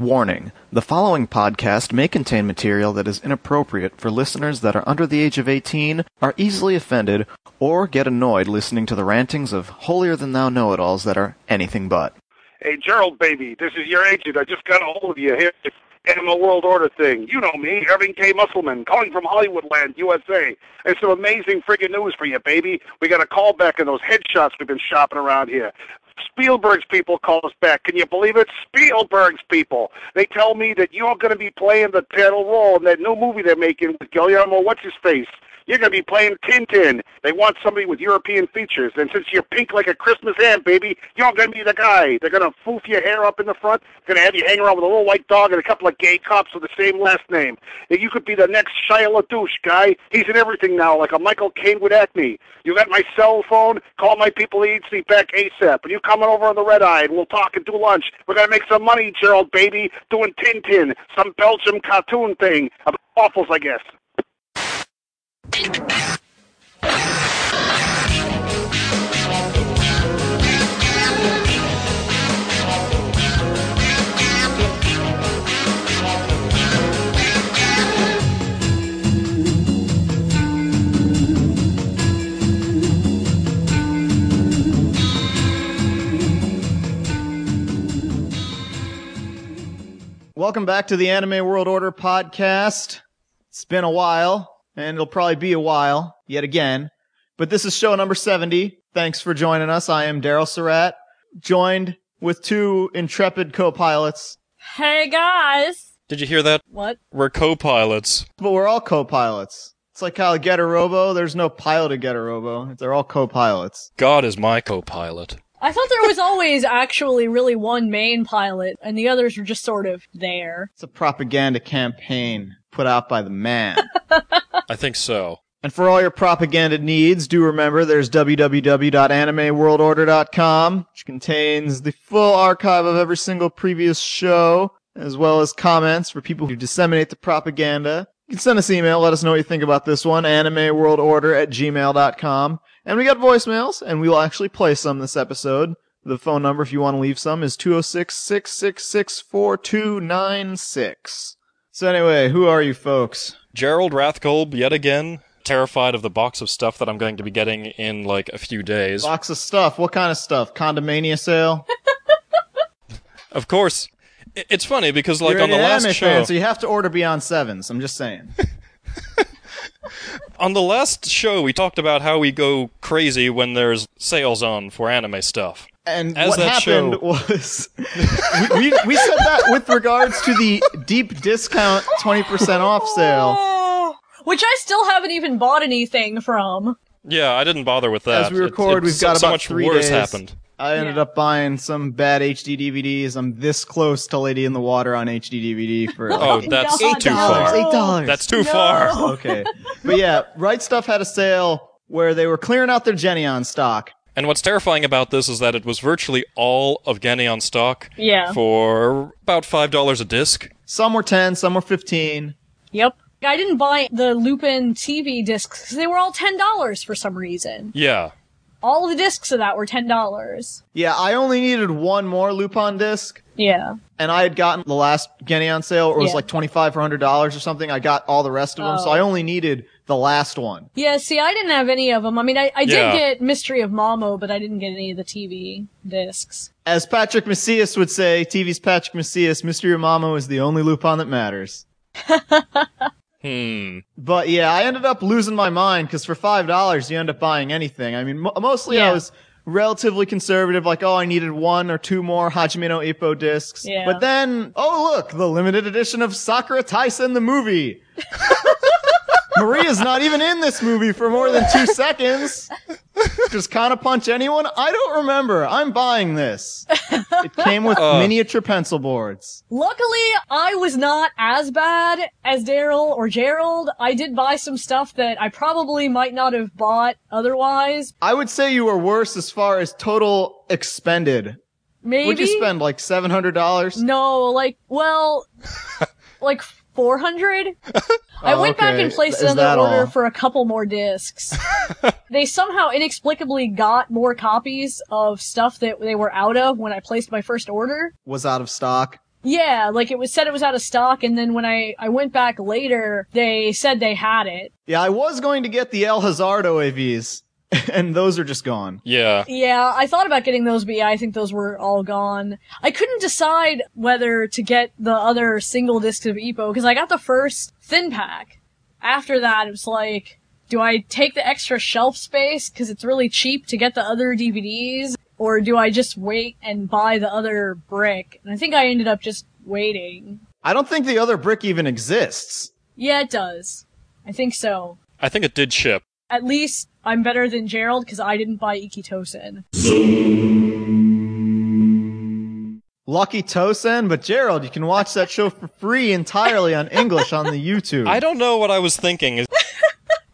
Warning the following podcast may contain material that is inappropriate for listeners that are under the age of 18, are easily offended, or get annoyed listening to the rantings of holier than thou know it alls that are anything but. Hey, Gerald, baby, this is your agent. I just got a hold of you here. Animal World Order thing. You know me, Irving K. Musselman, calling from Hollywoodland, USA. And some amazing friggin' news for you, baby. We got a call back on those headshots we've been shopping around here. Spielberg's people call us back. Can you believe it? Spielberg's people. They tell me that you're going to be playing the title role in that new movie they're making with Guillermo What's His Face. You're going to be playing Tintin. They want somebody with European features. And since you're pink like a Christmas ham, baby, you're going to be the guy. They're going to foof your hair up in the front. They're going to have you hang around with a little white dog and a couple of gay cops with the same last name. And you could be the next Shia LaDouche guy. He's in everything now, like a Michael Caine with acne. You got my cell phone. Call my people agency back ASAP. And you coming over on the red eye and we'll talk and do lunch. We're going to make some money, Gerald, baby, doing Tintin, some Belgium cartoon thing. About waffles, I guess. Welcome back to the Anime World Order podcast. It's been a while, and it'll probably be a while yet again. But this is show number 70. Thanks for joining us. I am Daryl Surratt, joined with two intrepid co-pilots. Hey guys! Did you hear that? What? We're co-pilots. But we're all co-pilots. It's like how Getter Robo, there's no pilot of Getter Robo. They're all co-pilots. God is my co-pilot. I thought there was always actually really one main pilot, and the others were just sort of there. It's a propaganda campaign put out by the man. I think so. And for all your propaganda needs, do remember there's www.animeworldorder.com, which contains the full archive of every single previous show, as well as comments for people who disseminate the propaganda. You can send us an email, let us know what you think about this one, animeworldorder at gmail.com. And we got voicemails, and we will actually play some this episode. The phone number, if you want to leave some, is 206 666 4296. So, anyway, who are you folks? Gerald Rathkolb, yet again, terrified of the box of stuff that I'm going to be getting in like a few days. Box of stuff. What kind of stuff? Condomania sale? Of course, i- it's funny because like You're on the an last anime show, fan, so you have to order Beyond Sevens. I'm just saying. on the last show, we talked about how we go crazy when there's sales on for anime stuff. And As what that happened show- was we, we we said that with regards to the deep discount 20% off sale. Which I still haven't even bought anything from. Yeah, I didn't bother with that. As we record, It- we've it's got so, so about much three worse days. happened. I ended Yeah. up buying some bad HD DVDs. I'm this close to Lady in the Water on HD DVD for oh, like Oh, that's God, too far. eight dollars. That's too No. far. okay. But yeah, Right Stuf had a sale where they were clearing out their Geneon stock. And what's terrifying about this is that it was virtually all of Geneon stock Yeah. for about five dollars a disc. Some were 10, some were 15. Yep. I didn't buy the Lupin TV discs because they were all $10 for some reason. Yeah. All the discs of that were $10. Yeah, I only needed one more Lupin disc. Yeah. and I had gotten the last Geneon sale, or it was Yeah. like twenty five for hundred dollars or something. I got all the rest of them, so Oh. I only needed the last one. Yeah, see, I didn't have any of them. I mean, I, I did Yeah. get Mystery of Mamo, but I didn't get any of the TV discs. As Patrick Macias would say, TV's Patrick Macias, Mystery of Mamo is the only Lupin that matters. Hmm. But yeah, I ended up losing my mind because for five dollars you end up buying anything. I mean, mo- mostly I was relatively conservative, like oh, I needed one or two more Hajime no Ippo discs. Yeah. But then, oh look, the limited edition of Sakura Taisen the movie. Maria's not even in this movie for more than two seconds. Just kind of punch anyone. I don't remember. I'm buying this. It came with Uh. miniature pencil boards. Luckily, I was not as bad as Daryl or Gerald. I did buy some stuff that I probably might not have bought otherwise. I would say you were worse as far as total expended. Maybe. Would you spend like seven hundred dollars? No, like, well, like 400? I Oh, went back and placed Is another order all? for a couple more discs. they somehow inexplicably got more copies of stuff that they were out of when I placed my first order. Was out of stock. Yeah, like it was said it was out of stock, and then when I, I went back later, they said they had it. Yeah, I was going to get the El Hazard OAVs, and those are just gone. Yeah. Yeah, I thought about getting those, but yeah, I think those were all gone. I couldn't decide whether to get the other single discs of Ippo, because I got the first thin pack. After that, it was like, do I take the extra shelf space, because it's really cheap to get the other DVDs, or do I just wait and buy the other brick? And I think I ended up just waiting. I don't think the other brick even exists. Yeah, it does. I think so. I think it did ship. At least I'm better than Gerald because I didn't buy Ikki Tousen. Lucky Tosen, but Gerald, you can watch that show for free entirely on English on the YouTube. I don't know what I was thinking.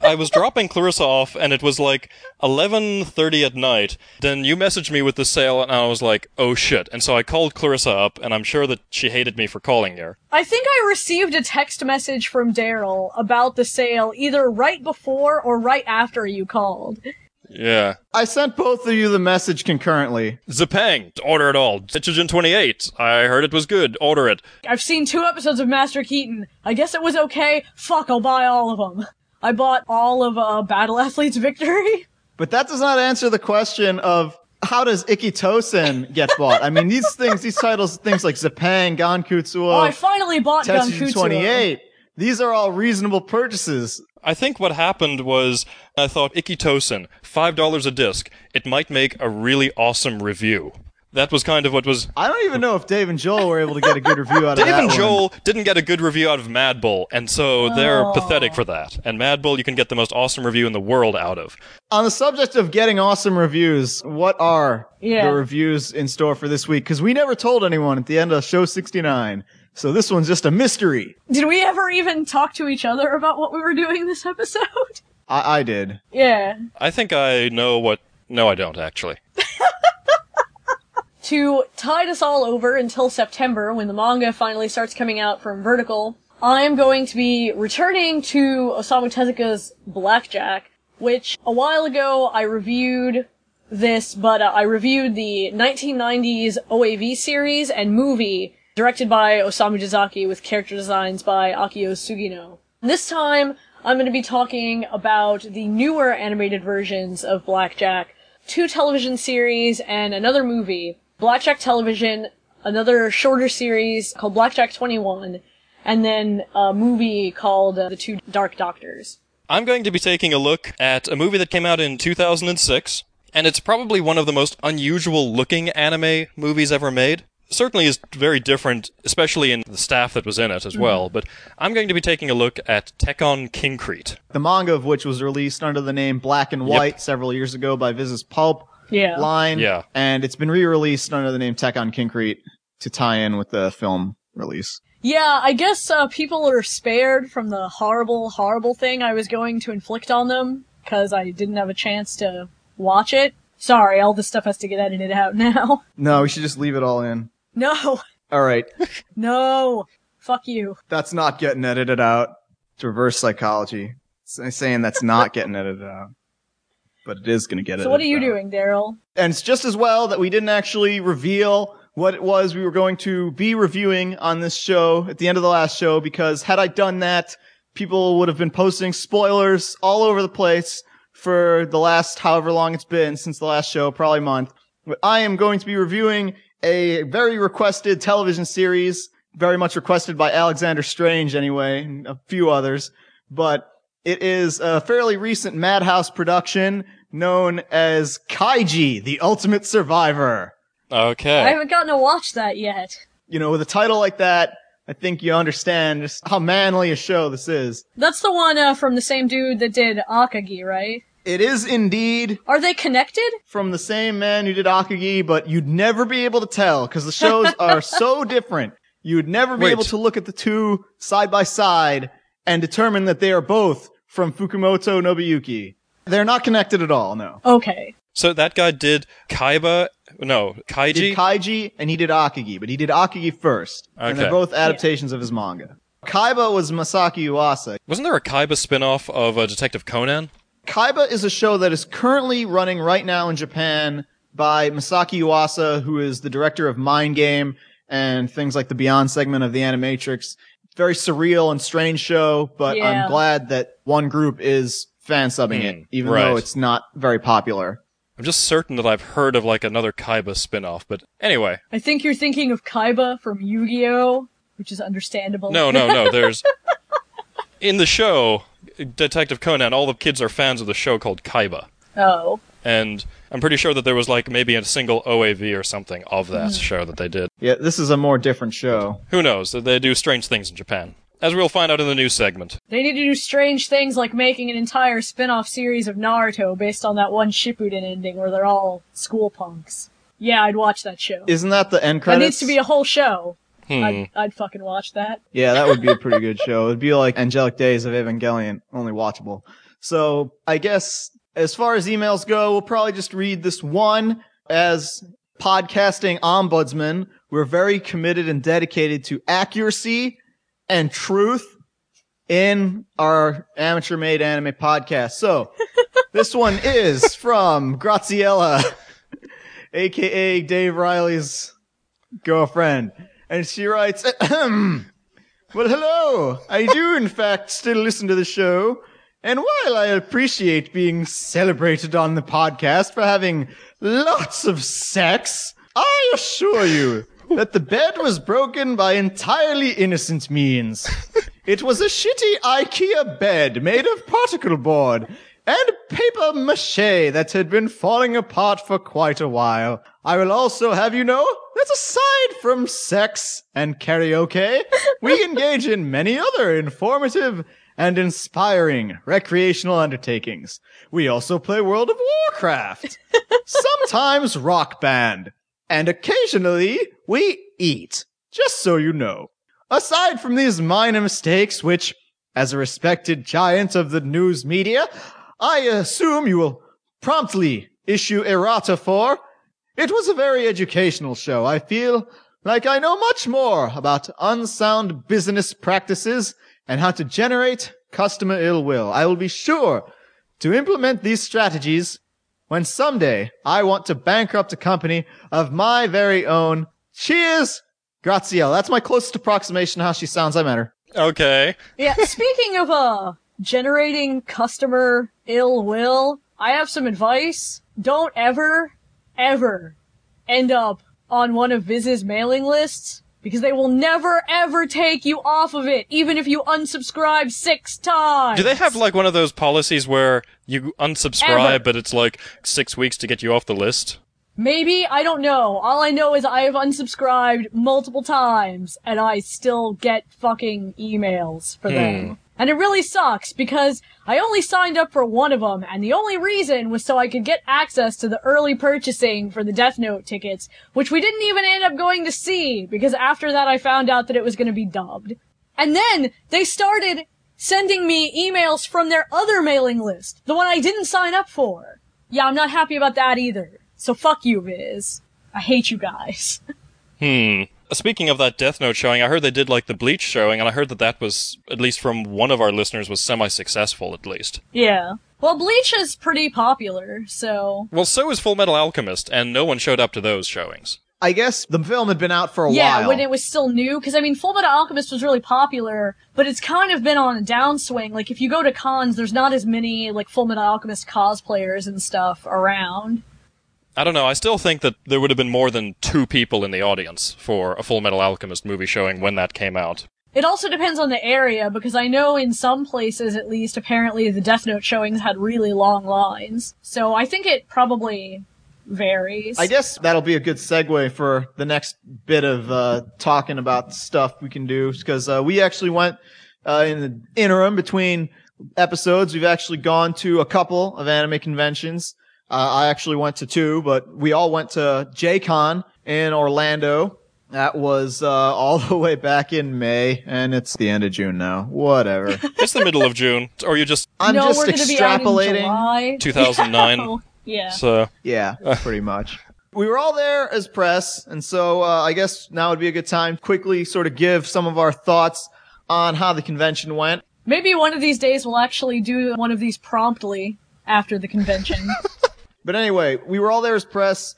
I was dropping Clarissa off, and it was like 11:30 at night. Then you messaged me with the sale, and I was like, "Oh shit!" And so I called Clarissa up, and I'm sure that she hated me for calling her. I think I received a text message from Daryl about the sale either right before or right after you called. Yeah. I sent both of you the message concurrently. Zipang, order it all. Nitrogen 28. I heard it was good. Order it. I've seen two episodes of Master Keaton. I guess it was okay. Fuck, I'll buy all of them. I bought all of uh, Battle Athlete's Victory. But that does not answer the question of how does Ikki Tousen get bought? I mean, these things, these titles, things like Zipang, Gankutsuo, Oh, I finally bought Tetsuji Gankutsuo. 28. These are all reasonable purchases. I think what happened was I thought Ikki Tousen, $5 a disc. It might make a really awesome review. That was kind of what was I don't even know if Dave and Joel were able to get a good review out of Dave that and one. Joel didn't get a good review out of Mad Bull, and so they're Oh. pathetic for that. And Mad Bull you can get the most awesome review in the world out of. On the subject of getting awesome reviews, what are Yeah. the reviews in store for this week? Because we never told anyone at the end of show 69. So this one's just a mystery. Did we ever even talk to each other about what we were doing this episode? I, I did. yeah. I think I know what. No, I don't actually. To tide us all over until September when the manga finally starts coming out from Vertical, I'm going to be returning to Osamu Tezuka's Black Jack, which a while ago I reviewed this, but uh, I reviewed the 1990s OAV series and movie directed by Osamu Dezaki with character designs by Akio Sugino. This time, I'm going to be talking about the newer animated versions of Black Jack, two television series, and another movie. Black Jack Television, another shorter series called Black Jack 21, and then a movie called uh, The Two Dark Doctors. I'm going to be taking a look at a movie that came out in 2006, and it's probably one of the most unusual looking anime movies ever made. Certainly is very different, especially in the staff that was in it as well, but I'm going to be taking a look at Tekkon Kinkreet. The manga of which was released under the name Black and White several years ago by Viz's Pulp Yeah. line. Yeah. And it's been re-released under the name Tekkon Kinkreet to tie in with the film release. Yeah, I guess uh, people are spared from the horrible, horrible thing I was going to inflict on them because I didn't have a chance to watch it. Sorry, all this stuff has to get edited out now. No, we should just leave it all in. No, All right. no, fuck you. That's not getting edited out. It's reverse psychology. It's saying that's not getting edited out. But it is going to get it. So what are you out. doing, Daryl? And it's just as well that we didn't actually reveal what it was we were going to be reviewing on this show at the end of the last show because had I done that, people would have been posting spoilers all over the place for the last however long it's been since the last show, probably a month. But I am going to be reviewing a very requested television series, very much requested by Alexander Strange anyway, and a few others. But it is a fairly recent Madhouse production known as Kaiji, the Ultimate Survivor. Okay. I haven't gotten to watch that yet. You know, with a title like that, I think you understand just how manly a show this is. That's the one uh, from the same dude that did Akagi, right? It is indeed Are they connected? from the same man who did Akagi, but you'd never be able to tell because the shows are so different. You'd never be Wait. able to look at the two side by side and determine that they are both from Fukumoto Nobuyuki. They're not connected at all, no. Okay. So that guy did Kaiba, no, He Kaiji. did Kaiji and he did Akagi, but he did Akagi first. And they're both adaptations of his manga. Kaiba was Masaaki Yuasa. Wasn't there a Kaiba spin-off of uh, Detective Conan? Kaiba is a show that is currently running right now in Japan by Masaaki Yuasa, who is the director of Mind Game and things like the Beyond segment of the Animatrix. Very surreal and strange show, but Yeah. I'm glad that one group is fan subbing Hmm, it, even right. though it's not very popular. I'm just certain that I've heard of like another Kaiba spin-off, but anyway. I think you're thinking of Kaiba from Yu-Gi-Oh, which is understandable. No, no, no. There's in the show Detective Conan. All the kids are fans of the show called Kaiba, oh. and I'm pretty sure that there was like maybe a single OAV or something of that show that they did. Yeah, this is a more different show. Who knows? They do strange things in Japan, as we'll find out in the news segment. They need to do strange things like making an entire spin-off series of Naruto based on that one Shippuden ending where they're all school punks. Yeah, I'd watch that show. Isn't that the end credits? that needs to be a whole show. Hmm. I'd, I'd fucking watch that. Yeah, that would be a pretty good show. It'd be like Angelic Days of Evangelion, only watchable. So I guess as far as emails go, we'll probably just read this one. As podcasting ombudsman, we're very committed and dedicated to accuracy and truth in our amateur made anime podcast. So this one is from Graziella, aka Dave Riley's girlfriend. And she writes, Well, hello. I do, in fact, still listen to the show. And while I appreciate being celebrated on the podcast for having lots of sex, I assure you that the bed was broken by entirely innocent means. It was a shitty IKEA bed made of particle board and paper mache that had been falling apart for quite a while. I will also have you know that aside from sex and karaoke, we engage in many other informative and inspiring recreational undertakings. We also play World of Warcraft, sometimes rock band, and occasionally we eat, just so you know. Aside from these minor mistakes, which, as a respected giant of the news media, I assume you will promptly issue errata for, it was a very educational show. I feel like I know much more about unsound business practices and how to generate customer ill will. I will be sure to implement these strategies when someday I want to bankrupt a company of my very own. Cheers, Graziella. That's my closest approximation of how she sounds. I met her. Okay. Yeah, speaking of, uh, generating customer ill will, I have some advice. Don't ever, ever end up on one of Viz's mailing lists because they will never ever take you off of it, even if you unsubscribe six times. Do they have like one of those policies where you unsubscribe, Ever. but it's like six weeks to get you off the list? Maybe, I don't know. All I know is I have unsubscribed multiple times and I still get fucking emails for hmm. them. And it really sucks because I only signed up for one of them and the only reason was so I could get access to the early purchasing for the Death Note tickets, which we didn't even end up going to see because after that I found out that it was going to be dubbed. And then they started sending me emails from their other mailing list, the one I didn't sign up for. Yeah, I'm not happy about that either. So fuck you, Viz. I hate you guys. Hmm. Speaking of that Death Note showing, I heard they did like the Bleach showing, and I heard that that was, at least from one of our listeners, was semi-successful at least. yeah. Well, Bleach is pretty popular, so. Well, so is Full Metal Alchemist, and no one showed up to those showings. I guess the film had been out for a yeah, while. Yeah, when it was still new, because I mean, Full Metal Alchemist was really popular, but it's kind of been on a downswing. Like, if you go to cons, there's not as many, like, Full Metal Alchemist cosplayers and stuff around. I don't know, I still think that there would have been more than two people in the audience for a Full Metal Alchemist movie showing when that came out. It also depends on the area, because I know in some places, at least, apparently the Death Note showings had really long lines. So I think it probably varies. I guess that'll be a good segue for the next bit of uh, talking about stuff we can do because uh, we actually went uh, in the interim between episodes. We've actually gone to a couple of anime conventions. Uh, I actually went to two, but we all went to JCon in Orlando. That was uh, all the way back in May, and it's the end of June now. Whatever. It's the middle of June, or you just I'm no, just we're gonna be out in extrapolating. July. 2009. Oh, yeah. So, Yeah, pretty much. We were all there as press, and so uh, I guess now would be a good time to quickly sort of give some of our thoughts on how the convention went. Maybe one of these days we'll actually do one of these promptly after the convention. But anyway, we were all there as press,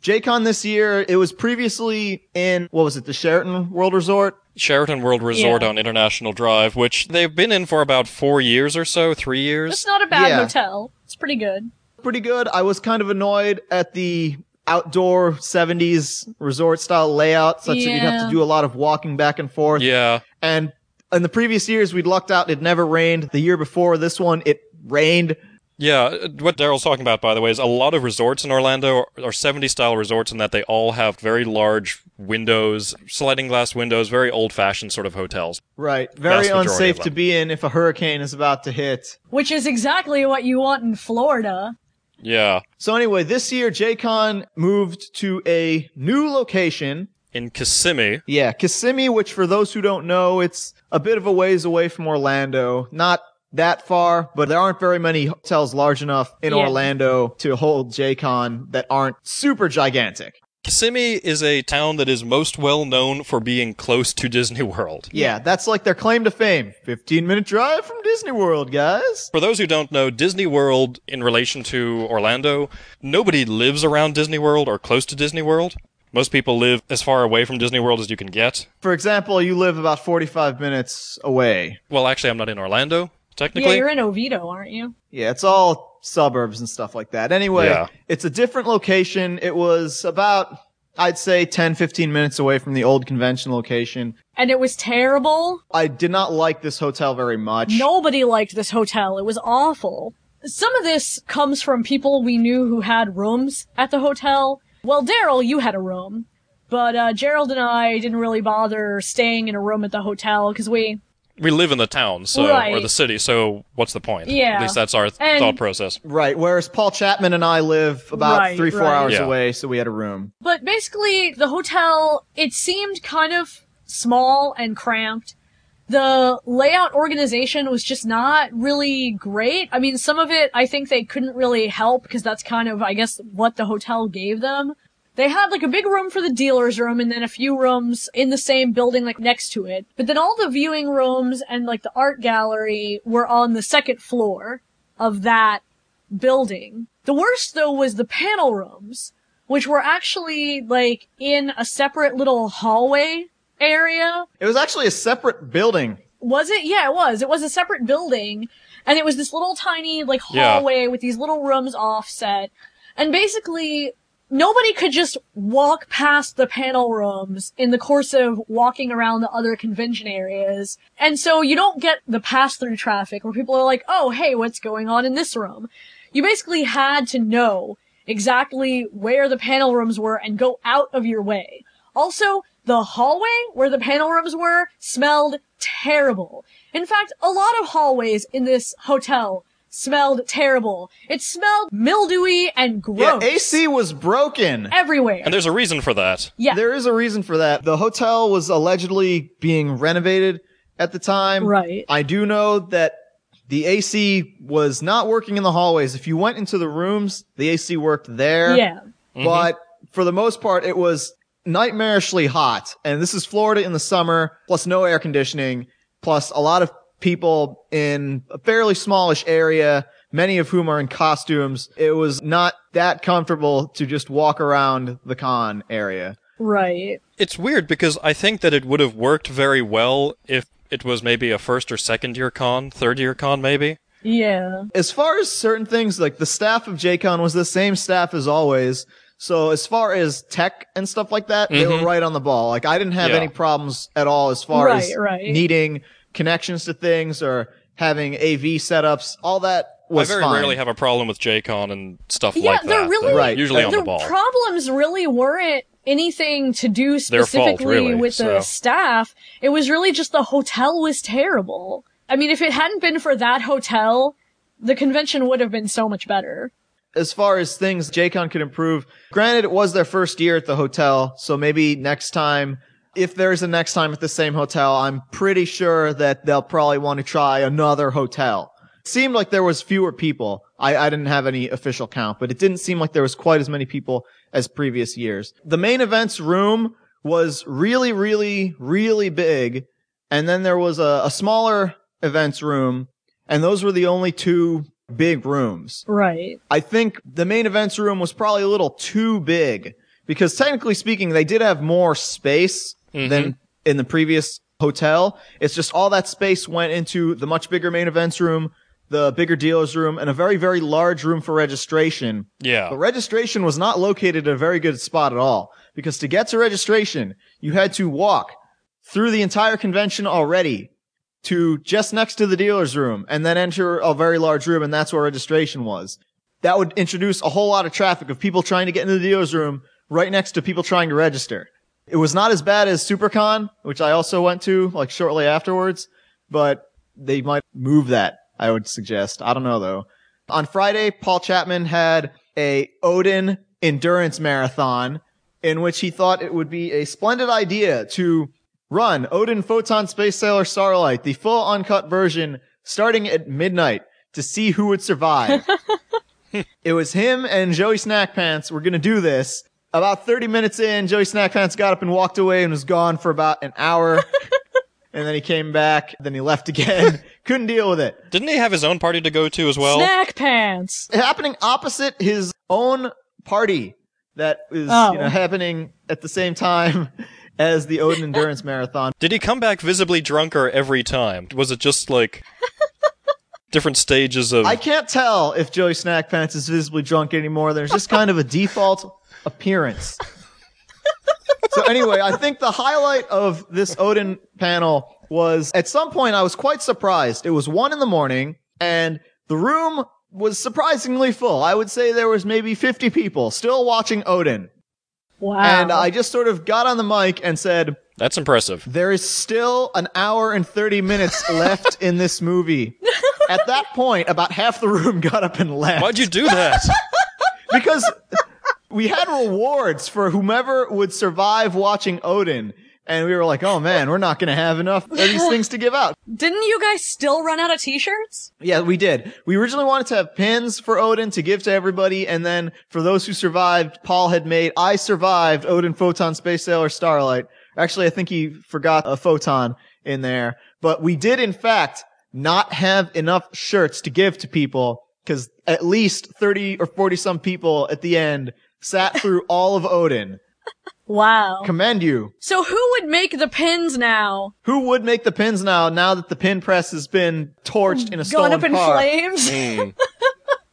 JCon this year, it was previously in, what was it, the Sheraton World Resort? Sheraton World Resort Yeah. on International Drive, which they've been in for about four years or so, three years. It's not a bad Yeah. hotel. It's pretty good. Pretty good. I was kind of annoyed at the outdoor 70s resort style layout, such that you'd have to do a lot of walking back and forth. Yeah. And in the previous years, we'd lucked out. It never rained. The year before this one, it rained. Yeah, uh, what Daryl's talking about, by the way, is a lot of resorts in Orlando are, are 70 style resorts in that they all have very large windows, sliding glass windows, very old fashioned sort of hotels. Right. Very unsafe to be in if a hurricane is about to hit. Which is exactly what you want in Florida. Yeah. So anyway, this year, JCon moved to a new location. In Kissimmee, Yeah, Kissimmee, which for those who don't know, it's a bit of a ways away from Orlando. Not that far, but there aren't very many hotels large enough in Yeah. Orlando to hold JCon that aren't super gigantic. Kissimmee is a town that is most well known for being close to Disney World. Yeah, that's like their claim to fame. 15 minute drive from Disney World, guys. For those who don't know, Disney World, in relation to Orlando, nobody lives around Disney World or close to Disney World. Most people live as far away from Disney World as you can get. For example, you live about 45 minutes away. Well, actually, I'm not in Orlando, Yeah, you're in Oviedo, aren't you? Yeah, it's all suburbs and stuff like that. Anyway, Yeah. it's a different location. It was about, I'd say 10, 15 minutes away from the old convention location. And it was terrible. I did not like this hotel very much. Nobody liked this hotel. It was awful. Some of this comes from people we knew who had rooms at the hotel. Well, Daryl, you had a room. But uh, Gerald and I didn't really bother staying in a room at the hotel because we we live in the town, so Right. or the city, so what's the point? Yeah. At least that's our th- And- thought process. Right, whereas Paul Chapman and I live about Right, three, four right. hours Yeah. away, so we had a room. But basically, the hotel, it seemed kind of small and cramped. The layout organization was just not really great. I mean, some of it I think they couldn't really help because that's kind of, I guess, what the hotel gave them. They had like a big room for the dealer's room and then a few rooms in the same building like next to it. But then all the viewing rooms and like the art gallery were on the second floor of that building. The worst though was the panel rooms, which were actually like in a separate little hallway area. It was actually a separate building. Was it? Yeah, it was. It was a separate building, and it was this little tiny like Yeah. hallway with these little rooms offset. And basically, nobody could just walk past the panel rooms in the course of walking around the other convention areas. And so you don't get the pass through traffic where people are like, oh, hey, what's going on in this room? You basically had to know exactly where the panel rooms were and go out of your way. Also, the hallway where the panel rooms were smelled terrible. In fact, a lot of hallways in this hotel smelled terrible. It smelled mildewy and gross. Yeah, gross. AC was broken. everywhere. And there's a reason for that. yeah. There is a reason for that. The hotel was allegedly being renovated at the time. Right. I do know that the AC was not working in the hallways. If you went into the rooms, the AC worked there. yeah. Mm-hmm. But for the most part, it was nightmarishly hot. And this is Florida in the summer, plus no air conditioning, plus a lot of people in a fairly smallish area, many of whom are in costumes. It was not that comfortable to just walk around the con area. Right. It's weird because I think that it would have worked very well if it was maybe a first or second year con, third year con maybe. Yeah. As far as certain things, like the staff of JCon was the same staff as always. So as far as tech and stuff like that, they were mm-hmm. right on the ball. Like I didn't have Yeah. any problems at all as far Right, as right. needing connections to things or having AV setups. All that was I very fine. rarely have a problem with JCon and stuff Yeah, like that. Yeah, they're that. really Right. usually on the ball. the ball. problems really weren't anything to do Their fault, specifically really, with the staff. It was really just the hotel was terrible. I mean, if it hadn't been for that hotel, the convention would have been so much better. as far as things JCon could improve, granted it was their first year at the hotel, so maybe next time, if there's a next time at the same hotel, I'm pretty sure that they'll probably want to try another hotel. It seemed like there was fewer people. I, I didn't have any official count, but it didn't seem like there was quite as many people as previous years. The main events room was really, really, really big. And then there was a, a smaller events room. And those were the only two big rooms. Right. I think the main events room was probably a little too big because technically speaking, they did have more space than mm-hmm. in the previous hotel. It's just all that space went into the much bigger main events room, the bigger dealers room, and a very, very large room for registration. Yeah. The registration was not located at a very good spot at all because to get to registration, you had to walk through the entire convention already to just next to the dealer's room and then enter a very large room and that's where registration was. That would introduce a whole lot of traffic of people trying to get into the dealer's room right next to people trying to register. It was not as bad as SuperCon, which I also went to like shortly afterwards, but they might move that, I would suggest. I don't know though. On Friday, Paul Chapman had a Odin endurance marathon in which he thought it would be a splendid idea to run Odin Photon Space Sailor Starlight, the full uncut version, starting at midnight to see who would survive. it was him and Joey Snack Pants were gonna do this. About 30 minutes in, Joey Snackpants got up and walked away and was gone for about an hour. and then he came back, then he left again. Couldn't deal with it. Didn't he have his own party to go to as well? Snack pants. happening opposite his own party that is Oh. you know oh. happening at the same time as the Odin Endurance Marathon. Did he come back visibly drunker every time? Was it just like different stages of? I can't tell if Joey Snack Pants is visibly drunk anymore. There's just kind of a default appearance. So anyway, I think the highlight of this Odin panel was at some point I was quite surprised. It was one in the morning and the room was surprisingly full. I would say there was maybe 50 people still watching Odin. Wow. And I just sort of got on the mic and said, That's impressive. there is still an hour and 30 minutes left in this movie. At that point, about half the room got up and left. Why'd you do that? Because we had rewards for whomever would survive watching Odin. And we were like, oh man, we're not going to have enough of these things to give out. Didn't you guys still run out of t-shirts? Yeah, we did. We originally wanted to have pins for Odin to give to everybody, and then for those who survived, Paul had made I survived Odin Photon Space Sailor Starlight. Actually, I think he forgot a photon in there, but we did in fact not have enough shirts to give to people because at least 30 or 40 some people at the end sat through all of Odin. Wow. Commend you. So who would make the pins now? Who would make the pins now, now that the pin press has been torched in a Gone stolen up in car? flames? Hmm.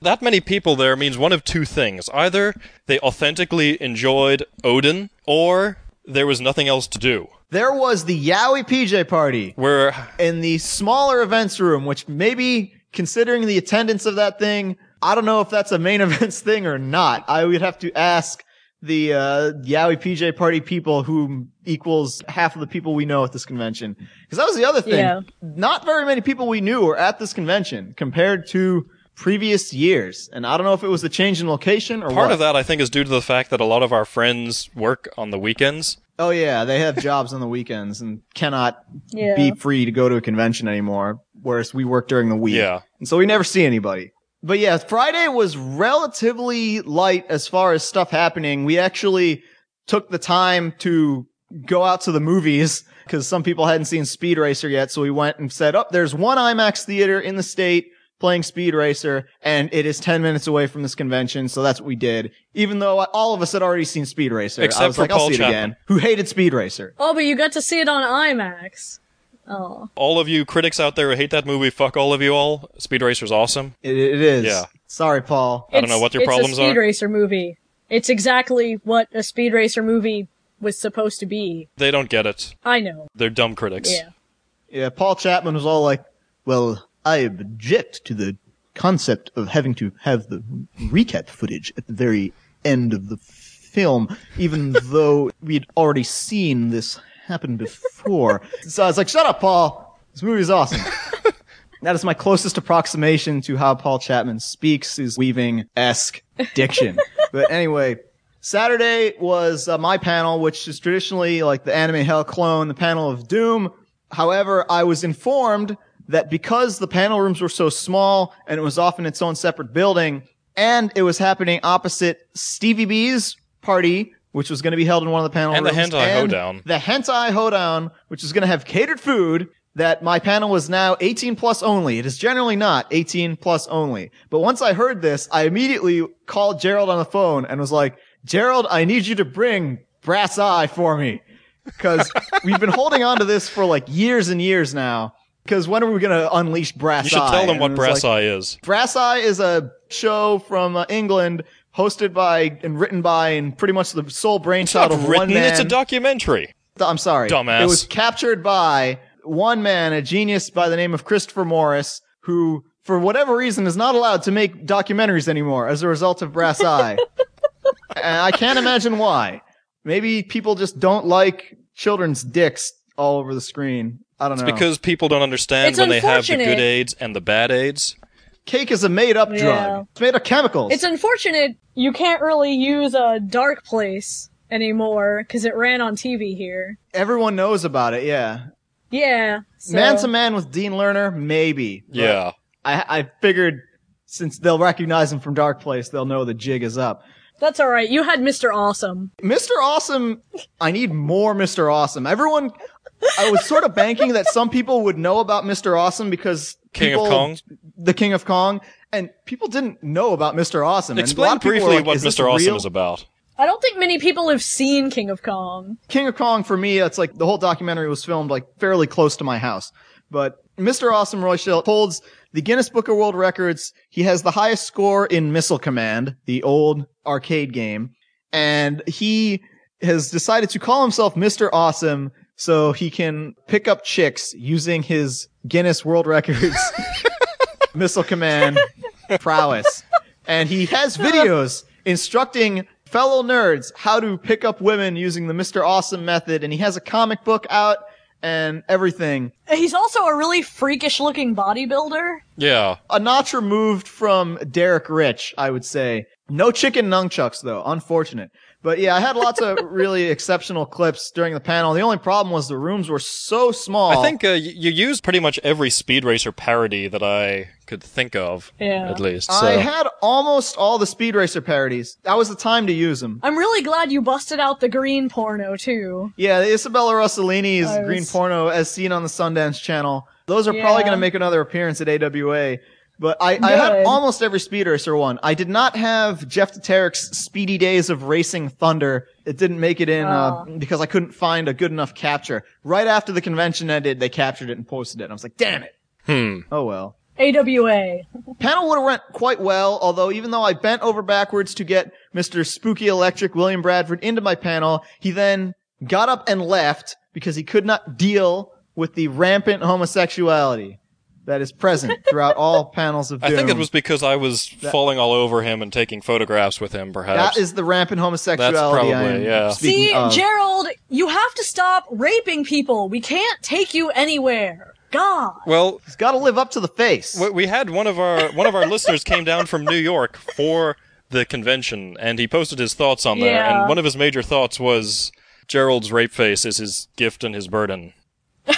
that many people there means one of two things. Either they authentically enjoyed Odin, or there was nothing else to do. There was the Yowie PJ party. Where in the smaller events room, which maybe considering the attendance of that thing, I don't know if that's a main events thing or not. I would have to ask the uh, Yowie PJ party people who equals half of the people we know at this convention. Because that was the other thing. Yeah. Not very many people we knew were at this convention compared to previous years. And I don't know if it was the change in location or part what. of that I think is due to the fact that a lot of our friends work on the weekends. Oh yeah, they have jobs on the weekends and cannot Yeah. be free to go to a convention anymore. Whereas we work during the week. Yeah. And so we never see anybody. But yeah, Friday was relatively light as far as stuff happening. We actually took the time to go out to the movies because some people hadn't seen Speed Racer yet. So we went and said, oh, there's one IMAX theater in the state playing Speed Racer and it is 10 minutes away from this convention. So that's what we did. Even though all of us had already seen Speed Racer. I Except was for like, I'll Paul see it again. Who hated Speed Racer. Oh, but you got to see it on IMAX. Oh. All of you critics out there who hate that movie, fuck all of you all. Speed Racer's awesome. It, it is. Yeah. Sorry, Paul. I don't know what your problems it's problems a Speed are. Racer movie. It's exactly what a Speed Racer movie was supposed to be. They don't get it. I know. They're dumb critics. Yeah. Yeah, Paul Chapman was all like, well, I object to the concept of having to have the recap footage at the very end of the film, even though we'd already seen this happen before. so I was like, shut up, Paul. This movie is awesome. that is my closest approximation to how Paul Chapman speaks, his weaving-esque diction. but anyway, Saturday was uh, my panel, which is traditionally like the anime hell clone, the panel of doom. However, I was informed that because the panel rooms were so small and it was often its own separate building and it was happening opposite Stevie B's party, which was going to be held in one of the panel And the rooms. Hentai Hoedown. The Hentai Hoedown, which is going to have catered food, that my panel was now 18 plus only. It is generally not 18 plus only. But once I heard this, I immediately called Gerald on the phone and was like, Gerald, I need you to bring Brass Eye for me. Because we've been holding on to this for like years and years now. Because when are we going to unleash Brass Eye? You should tell them And what Brass like, Eye is. Brass Eye is a show from uh, England hosted by and written by and pretty much the sole brainchild Not of written, one man. it's a documentary. I'm sorry. Dumbass. It was captured by one man, a genius by the name of Christopher Morris, who, for whatever reason, is not allowed to make documentaries anymore as a result of Brass Eye. and I can't imagine why. Maybe people just don't like children's dicks all over the screen. I don't know. It's because people don't understand It's when they have the good. AIDS and the bad AIDS. Cake is a made-up Yeah. drug. It's made of chemicals. It's unfortunate you can't really use a dark place anymore because it ran on TV here. Everyone knows about it. Yeah. Yeah. So. Man to Man with Dean Lerner, maybe. Yeah. I, I figured since they'll recognize him from Dark Place, they'll know the jig is up. That's alright. You had Mr. Awesome. Mr. Awesome, I need more Mr. Awesome. Everyone, I was sort of banking that some people would know about Mr. Awesome because King of Kong? the King of Kong, and people didn't know about Mr. Awesome. And Explain of people were briefly like, what Mr. Awesome real?" is about. I don't think many people have seen King of Kong. King of Kong for me, it's like the whole documentary was filmed like fairly close to my house. But Mr. Awesome Roy Shildt holds the Guinness Book of World Records. He has the highest score in Missile Command, the old arcade game. And he has decided to call himself Mr. Awesome so he can pick up chicks using his Guinness World Records Missile Command prowess. And he has videos instructing fellow nerds how to pick up women using the Mr. Awesome method. And he has a comic book out and everything. He's also a really freakish looking bodybuilder. Yeah. A notch removed from Derek Rich, I would say. No chicken nunchucks though, unfortunate. But yeah, I had lots of really exceptional clips during the panel. The only problem was the rooms were so small. I think uh, you used pretty much every Speed Racer parody that I could think of, Yeah. at least. So. I had almost all the Speed Racer parodies. That was the time to use them. I'm really glad you busted out the green porno too. Yeah, the Isabella Rossellini's was- Green Porno, as seen on the Sundance Channel. Those are probably going to make another appearance at AWA. But I, I had almost every Speed Racer one. I did not have Jeff Terek's Speedy Days of Racing Thunder. It didn't make it in uh, because I couldn't find a good enough capture. Right after the convention ended, they captured it and posted it. I was like, damn it. Hmm. Oh well. AWA. Panel would have went quite well, although even though I bent over backwards to get Mr. Spooky Electric William Bradford into my panel, he then got up and left because he could not deal with the rampant homosexuality that is present throughout all panels of Doom. I think it was because I was falling all over him and taking photographs with him, perhaps. that is the rampant homosexuality. That's probably, I am yeah. speaking See, of. Gerald, you have to stop raping people. We can't take you anywhere. God. well, He's got to live up to the face. we- we had one of our one of our listeners came down from New York for the convention, and he posted his thoughts on there. Yeah. And one of his major thoughts was Gerald's rape face is his gift and his burden.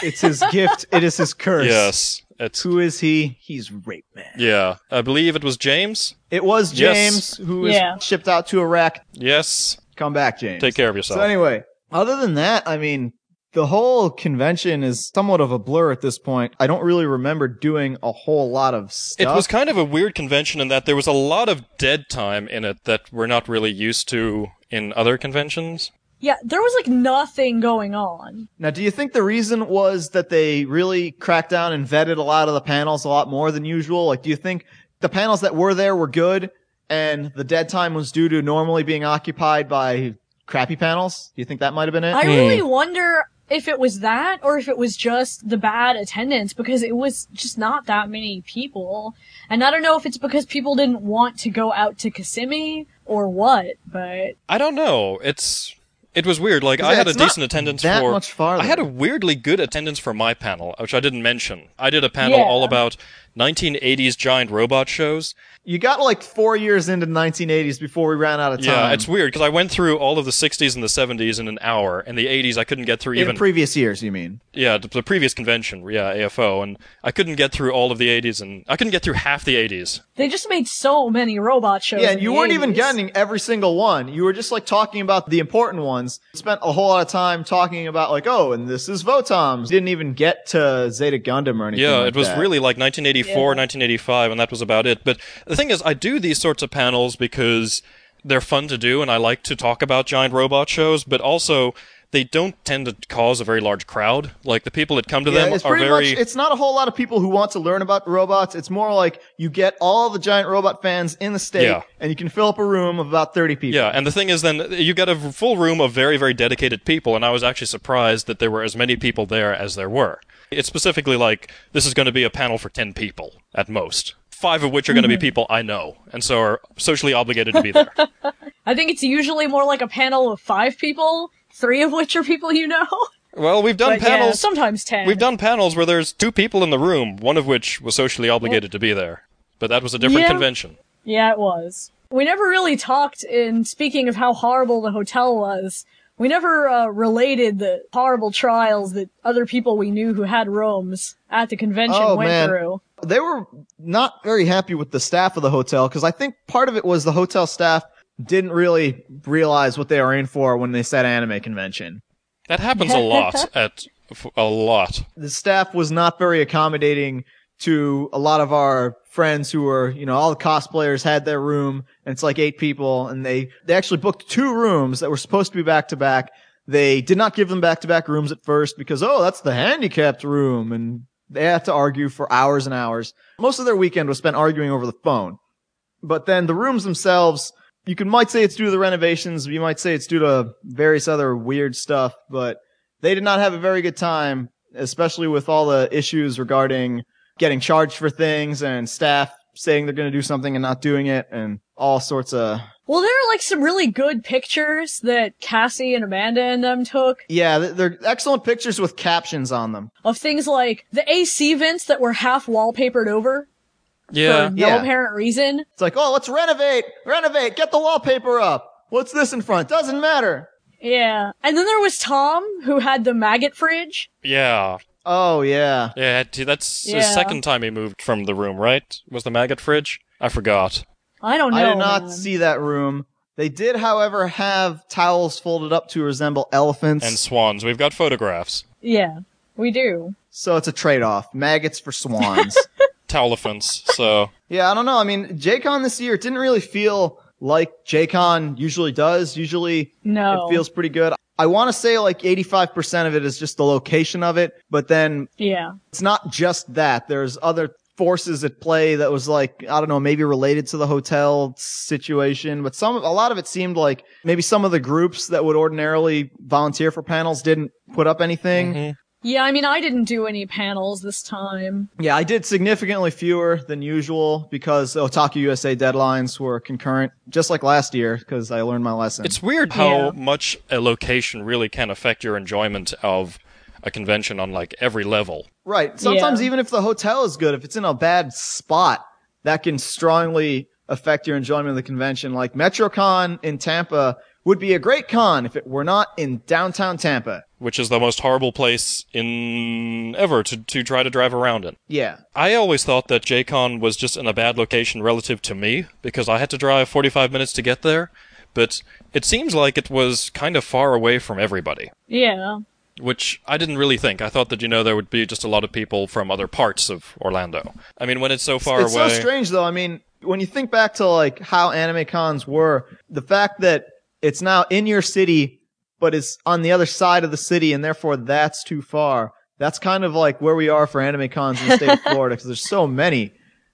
It's his gift. It is his curse. Yes, it's Who is he? He's rape man. yeah. I believe it was James. It was Yes. James who was Yeah. shipped out to Iraq. Yes, Come back, James. take care of yourself. So anyway, other than that, I mean, the whole convention is somewhat of a blur at this point. I don't really remember doing a whole lot of stuff. It was kind of a weird convention in that there was a lot of dead time in it that we're not really used to in other conventions. Yeah, there was like nothing going on. now, do you think the reason was that they really cracked down and vetted a lot of the panels a lot more than usual? Like, do you think the panels that were there were good and the dead time was due to normally being occupied by crappy panels? Do you think that might have been it? I hmm. really wonder if it was that or if it was just the bad attendance because it was just not that many people. And I don't know if it's because people didn't want to go out to Kissimmee or what, but I don't know. It's it was weird. Like I had a decent attendance that for much farther. I had a weirdly good attendance for my panel, which I didn't mention. I did a panel Yeah. all about 1980s giant robot shows. you got like four years into the 1980s before we ran out of time. Yeah, it's weird because I went through all of the 60s and the 70s in an hour, and the 80s I couldn't get through in even. previous years, you mean? yeah, the, the previous convention, yeah, AFO, and I couldn't get through all of the 80s, and I couldn't get through half the 80s. they just made so many robot shows. Yeah, in and you the weren't even getting every single one. You were just like talking about the important ones. Spent a whole lot of time talking about like, oh, and this is Votoms. Didn't even get to Zeta Gundam or anything. Yeah, like it was that. really like 1984, Yeah. 1985, and that was about it. But the thing is, I do these sorts of panels because they're fun to do, and I like to talk about giant robot shows, but also they don't tend to cause a very large crowd. Like the people that come to Yeah, them it's are very. much. It's not a whole lot of people who want to learn about robots. It's more like you get all the giant robot fans in the state, Yeah. and you can fill up a room of about thirty people. yeah, and the thing is, then you get a full room of very, very dedicated people, and I was actually surprised that there were as many people there as there were. It's specifically like this is going to be a panel for ten people at most, five of which are going to be mm-hmm. people I know, and so are socially obligated to be there. I think it's usually more like a panel of five people, three of which are people you know. well, we've done But yeah, panels. sometimes ten. We've done panels where there's two people in the room, one of which was socially obligated to be there. But that was a different Yeah. convention. Yeah, it was. We never really talked, in speaking of how horrible the hotel was, we never uh, related the horrible trials that other people we knew who had rooms at the convention Oh, went man. through. they were not very happy with the staff of the hotel because I think part of it was the hotel staff didn't really realize what they were in for when they said anime convention. That happens a lot at f- a lot. the staff was not very accommodating to a lot of our friends who were, you know, all the cosplayers had their room and it's like eight people and they, they actually booked two rooms that were supposed to be back to back. They did not give them back to back rooms at first because, oh, that's the handicapped room. And they had to argue for hours and hours. Most of their weekend was spent arguing over the phone. But then the rooms themselves, you can might say it's due to the renovations. You might say it's due to various other weird stuff, but they did not have a very good time, especially with all the issues regarding getting charged for things and staff saying they're going to do something and not doing it and all sorts of Well, there are like some really good pictures that Cassie and Amanda and them took yeah they're excellent pictures with captions on them of things like the AC vents that were half wallpapered over Yeah. for no Yeah. apparent reason. it's like oh let's renovate renovate get the wallpaper up what's this in front doesn't matter Yeah. And then there was Tom, who had the maggot fridge. Yeah. Oh yeah Yeah, t- that's the second time he moved from the room, right? Was the maggot fridge? I forgot. I don't know. i did not man. see that room they did however have towels folded up to resemble elephants And swans. We've got photographs. Yeah, we do. so it's a trade-off maggots for swans Towelephants. So Yeah, I don't know. I mean, JCon this year, it didn't really feel like JCon usually does. Usually No. it feels pretty good. I want to say like 85% of it is just the location of it, but then Yeah. it's not just that. There's other forces at play that was like, I don't know, maybe related to the hotel situation, but some, a lot of it seemed like maybe some of the groups that would ordinarily volunteer for panels didn't put up anything. Mhm. Yeah, I mean, I didn't do any panels this time. Yeah, I did significantly fewer than usual because the Otaku USA deadlines were concurrent, just like last year, because I learned my lesson. it's weird how Yeah. much a location really can affect your enjoyment of a convention on like every level. right. Sometimes Yeah. even if the hotel is good, if it's in a bad spot, that can strongly affect your enjoyment of the convention. Like MetroCon in Tampa would be a great con if it were not in downtown Tampa. Which is the most horrible place in ever to, to try to drive around in. Yeah. I always thought that JCon was just in a bad location relative to me because I had to drive 45 minutes to get there, but it seems like it was kind of far away from everybody, Yeah. which I didn't really think. I thought that you know there would be just a lot of people from other parts of Orlando. I mean, when it's so far it's away, It's so strange though. I mean, when you think back to like how anime cons were, the fact that it's now in your city, but it's on the other side of the city, and therefore that's too far. That's kind of like where we are for anime cons in the state of Florida because there's so many.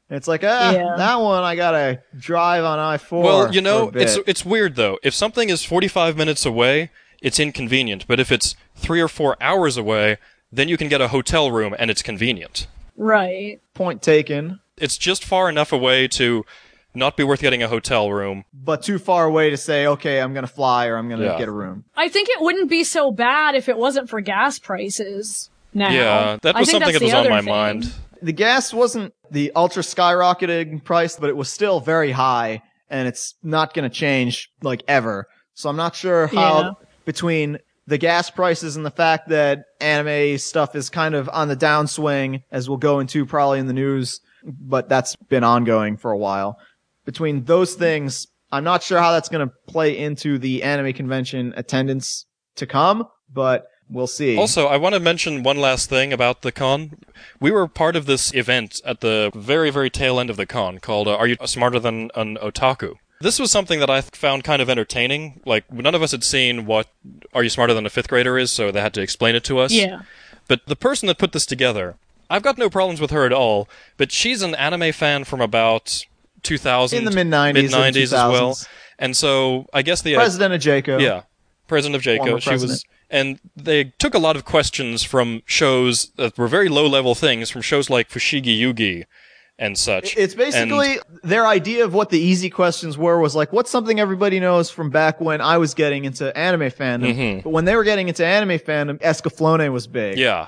And it's like, ah, Yeah. that one I gotta drive on I four. Well, you know, for a it's it's weird though. If something is 45 minutes away, it's inconvenient, but if it's 3 or 4 hours away, then you can get a hotel room and it's convenient. Right. point taken, It's just far enough away to not be worth getting a hotel room. but too far away to say, okay, I'm gonna fly or I'm gonna Yeah. get a room. I think it wouldn't be so bad if it wasn't for gas prices. Now. Yeah, that was something that was on my thing. mind. the gas wasn't the ultra skyrocketing price, but it was still very high and it's not going to change like ever. So I'm not sure how Yeah. between the gas prices and the fact that anime stuff is kind of on the downswing as we'll go into probably in the news, but that's been ongoing for a while. Between those things, I'm not sure how that's going to play into the anime convention attendance to come, but we'll see. Also, I want to mention one last thing about the con. We were part of this event at the very, very tail end of the con called uh, Are You Smarter Than an Otaku? This was something that I found kind of entertaining. Like, none of us had seen what Are You Smarter Than a Fifth Grader is, so they had to explain it to us. Yeah. But the person that put this together, I've got no problems with her at all, but she's an anime fan from about 2000. In the mid-90s Mid-90s as well. And so I guess the. President of Jaco. Yeah. President of Jaco. Former She was. And they took a lot of questions from shows that were very low level things, from shows like Fushigi Yugi and such. It's basically their idea of what the easy questions were was like, what's something everybody knows from back when I was getting into anime fandom? Mhm. But when they were getting into anime fandom, Escaflowne was big. yeah.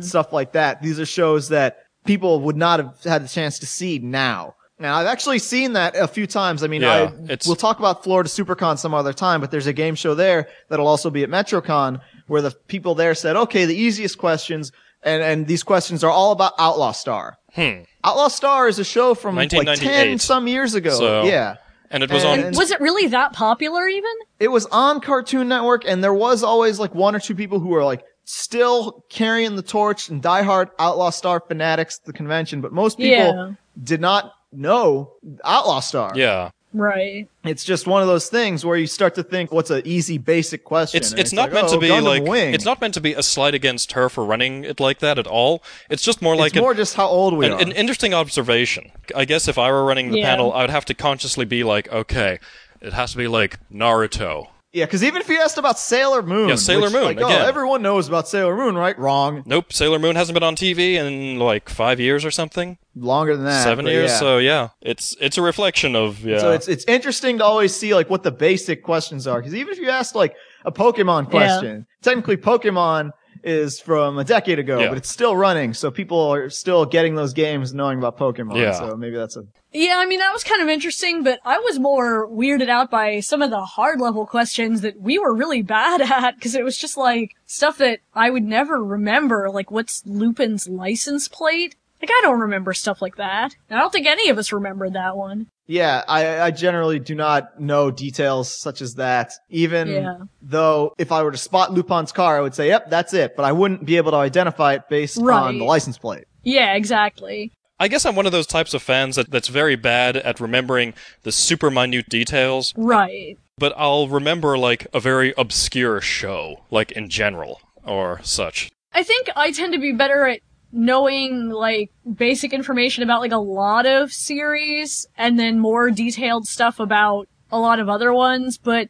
Stuff like that. These are shows that people would not have had the chance to see now. Now, I've actually seen that a few times. I mean, Yeah, I, it's- we'll talk about Florida SuperCon some other time, but there's a game show there that'll also be at MetroCon where the people there said, okay, the easiest questions, and, and these questions are all about Outlaw Star. Hmm. Outlaw Star is a show from like 10 some years ago. So- yeah. And it was And- on. Was it really that popular even? It was on Cartoon Network and there was always like one or two people who were like still carrying the torch and diehard Outlaw Star fanatics at the convention, but most people Yeah. did not know Outlaw Star. Yeah. Right. It's just one of those things where you start to think, what's an easy basic question? It's And it's not like, meant oh, to be Gundam like Wing. it's not meant to be a slight against her for running it like that at all. It's just more like It's an- more just how old we an, are. an interesting observation. I guess if I were running the Yeah. panel, I would have to consciously be like, okay, it has to be like Naruto. Yeah, because even if you asked about Sailor Moon, Yeah, Sailor which, Moon, like, oh, again. everyone knows about Sailor Moon, right? Wrong. Nope, Sailor Moon hasn't been on TV in like five years or something, Longer than that. seven years. yeah. So yeah, it's it's a reflection of yeah. So it's it's interesting to always see like what the basic questions are because even if you ask like a Pokemon question, technically Pokemon is from a decade ago, Yeah. but it's still running, so people are still getting those games knowing about Pokemon. Yeah. So maybe that's a Yeah, I mean, that was kind of interesting, but I was more weirded out by some of the hard level questions that we were really bad at, because it was just like stuff that I would never remember, like what's Lupin's license plate? Like, I don't remember stuff like that. I don't think any of us remembered that one. Yeah. I I generally do not know details such as that. Even Yeah. though if I were to spot Lupin's car, I would say, "Yep, that's it," but I wouldn't be able to identify it based on the license plate. Yeah, exactly. I guess I'm one of those types of fans that, that's very bad at remembering the super minute details, Right. but I'll remember like a very obscure show, like in general or such. I think I tend to be better at knowing like basic information about like a lot of series and then more detailed stuff about a lot of other ones, but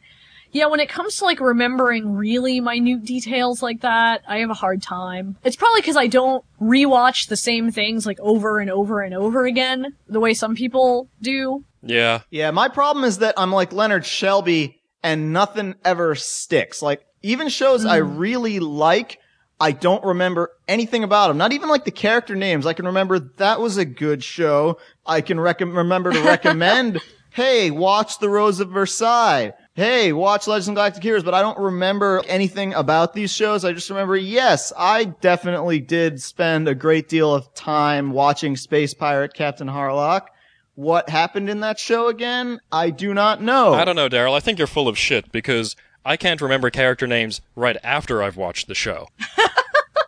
yeah, when it comes to like remembering really minute details like that, I have a hard time. It's probably because I don't rewatch the same things like over and over and over again, the way some people do. Yeah, Yeah, my problem is that I'm like Leonard Shelby and nothing ever sticks. Like, even shows I mm. really like, I don't remember anything about them. Not even like the character names. I can remember that was a good show. I can rec- remember to recommend, hey, watch The Rose of Versailles. Hey, watch Legends of Galactic Heroes, but I don't remember anything about these shows. I just remember, yes, I definitely did spend a great deal of time watching Space Pirate Captain Harlock. What happened in that show again? I do not know. I don't know, Daryl. I think you're full of shit because I can't remember character names right after I've watched the show.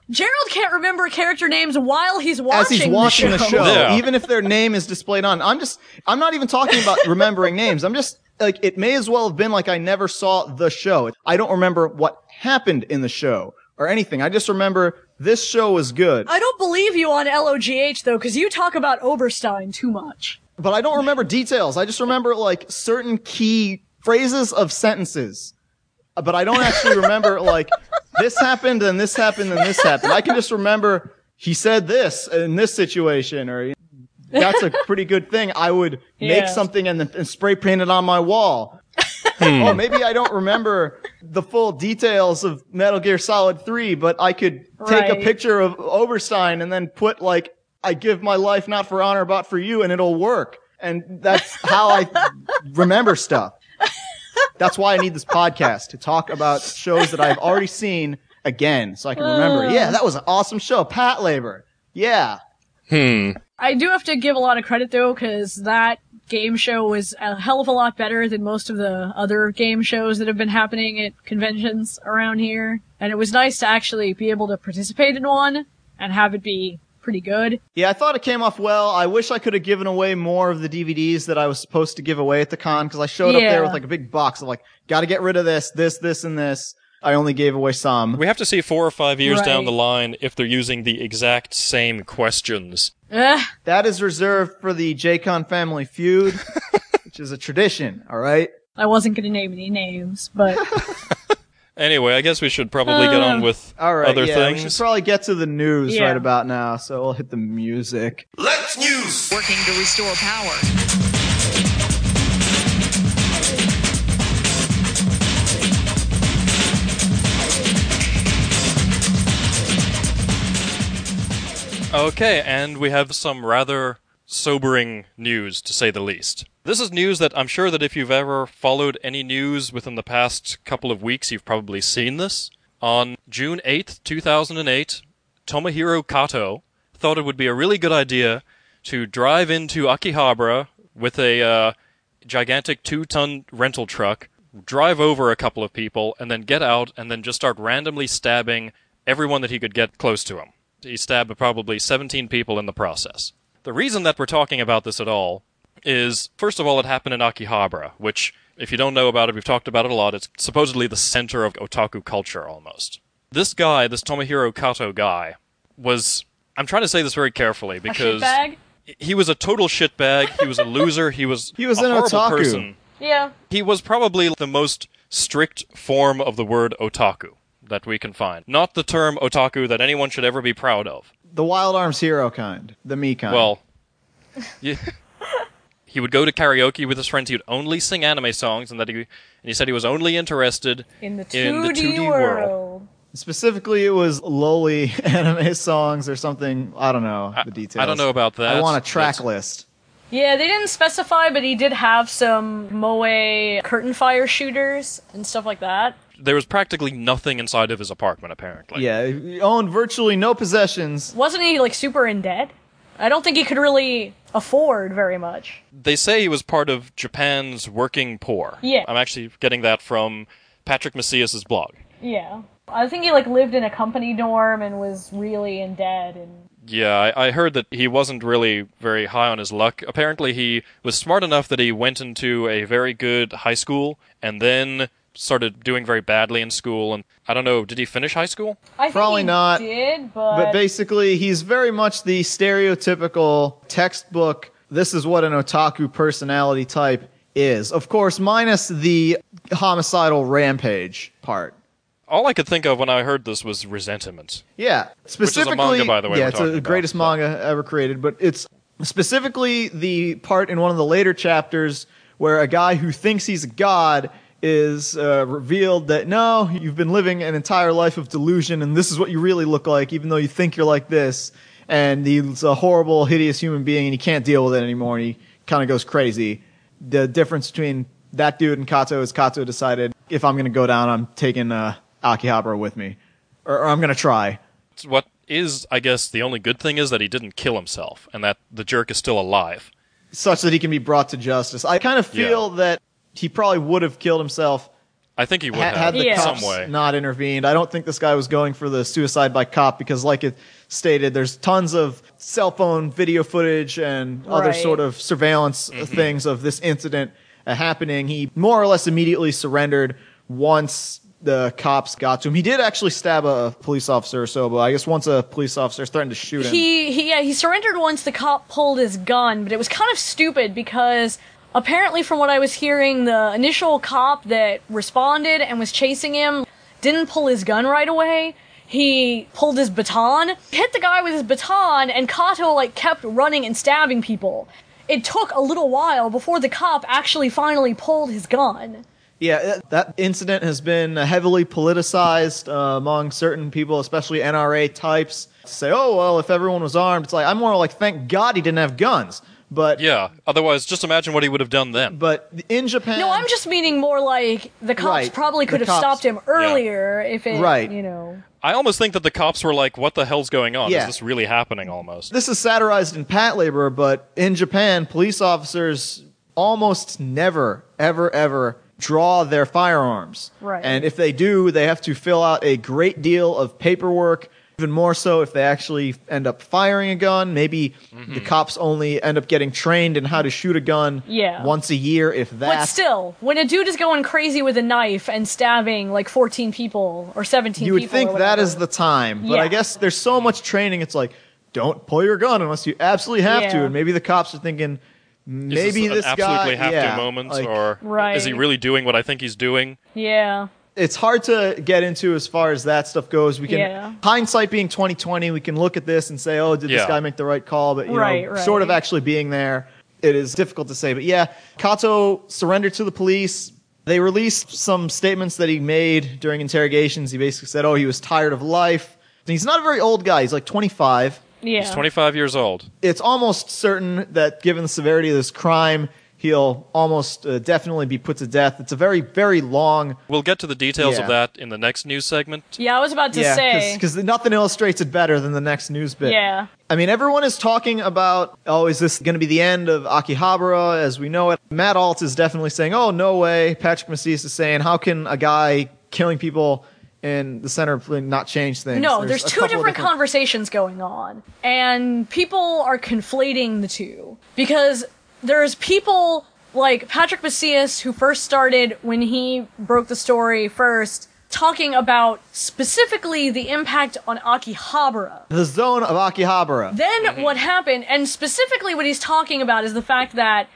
Gerald can't remember character names while he's watching As he's watching the show, Yeah. even if their name is displayed on. I'm just, I'm not even talking about remembering names. I'm just, like, it may as well have been like I never saw the show. I don't remember what happened in the show or anything. I just remember this show was good, I don't believe you on LOGH though, because you talk about Oberstein too much. but I don't remember details. I just remember like certain key phrases of sentences. But I don't actually remember like this happened and this happened and this happened. I can just remember he said this in this situation or that's a pretty good thing. I would make Yeah. something and, then and spray paint it on my wall. oh, maybe I don't remember the full details of Metal Gear Solid 3, but I could take a picture of Oberstein and then put like, I give my life not for honor, but for you, and it'll work. And that's how I remember stuff. That's why I need this podcast to talk about shows that I've already seen again, so I can remember. Yeah, that was an awesome show. Patlabor. Yeah. Hmm. I do have to give a lot of credit though, because that game show was a hell of a lot better than most of the other game shows that have been happening at conventions around here. And it was nice to actually be able to participate in one and have it be pretty good. Yeah, I thought it came off well. I wish I could have given away more of the DVDs that I was supposed to give away at the con because I showed up there with like a big box of like, got to get rid of this, this, this, and this. I only gave away some. We have to see four or five years down the line if they're using the exact same questions. Ugh. That is reserved for the JCon family feud, which is a tradition. All right. I wasn't gonna name any names, but Anyway, I guess we should probably get on Um, with All right. other yeah, we should probably get to the news Yeah. right about now. So we'll hit the music. Let's news. Working to restore power. Okay, and we have some rather sobering news, to say the least. This is news that I'm sure that if you've ever followed any news within the past couple of weeks, you've probably seen this. On June 8th, 2008, Tomohiro Kato thought it would be a really good idea to drive into Akihabara with a uh, gigantic two-ton rental truck, drive over a couple of people, and then get out and then just start randomly stabbing everyone that he could get close to him. He stabbed probably 17 people in the process. The reason that we're talking about this at all is, first of all, it happened in Akihabara, which, if you don't know about it, we've talked about it a lot. It's supposedly the center of otaku culture almost. This guy, this Tomohiro Kato guy, was. I'm trying to say this very carefully because shitbag. he was a total shitbag. He was a loser. He was He was a an horrible otaku. person. Yeah. He was probably the most strict form of the word otaku that we can find. Not the term otaku that anyone should ever be proud of. The Wild Arms hero kind, the me kind. Well, yeah. he would go to karaoke with his friends. He would only sing anime songs, and that he and he said he was only interested In the 2D, in the 2D world. world. specifically, it was lowly anime songs or something. I don't know the details. I don't know about that. I want a track but- list. Yeah, they didn't specify, but he did have some Moe curtain fire shooters and stuff like that. There was practically nothing inside of his apartment, apparently. Yeah, he owned virtually no possessions. Wasn't he like super in debt? I don't think he could really afford very much. They say he was part of Japan's working poor. Yeah. I'm actually getting that from Patrick Macias's blog. Yeah. I think he like lived in a company dorm and was really in debt and Yeah, I, I heard that he wasn't really very high on his luck. Apparently, he was smart enough that he went into a very good high school and then started doing very badly in school. And I don't know, did he finish high school? I think Probably he not, did, but, But basically, he's very much the stereotypical textbook. This is what an otaku personality type is. Of course, minus the homicidal rampage part. All I could think of when I heard this was resentment. Yeah, specifically. manga, by the way, Yeah, it's talking the about, greatest but- manga ever created. But it's specifically the part in one of the later chapters where a guy who thinks he's a god is uh, revealed that no, you've been living an entire life of delusion, and this is what you really look like, even though you think you're like this. And he's a horrible, hideous human being, and he can't deal with it anymore, and he kind of goes crazy. The difference between that dude and Kato is Kato decided if I'm going to go down, I'm taking uh, Akihabara with me, or, or I'm going to try. What is, I guess, the only good thing is that he didn't kill himself and that the jerk is still alive. such that he can be brought to justice. I kind of feel Yeah. that he probably would have killed himself I think he would ha- have had the Yeah. cops some way. not intervened. I don't think this guy was going for the suicide by cop because, like it stated, there's tons of cell phone video footage and other sort of surveillance uh things of this incident uh, happening. He more or less immediately surrendered once the cops got to him. He did actually stab a police officer or so, but I guess once a police officer threatened to shoot him. he, he yeah he surrendered once the cop pulled his gun, but it was kind of stupid because apparently from what I was hearing, the initial cop that responded and was chasing him didn't pull his gun right away. He pulled his baton, hit the guy with his baton, and Kato like kept running and stabbing people. It took a little while before the cop actually finally pulled his gun. Yeah, that- that incident has been heavily politicized uh, among certain people, especially NRA types. Say, oh, well, if everyone was armed, it's like, I'm more like, thank God he didn't have guns. But, Yeah, otherwise, just imagine what he would have done then. but in Japan. No, I'm just meaning more like the cops Right, probably could have cops- stopped him earlier if it, Right. you know. I almost think that the cops were like, what the hell's going on? Yeah. Is this really happening almost? This is satirized in Patlabor, but in Japan, police officers almost never, ever, ever draw their firearms. Right. And if they do, they have to fill out a great deal of paperwork Even more so if they actually end up firing a gun. Maybe Mm-hmm. the cops only end up getting trained in how to shoot a gun Yeah. once a year, if that. But still, when a dude is going crazy with a knife and stabbing like 14 people or 17 you would people, think that whatever- the time. But I guess there's so much training, it's like, don't pull your gun unless you absolutely have to. And maybe the cops are thinking, Is maybe this, this, an guy. absolutely have yeah, to moment, like, or Right. is he really doing what I think he's doing? Yeah. It's hard to get into as far as that stuff goes. We can Yeah. hindsight being 2020, we can look at this and say, "Oh, did this guy make the right call?" But you Right, know, right. sort of actually being there, it is difficult to say. But yeah, Kato surrendered to the police. They released some statements that he made during interrogations. He basically said, "Oh, he was tired of life." And he's not a very old guy. He's like 25. Yeah. He's 25 years old. It's almost certain that given the severity of this crime, he'll almost uh, definitely be put to death. It's a very, very long We'll get to the details Yeah. of that in the next news segment. Yeah, I was about to yeah, say. because nothing illustrates it better than the next news bit. Yeah. I mean, everyone is talking about, oh, is this going to be the end of Akihabara as we know it? Matt Alt is definitely saying, oh, no way. Patrick Macias is saying, how can a guy killing people in the center of not change things? No, there's, a two couple of different, conversations going on, and people are conflating the two because there's people like Patrick Macias who first started when he broke the story first, talking about specifically the impact on Akihabara. The zone of Akihabara. Then mm-hmm. what happened, and specifically what he's talking about is the fact that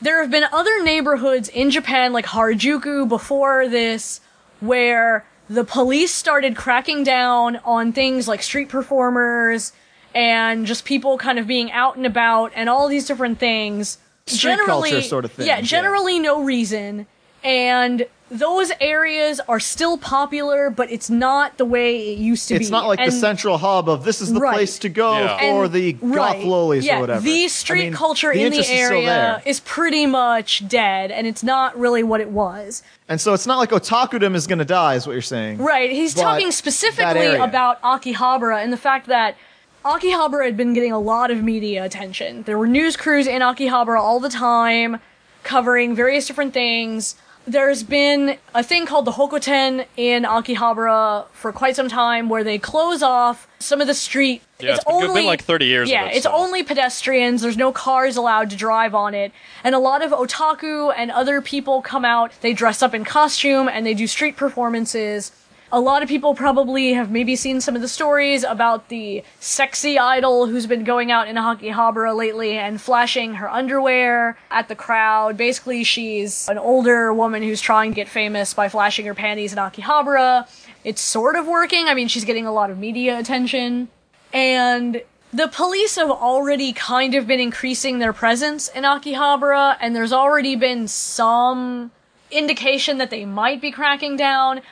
there have been other neighborhoods in Japan, like Harajuku, before this, where the police started cracking down on things like street performers and just people kind of being out and about and all these different things. Street culture sort of things, Yeah, yeah. generally no reason. And those areas are still popular, but it's not the way it used to be. It's not like the central hub of this is the Right. place to go Yeah. for and- the goth right, lolies yeah, or whatever. The street I mean, culture the in the area is still area there. is pretty much dead, and it's not really what it was. And so it's not like otakudom is going to die, is what you're saying. Right. He's talking specifically about Akihabara and the fact that Akihabara had been getting a lot of media attention. There were news crews in Akihabara all the time, covering various different things. There's been a thing called the Hokoten in Akihabara for quite some time where they close off some of the street. Yeah, it's been- been like 30 years Yeah, it, it's so. only pedestrians. There's no cars allowed to drive on it. And a lot of otaku and other people come out. They dress up in costume and they do street performances. A lot of people probably have maybe seen some of the stories about the sexy idol who's been going out in a Akihabara lately and flashing her underwear at the crowd. Basically, she's an older woman who's trying to get famous by flashing her panties in Akihabara. It's sort of working. I mean, she's getting a lot of media attention. And the police have already kind of been increasing their presence in Akihabara, and there's already been some indication that they might be cracking down.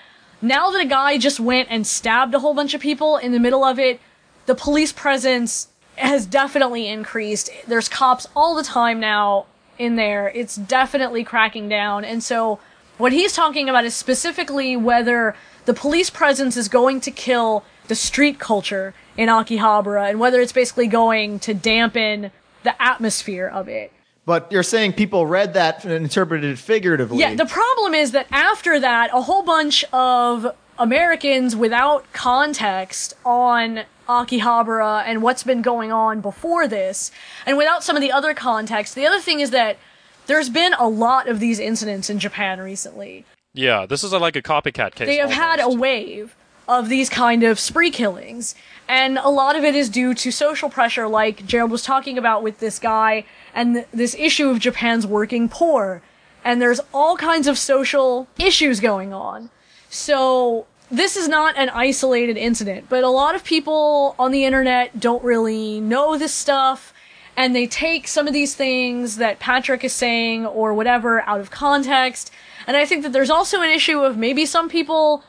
Now that a guy just went and stabbed a whole bunch of people in the middle of it, the police presence has definitely increased. There's cops all the time now in there. It's definitely cracking down. And so what he's talking about is specifically whether the police presence is going to kill the street culture in Akihabara and whether it's basically going to dampen the atmosphere of it. But you're saying people read that and interpreted it figuratively. Yeah, the problem is that after that, a whole bunch of Americans without context on Akihabara and what's been going on before this, and without some of the other context, the other thing is that there's been a lot of these incidents in Japan recently. Yeah, this is a, like a copycat case. They have had a wave of these kind of spree killings. And a lot of it is due to social pressure, like Gerald was talking about with this guy, and th- this issue of Japan's working poor. And there's all kinds of social issues going on. So, this is not an isolated incident, but a lot of people on the internet don't really know this stuff, and they take some of these things that Patrick is saying or whatever out of context. And I think that there's also an issue of maybe some people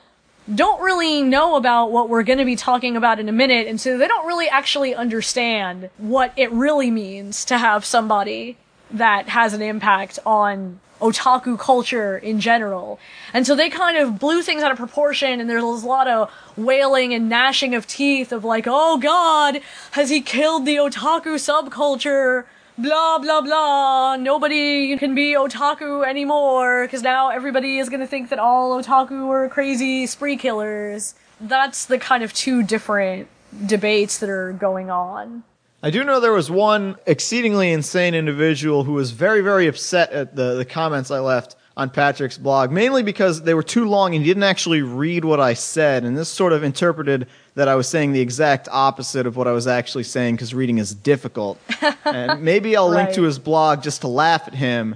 don't really know about what we're going to be talking about in a minute, and so they don't really actually understand what it really means to have somebody that has an impact on otaku culture in general. And so they kind of blew things out of proportion, and there's a lot of wailing and gnashing of teeth of like, oh god, has he killed the otaku subculture? Blah blah blah. Nobody can be otaku anymore because now everybody is gonna think that all otaku are crazy spree killers. That's the kind of two different debates that are going on. I do know there was one exceedingly insane individual who was very, very upset at the, the comments I left on Patrick's blog, mainly because they were too long and he didn't actually read what I said. And this sort of interpreted that I was saying the exact opposite of what I was actually saying because reading is difficult. and maybe I'll link to his blog just to laugh at him,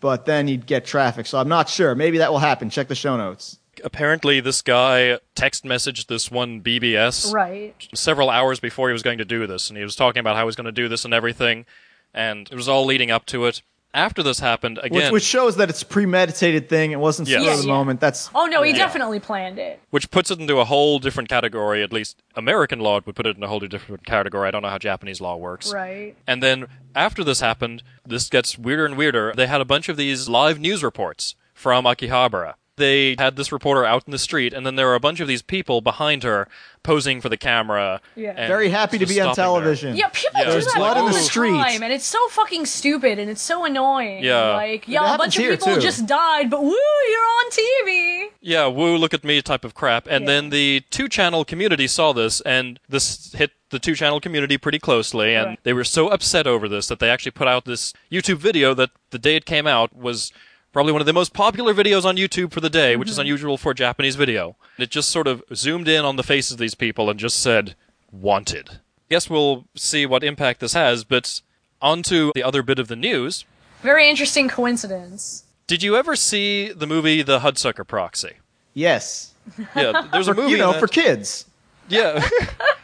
but then he'd get traffic. So I'm not sure. Maybe that will happen. Check the show notes. Apparently, this guy text messaged this one BBS Right. several hours before he was going to do this, and he was talking about how he was going to do this and everything, and it was all leading up to it. After this happened, Which, again, which shows that it's a premeditated thing. It wasn't Yes. spur of Yeah, the yeah. moment. That's Oh no, he Yeah. definitely planned it. which puts it into a whole different category. At least American law would put it in a whole different category. I don't know how Japanese law works. Right. And then after this happened, this gets weirder and weirder. They had a bunch of these live news reports from Akihabara. They had this reporter out in the street, and then there were a bunch of these people behind her posing for the camera. Yeah. very happy to be on stopping there. television. Yeah, people Yeah. do There's that blood all in the the street. time, and it's so fucking stupid, and it's so annoying. Yeah. like yeah, a bunch of people too. just died, but woo, you're on TV. Yeah, woo, look at me type of crap. And Yeah. then the two channel community saw this, and this hit the two channel community pretty closely, and Right. they were so upset over this that they actually put out this YouTube video that the day it came out was probably one of the most popular videos on YouTube for the day, which is Mm-hmm. unusual for a Japanese video. It just sort of zoomed in on the faces of these people and just said, wanted. Guess we'll see what impact this has, but onto the other bit of the news. Very interesting coincidence. Did you ever see the movie The Hudsucker Proxy? Yes. Yeah, there's a movie you know, that- for kids. Yeah.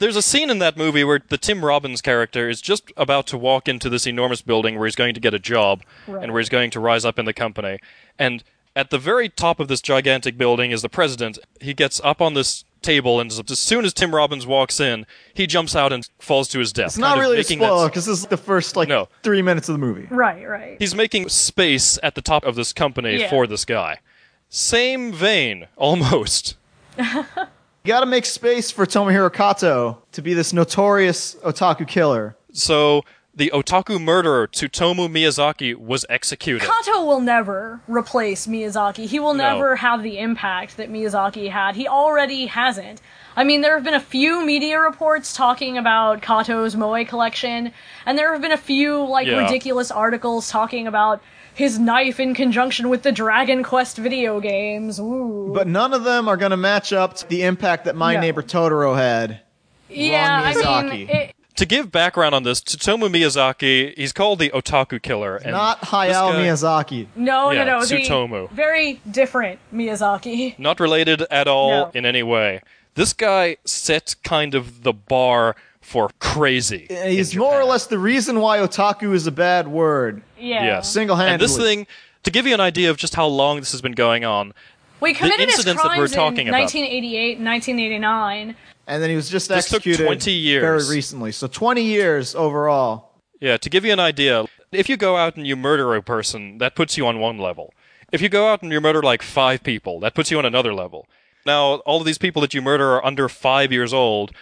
There's a scene in that movie where the Tim Robbins character is just about to walk into this enormous building where he's going to get a job Right. and where he's going to rise up in the company. And at the very top of this gigantic building is the president. He gets up on this table, and as soon as Tim Robbins walks in, he jumps out and falls to his death. It's not really a making that- spoiler because this is the first like No. three minutes of the movie. Right, right. He's making space at the top of this company Yeah. for this guy. Same vein, almost. You got to make space for Tomohiro Kato to be this notorious otaku killer. So the otaku murderer Tsutomu Miyazaki was executed. Kato will never replace Miyazaki. He will No. never have the impact that Miyazaki had. He already hasn't. I mean, there have been a few media reports talking about Kato's Moe collection, and there have been a few, like, Yeah. ridiculous articles talking about his knife in conjunction with the Dragon Quest video games. Ooh. But none of them are going to match up to the impact that My No. Neighbor Totoro had. yeah, I Miyazaki. mean, it, To give background on this, Tsutomu Miyazaki, he's called the otaku killer. And Not Hayao guy- Miyazaki. no, Yeah, no, no. the Tsutomu. Very different Miyazaki. Not related at all No. in any way. This guy set kind of the bar for crazy. Uh, in He's more or less the reason why otaku is a bad word. Yeah. Yes. Single-handedly. And this thing, to give you an idea of just how long this has been going on, We committed his incidents that we're crimes talking in about. 1988 and 1989. And then he was just This took executed 20 years. very recently. So 20 years overall. Yeah, to give you an idea, if you go out and you murder a person, that puts you on one level. If you go out and you murder like five people, that puts you on another level. Now, all of these people that you murder are under five years old,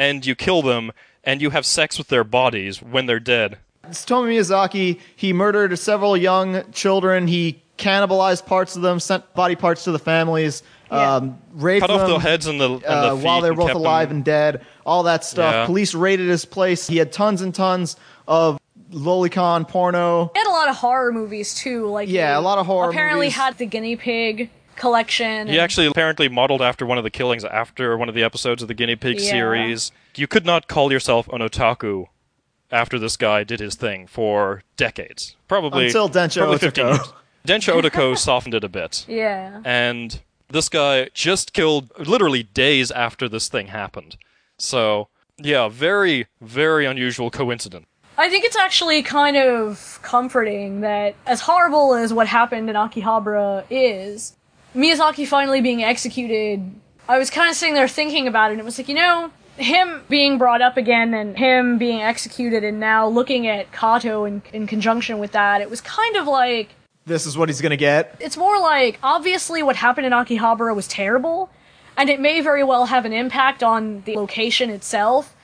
and you kill them, and you have sex with their bodies when they're dead. It's Tomomi Miyazaki. He murdered several young children. He cannibalized parts of them, sent body parts to the families, Yeah. um, raped them. Cut off them the heads and the, and the uh, feet while they're both alive them- and dead. All that stuff. Yeah. Police raided his place. He had tons and tons of lolicon porno. He had a lot of horror movies too. Like Yeah, a lot of horror Apparently movies. had the guinea pig collection. He and- actually apparently modeled after one of the killings after one of the episodes of the Guinea Pig Yeah. series. You could not call yourself an otaku after this guy did his thing for decades. Probably Until Densha probably 15 Otoko. years. Densha Otoko softened it a bit. yeah. And this guy just killed literally days after this thing happened. So, yeah, very, very unusual coincidence. I think it's actually kind of comforting that, as horrible as what happened in Akihabara is, Miyazaki finally being executed. I was kind of sitting there thinking about it, and it was like, you know, him being brought up again and him being executed, and now looking at Kato in, in conjunction with that, it was kind of like This is what he's gonna get. it's more like obviously what happened in Akihabara was terrible, and it may very well have an impact on the location itself.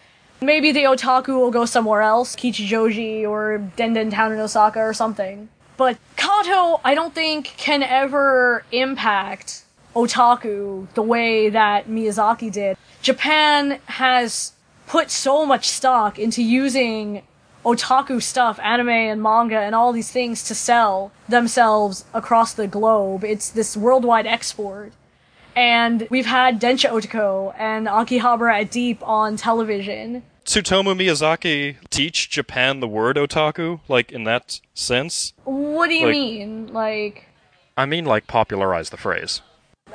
Maybe the otaku will go somewhere else, Kichijoji or Denden Town in Osaka or something. But Kato, I don't think can ever impact otaku the way that Miyazaki did. Japan has put so much stock into using otaku stuff, anime and manga and all these things to sell themselves across the globe. It's this worldwide export. And we've had Densha Otoko and Akihabara at Deep on television. Tsutomu Miyazaki teach Japan the word otaku, like in that sense? What do you Like- mean? Like, I mean, like popularize the phrase.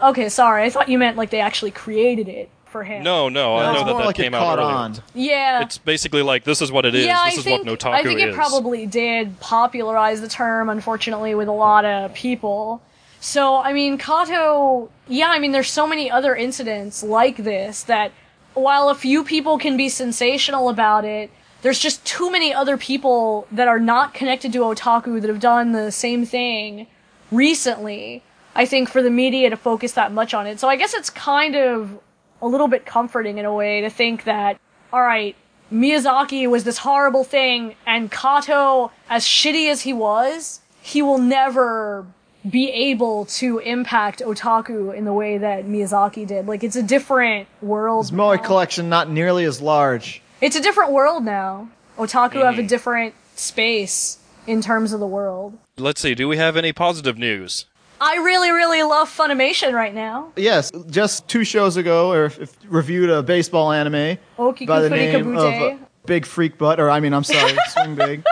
okay, sorry, I thought you meant like they actually created it for him. No, no, I know that that like came out caught earlier. on. Yeah. It's basically like this is what it is. yeah, this I is think, what Notaku I think is. it probably did popularize the term, unfortunately, with a lot of people. So, I mean, Kato, yeah, I mean, there's so many other incidents like this that while a few people can be sensational about it, there's just too many other people that are not connected to otaku that have done the same thing recently, I think, for the media to focus that much on it. So I guess it's kind of a little bit comforting in a way to think that, alright, Miyazaki was this horrible thing, and Kato, as shitty as he was, he will never be able to impact otaku in the way that Miyazaki did. Like, it's a different world. His Moe collection not nearly as large. It's a different world now. Otaku have Mm-hmm. a different space in terms of the world. Let's see. Do we have any positive news? I really, really love Funimation right now. Yes, just two shows ago, or if, if reviewed a baseball anime Okiku by the name of uh, Big Freak Butt, or I mean, I'm sorry, Swing Big.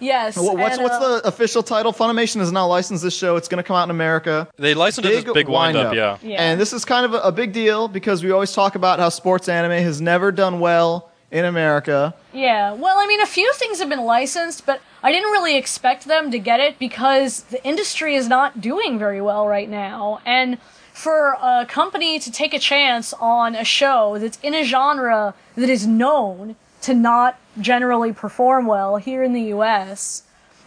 Yes. What- what's and, what's uh, the official title? Funimation has now licensed this show. It's going to come out in America. They licensed it as Big Windup, yeah. Yeah. And this is kind of a, a big deal because we always talk about how sports anime has never done well in America. Yeah, well, I mean, a few things have been licensed, but I didn't really expect them to get it because the industry is not doing very well right now. And for a company to take a chance on a show that's in a genre that is known to not generally perform well here in the US,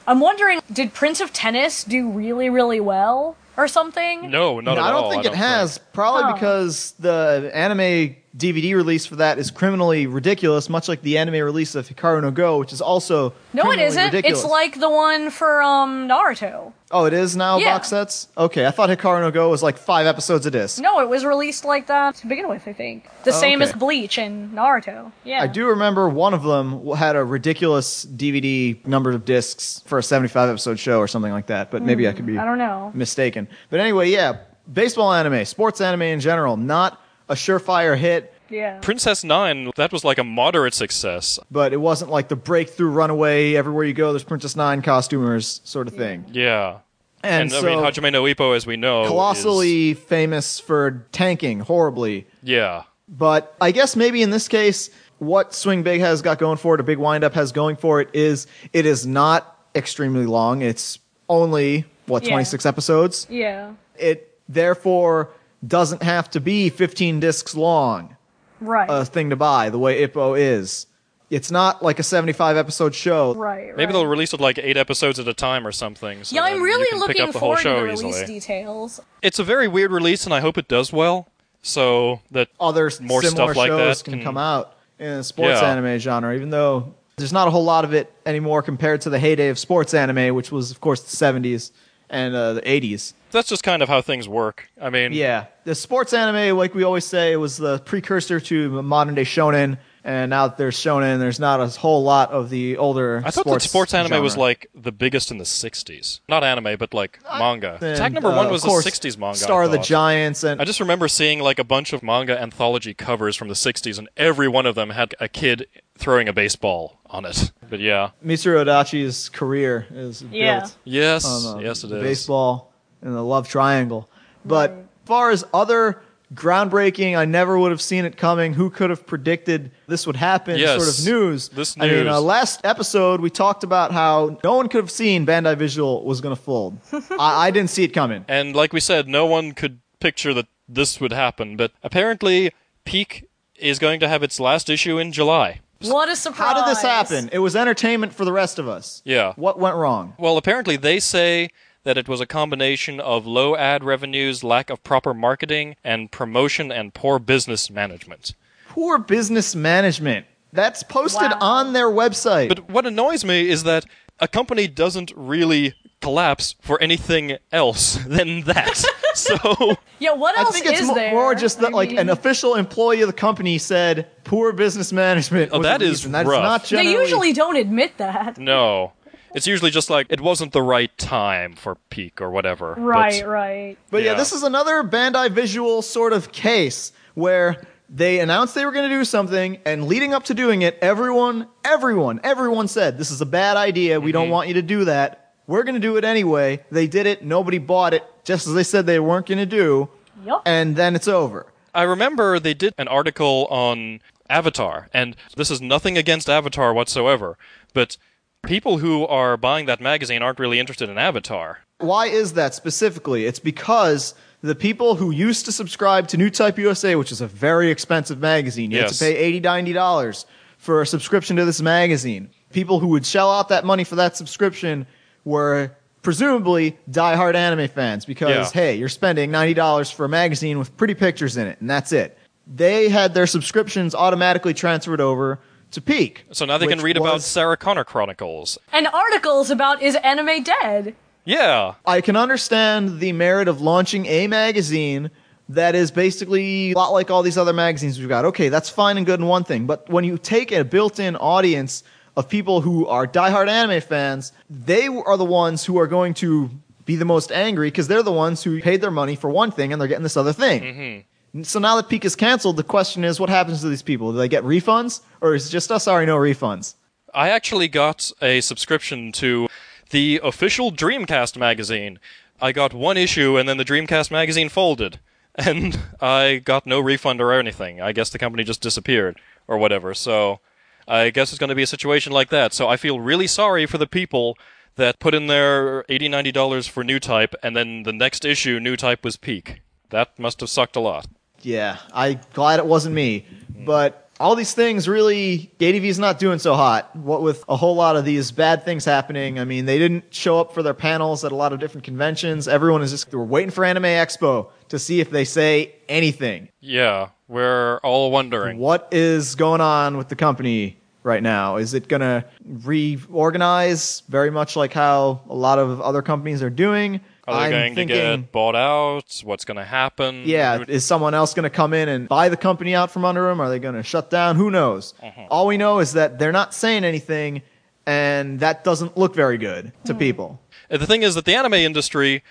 I'm wondering, did Prince of Tennis do really, really well or something? No, not No, at all. I don't all. think it has, probably Oh. because the anime DVD release for that is criminally ridiculous, much like the anime release of Hikaru no Go, which is also No, it isn't. Ridiculous. It's like the one for um Naruto. oh, it is now Yeah. box sets. Okay, I thought Hikaru no Go was like five episodes a disc. No, it was released like that to begin with, I think. The Oh, same okay. as Bleach and Naruto. Yeah. I do remember one of them had a ridiculous DVD number of discs for a 75 episode show or something like that, but maybe I could be Hmm, I don't know. mistaken. But anyway, yeah, baseball anime, sports anime in general, not a surefire hit, Yeah. Princess Nine, that was like a moderate success. but it wasn't like the breakthrough runaway everywhere you go there's Princess 9 costumers sort of thing. Yeah. And, And, so I mean, Hajime no Ippo, as we know, is- colossally famous for tanking horribly. yeah. But I guess maybe in this case, what Swing Big has got going for it, or Big Windup has going for it, is it is not extremely long. It's only, what, Yeah. 26 episodes? Yeah. It therefore doesn't have to be 15 discs long, Right. a thing to buy, the way Ippo is. It's not like a 75 episode show. right. Right. Maybe they'll release it like eight episodes at a time or something. So Yeah, I'm you really can pick looking up the whole forward to show the release easily. details. It's a very weird release, and I hope it does well. So that Other More similar stuff like shows that can, can- come out in the sports Yeah. anime genre, even though there's not a whole lot of it anymore compared to the heyday of sports anime, which was, of course, the 70s and uh, the 80s. that's just kind of how things work. I mean, Yeah, the sports anime, like we always say, was the precursor to modern day shonen. And now that there's shonen, there's not a whole lot of the older. I thought sports that sports anime was like the biggest in the '60s. Not anime, but like manga. And, Attack number uh, one was a '60s manga. Star of the. Giants, and I just remember seeing like a bunch of manga anthology covers from the 60s, and every one of them had a kid throwing a baseball on it. But yeah. Mr. Adachi's career is Yeah. built Yes. on uh, yes, it the is. baseball and the love triangle. But as far as other groundbreaking, I never would have seen it coming. Who could have predicted this would happen? Yes. Sort of news. This news. I mean, uh, last episode we talked about how no one could have seen Bandai Visual was going to fold. I, I didn't see it coming. And like we said, no one could picture that this would happen. But apparently, PiQ is going to have its last issue in July. What a surprise! How did this happen? It was entertainment for the rest of us. Yeah. What went wrong? Well, apparently they say that it was a combination of low ad revenues, lack of proper marketing and promotion, and poor business management. Poor business management. That's posted Wow. on their website. But what annoys me is that a company doesn't really collapse for anything else than that. so Yeah, what I else think it's is mo- there? more just that I like mean, an official employee of the company said poor business management. Oh, was that the is reason. That's rough. not They usually don't admit that. no. It's usually just like it wasn't the right time for PiQ or whatever. but- Right, right. But yeah. Yeah. this is another Bandai Visual sort of case where they announced they were going to do something, and leading up to doing it, everyone, everyone, everyone said, This is a bad idea. We Mm-hmm. don't want you to do that. We're going to do it anyway. They did it. Nobody bought it, just as they said they weren't going to do. Yup. And then it's over. I remember they did an article on Avatar, and this is nothing against Avatar whatsoever, but people who are buying that magazine aren't really interested in Avatar. Why is that specifically? It's because the people who used to subscribe to Newtype USA, which is a very expensive magazine, you Yes. had to pay $80, $90 for a subscription to this magazine. People who would shell out that money for that subscription were presumably diehard anime fans because, Yeah. hey, you're spending $90 for a magazine with pretty pictures in it, and that's it. They had their subscriptions automatically transferred over to PiQ. So now they can which read about was- Sarah Connor Chronicles. And articles about is anime dead? Yeah. I can understand the merit of launching a magazine that is basically a lot like all these other magazines we've got. Okay, that's fine and good and one thing, but when you take a built-in audience of people who are diehard anime fans, they are the ones who are going to be the most angry because they're the ones who paid their money for one thing and they're getting this other thing. Mm-hmm. So now that PiQ is canceled, the question is, what happens to these people? Do they get refunds, or is it just, oh, sorry, no refunds? I actually got a subscription to the official Dreamcast magazine. I got one issue and then the Dreamcast magazine folded. And I got no refund or anything. I guess the company just disappeared or whatever. So I guess it's going to be a situation like that. So I feel really sorry for the people that put in their $80, $90 for Newtype and then the next issue, Newtype was PiQ. That must have sucked a lot. Yeah, I'm glad it wasn't me. But all these things really, ADV's not doing so hot. What with a whole lot of these bad things happening. I mean, they didn't show up for their panels at a lot of different conventions. Everyone is just, we're waiting for Anime Expo to see if they say anything. Yeah, we're all wondering. What is going on with the company right now? Is it going to reorganize very much like how a lot of other companies are doing? Are they I'm going thinking, to get bought out? What's going to happen? Yeah, is someone else going to come in and buy the company out from under them? Are they going to shut down? Who knows? Uh-huh. All we know is that they're not saying anything, and that doesn't look very good to people. Uh, The thing is that the anime industry,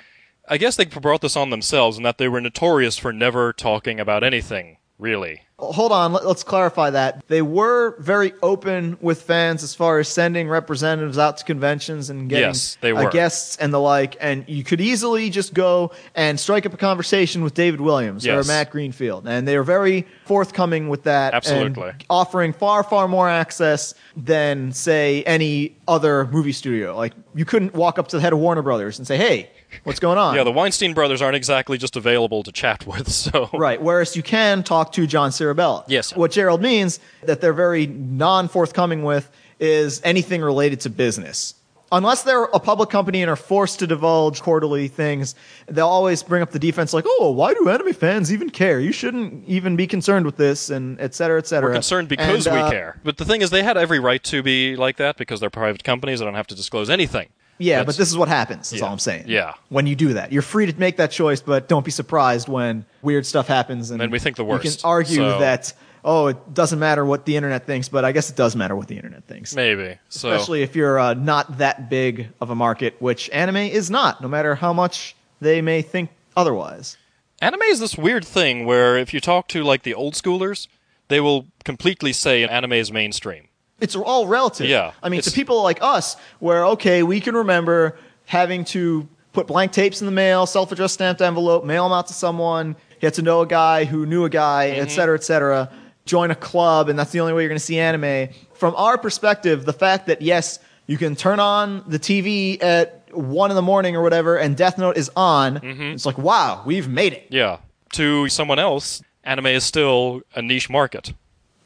I guess they brought this on themselves and that they were notorious for never talking about anything, really. Hold on, let, us clarify that. They were very open with fans as far as sending representatives out to conventions and getting Yes, they uh, guests and the like, and you could easily just go and strike up a conversation with David Williams or Matt Greenfield. And they were very forthcoming with that. and Absolutely. offering far, far more access than, say, any other movie studio. Like, you couldn't walk up to the head of Warner Brothers and say, hey, what's going on? Yeah, the Weinstein brothers aren't exactly just available to chat with, so. Right. Whereas you can talk to John Sirabella. Yes. What Gerald means that they're very non forthcoming with is anything related to business. Unless they're a public company and are forced to divulge quarterly things, they'll always bring up the defense like, oh, why do anime fans even care? You shouldn't even be concerned with this, and et cetera, et cetera. We're concerned because And, uh, we care. But the thing is, they had every right to be like that because they're private companies. They don't have to disclose anything. Yeah, but this is what happens, That's Yeah. all I'm saying. Yeah. When you do that. You're free to make that choice, but don't be surprised when weird stuff happens. And Then we think the worst. You can argue so- that, oh, it doesn't matter what the internet thinks, but I guess it does matter what the internet thinks. Maybe. So. Especially if you're uh, not that big of a market, which anime is not, no matter how much they may think otherwise. Anime is this weird thing where if you talk to, like, the old schoolers, they will completely say anime is mainstream. It's all relative. Yeah, I mean, to people like us, where, okay, we can remember having to put blank tapes in the mail, self addressed stamped envelope, mail them out to someone, get to know a guy who knew a guy, Mm-hmm. et cetera, et cetera, join a club, and that's the only way you're going to see anime. From our perspective, the fact that, yes, you can turn on the TV at one in the morning or whatever, and Death Note is on, Mm-hmm. it's like, wow, we've made it. Yeah. To someone else, anime is still a niche market.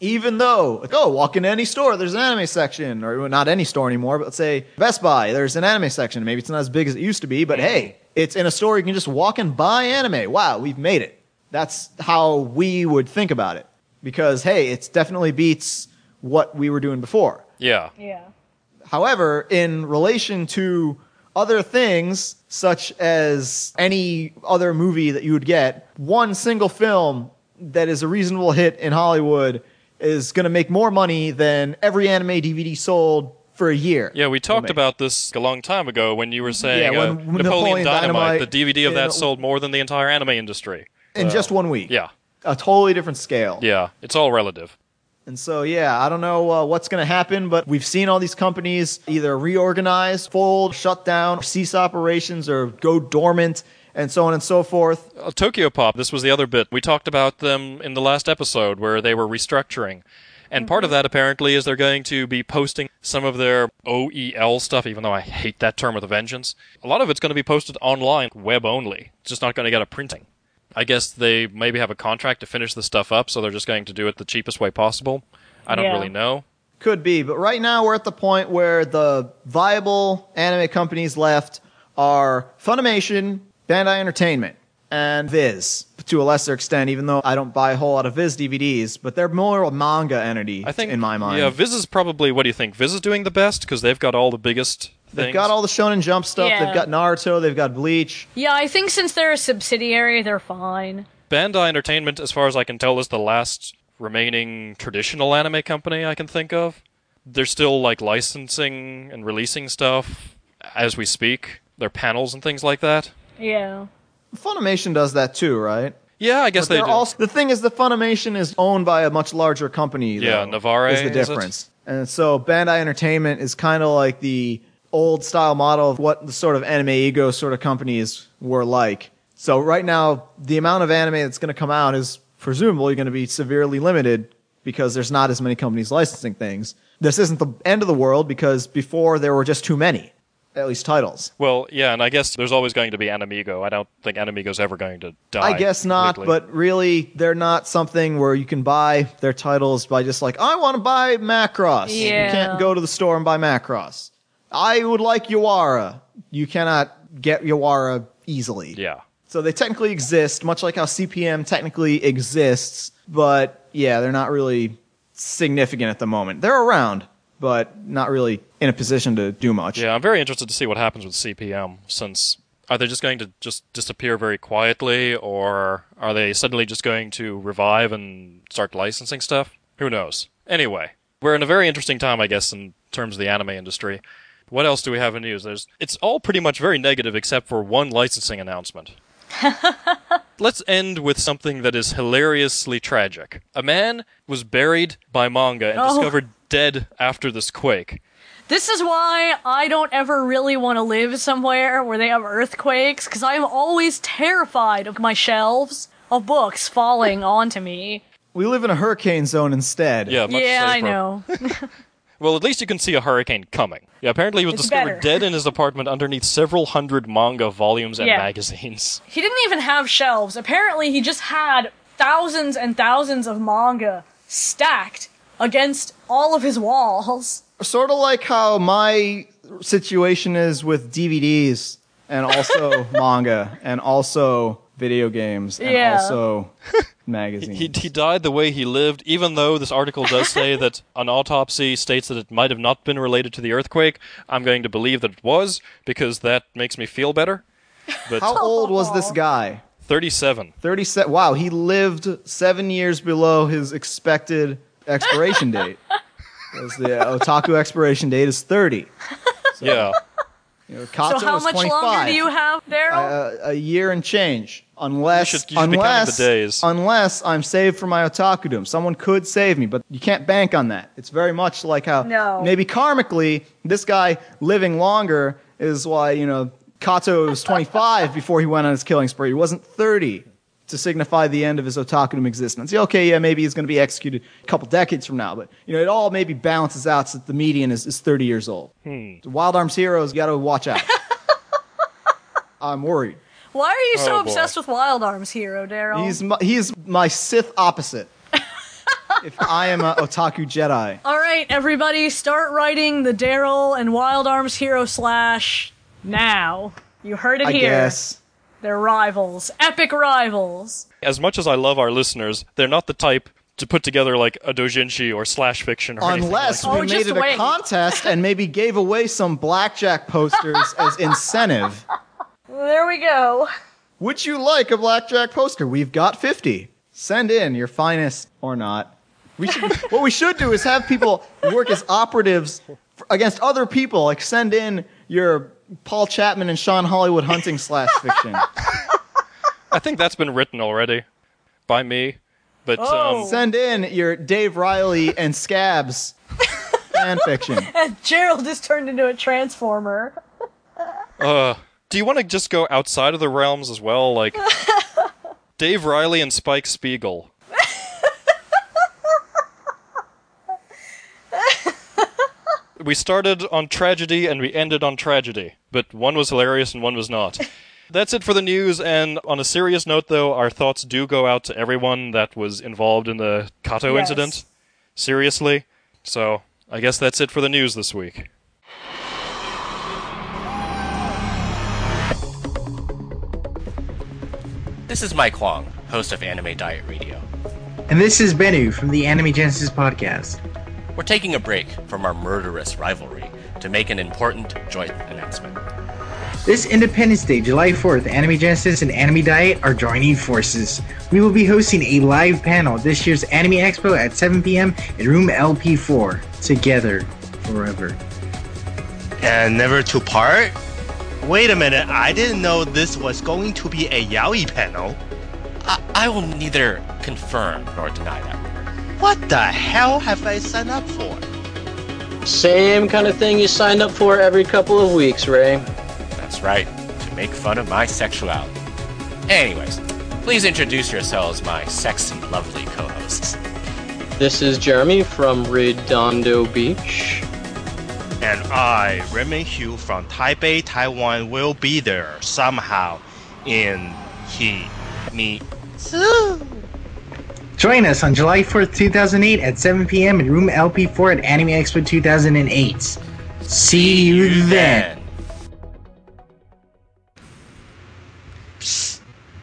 Even though, like, oh, walk into any store, there's an anime section, or well, not any store anymore, but let's say Best Buy, there's an anime section. Maybe it's not as big as it used to be, but hey, it's in a store you can just walk and buy anime. Wow, we've made it. That's how we would think about it. Because, hey, it's definitely beats what we were doing before. Yeah. Yeah. However, in relation to Other things, such as any other movie that you would get, one single film that is a reasonable hit in Hollywood is going to make more money than every anime DVD sold for a year. Yeah, we talked about this a long time ago when you were saying Yeah, when- uh, when Napoleon, Napoleon Dynamite, Dynamite the DVD of that sold more than the entire anime industry. in just one week. Yeah, A totally different scale. yeah, it's all relative. And so, yeah, I don't know uh, what's going to happen, but we've seen all these companies either reorganize, fold, shut down, cease operations, or go dormant, and so on and so forth. Uh, Tokyo Pop, this was the other bit. We talked about them in the last episode where they were restructuring. And part of that apparently is they're going to be posting some of their OEL stuff, even though I hate that term with a vengeance. A lot of it's going to be posted online, web only. It's just not going to get a printing. I guess they maybe have a contract to finish the stuff up, so they're just going to do it the cheapest way possible. I don't Yeah. really know. Could be, but right now we're at the point where the viable anime companies left are Funimation, Bandai Entertainment, and Viz to a lesser extent, even though I don't buy a whole lot of Viz DVDs, but they're more a manga entity I think in my mind. Yeah, Viz is probably. What do you think? Viz is doing the best because they've got all the biggest things. They've got all the Shonen Jump stuff. Yeah. They've got Naruto. They've got Bleach. Yeah, I think since they're a subsidiary, they're fine. Bandai Entertainment, as far as I can tell, is the last remaining traditional anime company I can think of. They're still like licensing and releasing stuff as we speak. Their panels and things like that. Yeah. Funimation does that too, right? Yeah, I guess But they they're do. also the thing is the Funimation is owned by a much larger company. Yeah, though, Navarre, is the is it? difference. And so Bandai Entertainment is kind of like the old style model of what the sort of AnimEigo sort of companies were like. So right now, the amount of anime that's going to come out is presumably going to be severely limited because there's not as many companies licensing things. This isn't the end of the world because before there were just too many, at least titles. well, yeah, and I guess there's always going to be AnimEigo. I don't think AnimEigo's ever going to die. I guess not, completely. but really, they're not something where you can buy their titles by just like, I want to buy Macross. Yeah. You can't go to the store and buy Macross. I would like Yawara. You cannot get Yawara easily. yeah. So they technically exist, much like how CPM technically exists, but yeah, they're not really significant at the moment. They're around, but not really in a position to do much. Yeah, I'm very interested to see what happens with CPM since are they just going to just disappear very quietly or are they suddenly just going to revive and start licensing stuff? Who knows? Anyway, we're in a very interesting time I guess in terms of the anime industry. What else do we have in news? There's it's all pretty much very negative except for one licensing announcement. Let's end with something that is hilariously tragic. A man was buried by manga and Oh. discovered dead after this quake. This is why I don't ever really want to live somewhere where they have earthquakes, because I am always terrified of my shelves of books falling onto me. We live in a hurricane zone instead. Yeah, much yeah, I know. Well, at least you can see a hurricane coming. Yeah, apparently he was It's discovered better. dead in his apartment underneath several hundred manga volumes and Yeah. magazines. He didn't even have shelves. Apparently, he just had thousands and thousands of manga stacked against all of his walls. sort of like how my situation is with DVDs and also manga and also video games and Yeah. also magazines. He, he died the way he lived, even though this article does say that an autopsy states that it might have not been related to the earthquake. I'm going to believe that it was, because that makes me feel better. But how old was this guy? 37. 37. Wow, he lived seven years below his expected expiration date. Was the otaku expiration date is 30. Yeah. You know, Kato so how is much 25. longer do you have, Daryl? Uh, a year and change. Unless, You should- you should unless, the days. unless I'm saved from my otakudom. Someone could save me, but you can't bank on that. It's very much like how No. maybe karmically, this guy living longer is why, you know, Kato was 25 before he went on his killing spree. He wasn't 30 to signify the end of his otakudom existence. Yeah, okay, yeah, maybe he's going to be executed a couple decades from now, but, you know, it all maybe balances out so that the median is, is 30 years old. Hmm. Wild Arms Heroes, you got to watch out. I'm worried. Why are you so Oh, obsessed with Wild Arms Hero, Daryl? He's my, he's my Sith opposite. if I am a otaku Jedi, All right, everybody, start writing the Daryl and Wild Arms Hero slash now. You heard it I here. guess. They're rivals, epic rivals. As much as I love our listeners, they're not the type to put together like a dojinshi or slash fiction or anything Unless like Oh, we just made it a contest and maybe gave away some blackjack posters as incentive. There we go. Would you like a blackjack poster? We've got 50. Send in your finest or not. We should, what we should do is have people work as operatives against other people. Like send in your Paul Chapman and Sean Hollywood hunting slash fiction. I think that's been written already by me. But Oh. um, Send in your Dave Riley and Scabs fan fiction. And Gerald is turned into a transformer. uh, do you want to just go outside of the realms as well? Like Dave Riley and Spike Spiegel. We started on tragedy and we ended on tragedy, but one was hilarious and one was not. That's it for the news, and on a serious note, though, our thoughts do go out to everyone that was involved in the Kato Yes. incident. Seriously. So, I guess that's it for the news this week. This is Mike Huang, host of Anime Diet Radio. And this is Bennu from the Anime Genesis podcast. We're taking a break from our murderous rivalry to make an important joint announcement. This Independence Day, July 4th, Anime Genesis and Anime Diet are joining forces. We will be hosting a live panel this year's Anime Expo at 7 p.m. in room LP4. Together, forever. and never to part? Wait a minute, I didn't know this was going to be a yaoi panel. I, I will neither confirm nor deny that. What the hell have I signed up for? Same kind of thing you signed up for every couple of weeks, Ray. That's right, to make fun of my sexuality. Anyways, please introduce yourselves, my sexy, lovely co hosts. This is Jeremy from Redondo Beach. And I, Raymond Hugh from Taipei, Taiwan, will be there somehow in he, me, Join us on July 4th, 2008 at 7 p.m. in room LP4 at Anime Expo 2008. See you then.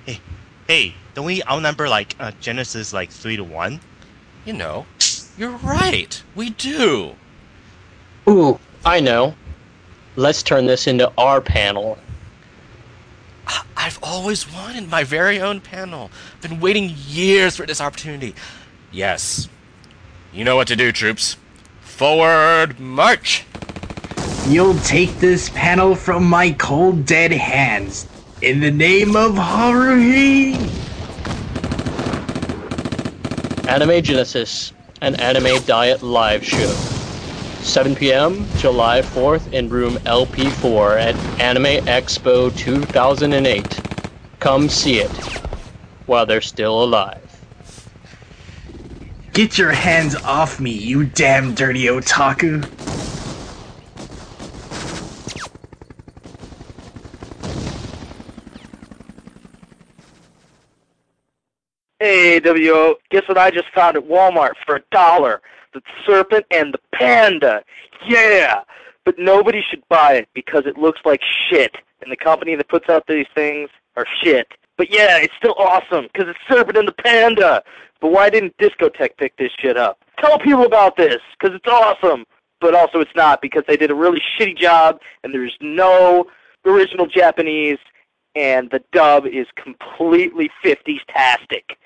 Hey, hey, don't we outnumber like uh, Genesis like three to one? You know, you're right, we do. Ooh, I know. Let's turn this into our panel. I- I've always wanted my very own panel. I've been waiting years for this opportunity. Yes. You know what to do, troops. Forward march! You'll take this panel from my cold dead hands. In the name of Haruhi! Anime Genesis, an anime diet live show. 7 p.m., July 4th, in room LP4 at Anime Expo 2008. Come see it while they're still alive. Get your hands off me, you damn dirty otaku! Hey, WO, guess what I just found at Walmart for a dollar? The serpent and the panda. Yeah! But nobody should buy it because it looks like shit. And the company that puts out these things are shit. But yeah, it's still awesome because it's serpent and the panda. But why didn't Discotek pick this shit up? Tell people about this because it's awesome. But also it's not because they did a really shitty job and there's no original Japanese and the dub is completely 50s-tastic.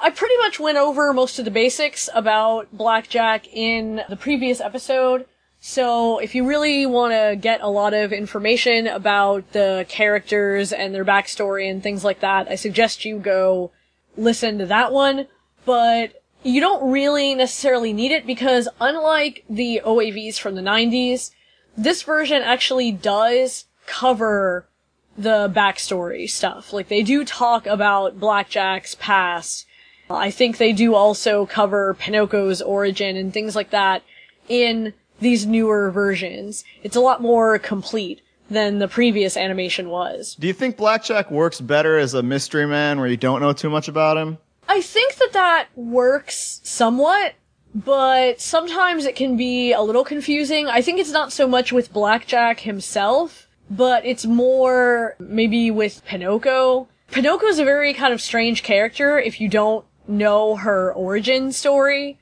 I pretty much went over most of the basics about Blackjack in the previous episode. So if you really want to get a lot of information about the characters and their backstory and things like that, I suggest you go listen to that one. But you don't really necessarily need it because unlike the OAVs from the 90s, this version actually does cover the backstory stuff. Like they do talk about Blackjack's past. I think they do also cover Pinocchio's origin and things like that in these newer versions. It's a lot more complete than the previous animation was. Do you think Blackjack works better as a mystery man where you don't know too much about him? I think that that works somewhat, but sometimes it can be a little confusing. I think it's not so much with Blackjack himself, but it's more maybe with Pinocchio. Pinocchio's a very kind of strange character if you don't know her origin story.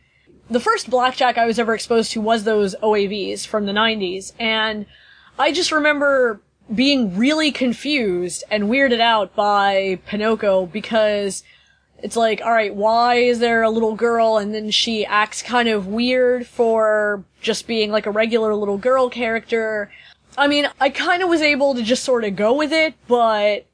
The first Blackjack I was ever exposed to was those OAVs from the 90s, and I just remember being really confused and weirded out by Pinocchio because it's like, alright, why is there a little girl and then she acts kind of weird for just being like a regular little girl character? I mean, I kind of was able to just sort of go with it, but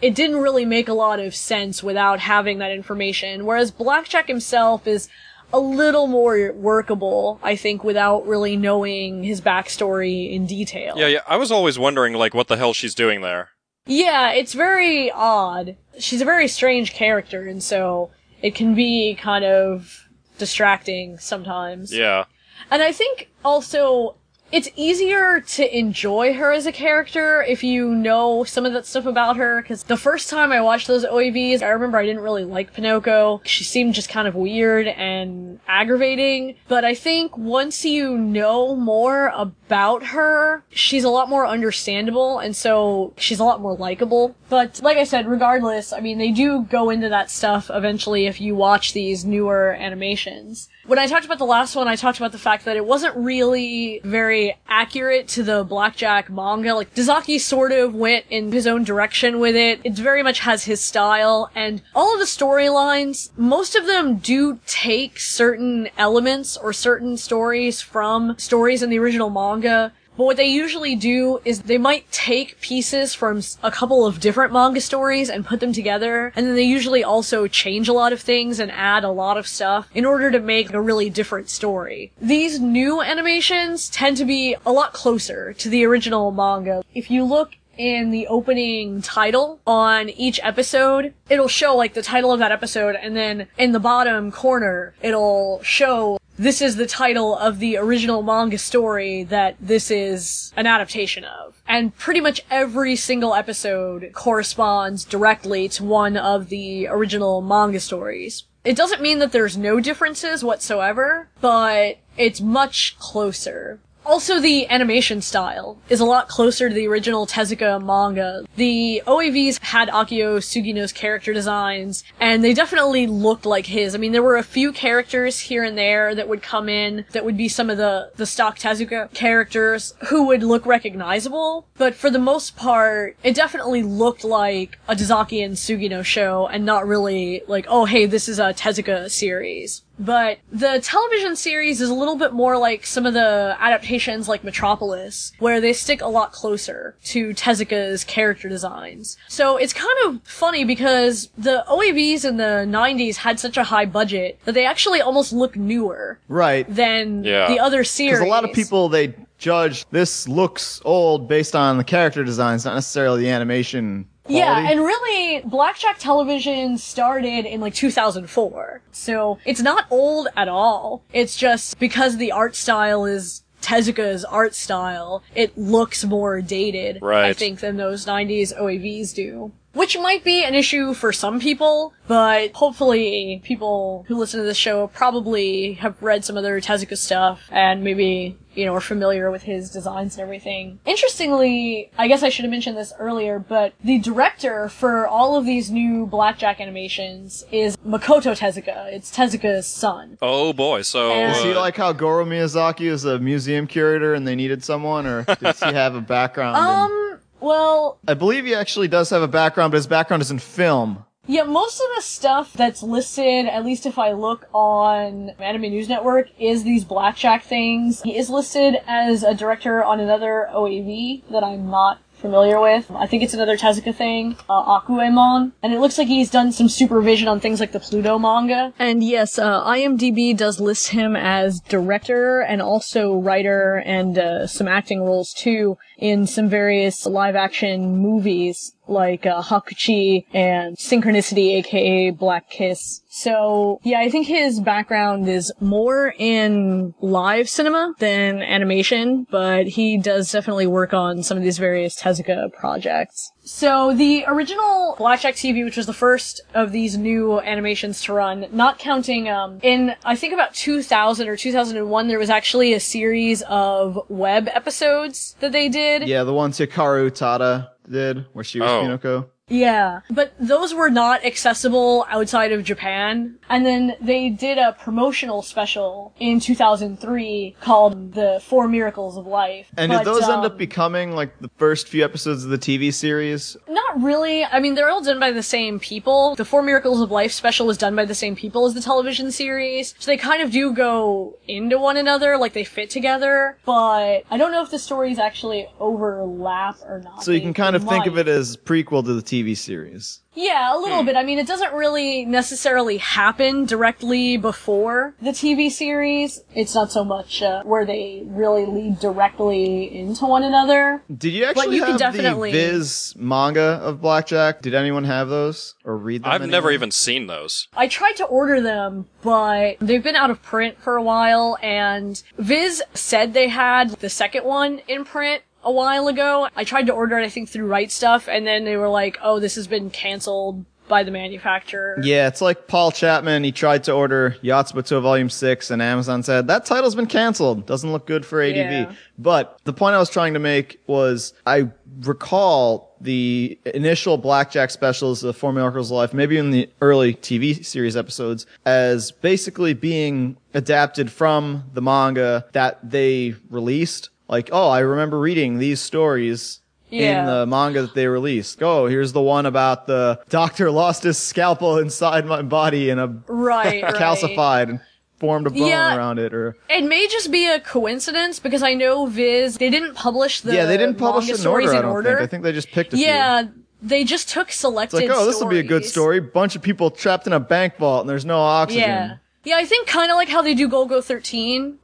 it didn't really make a lot of sense without having that information. Whereas Blackjack himself is a little more workable, I think, without really knowing his backstory in detail. Yeah, yeah. I was always wondering, like, what the hell she's doing there. Yeah, it's very odd. She's a very strange character, and so it can be kind of distracting sometimes. Yeah. And I think also it's easier to enjoy her as a character if you know some of that stuff about her. Because the first time I watched those OAVs, I remember I didn't really like Pinocchio. She seemed just kind of weird and aggravating. But I think once you know more about her, she's a lot more understandable, and so she's a lot more likable. But like I said, regardless, I mean, they do go into that stuff eventually if you watch these newer animations. When I talked about the last one, I talked about the fact that it wasn't really very accurate to the Blackjack manga. Like, Dezaki sort of went in his own direction with it. It very much has his style, and all of the storylines, most of them do take certain elements or certain stories from stories in the original manga. But what they usually do is they might take pieces from a couple of different manga stories and put them together, and then they usually also change a lot of things and add a lot of stuff in order to make a really different story. These new animations tend to be a lot closer to the original manga. If you look in the opening title on each episode, it'll show like the title of that episode and then in the bottom corner, it'll show this is the title of the original manga story that this is an adaptation of. And pretty much every single episode corresponds directly to one of the original manga stories. It doesn't mean that there's no differences whatsoever, but it's much closer. Also, the animation style is a lot closer to the original Tezuka manga. The OAVs had Akio Sugino's character designs, and they definitely looked like his. I mean, there were a few characters here and there that would come in that would be some of the, the stock Tezuka characters who would look recognizable, but for the most part, it definitely looked like a Dezaki and Sugino show and not really like, oh hey, this is a Tezuka series. But the television series is a little bit more like some of the adaptations like Metropolis, where they stick a lot closer to Tezuka's character designs. So it's kind of funny because the OAVs in the 90s had such a high budget that they actually almost look newer Right. than Yeah. the other series. Because a lot of people they judge this looks old based on the character designs, not necessarily the animation. Quality. Yeah, and really, Blackjack Television started in like 2004. So it's not old at all. It's just because the art style is Tezuka's art style, it looks more dated, right. I think, than those 90s OAVs do. Which might be an issue for some people, but hopefully people who listen to this show probably have read some other Tezuka stuff and maybe, you know, are familiar with his designs and everything. Interestingly, I guess I should have mentioned this earlier, but the director for all of these new Blackjack animations is Makoto Tezuka. It's Tezuka's son. Oh boy, so And- Is he like how Goro Miyazaki is a museum curator and they needed someone, or does he have a background? in- Um, well, I believe he actually does have a background, but his background is in film. Yeah, most of the stuff that's listed, at least if I look on Anime News Network, is these Blackjack things. He is listed as a director on another OAV that I'm not familiar with. I think it's another Tezuka thing, uh, Akuemon. And it looks like he's done some supervision on things like the Pluto manga. And yes, uh, IMDb does list him as director and also writer and uh, some acting roles too in some various live action movies like uh, Hakuchi and Synchronicity, aka Black Kiss. So, yeah, I think his background is more in live cinema than animation, but he does definitely work on some of these various Tezuka projects. So the original Blackjack TV, which was the first of these new animations to run, not counting, um, in I think about 2000 or 2001, there was actually a series of web episodes that they did. Yeah, the ones Hikaru Tada did, where she was Oh. Pinocchio. Yeah, but those were not accessible outside of Japan. And then they did a promotional special in 2003 called The Four Miracles of Life. And But, did those end um, up becoming like the first few episodes of the TV series? Not really. I mean, they're all done by the same people. The Four Miracles of Life special was done by the same people as the television series. So they kind of do go into one another, like they fit together. But I don't know if the stories actually overlap or not. So you can kind of think of it as prequel to the TV series. Yeah, a Hmm. little bit. I mean, it doesn't really necessarily happen directly before the TV series. It's not so much uh, where they really lead directly into one another. Did you actually you can have definitely- the Viz manga of Blackjack? Did anyone have those or read them? I've never even seen those. I tried to order them, but they've been out of print for a while, and Viz said they had the second one in print a while ago. I tried to order it, I think, through Right Stuf, and then they were like, oh, this has been canceled by the manufacturer. Yeah, it's like Paul Chapman. He tried to order Yotsubato Volume 6, and Amazon said, that title's been canceled. Doesn't look good for ADV. Yeah. But the point I was trying to make was I recall the initial Blackjack specials of Four Miracles of Life, maybe in the early TV series episodes, as basically being adapted from the manga that they released. Like, oh, I remember reading these stories Yeah. in the manga that they released. Oh, here's the one about the doctor lost his scalpel inside my body and a Right, right. calcified and formed a bone Yeah. around it. Or It may just be a coincidence because I know Viz they didn't publish the yeah, they didn't publish in stories order. I in don't order. think. I think they just picked a few. yeah, they just took selected. It's like, oh, this will be a good story. Bunch of people trapped in a bank vault and there's no oxygen. Yeah, yeah. I think kind of like how they do Golgo thirteen.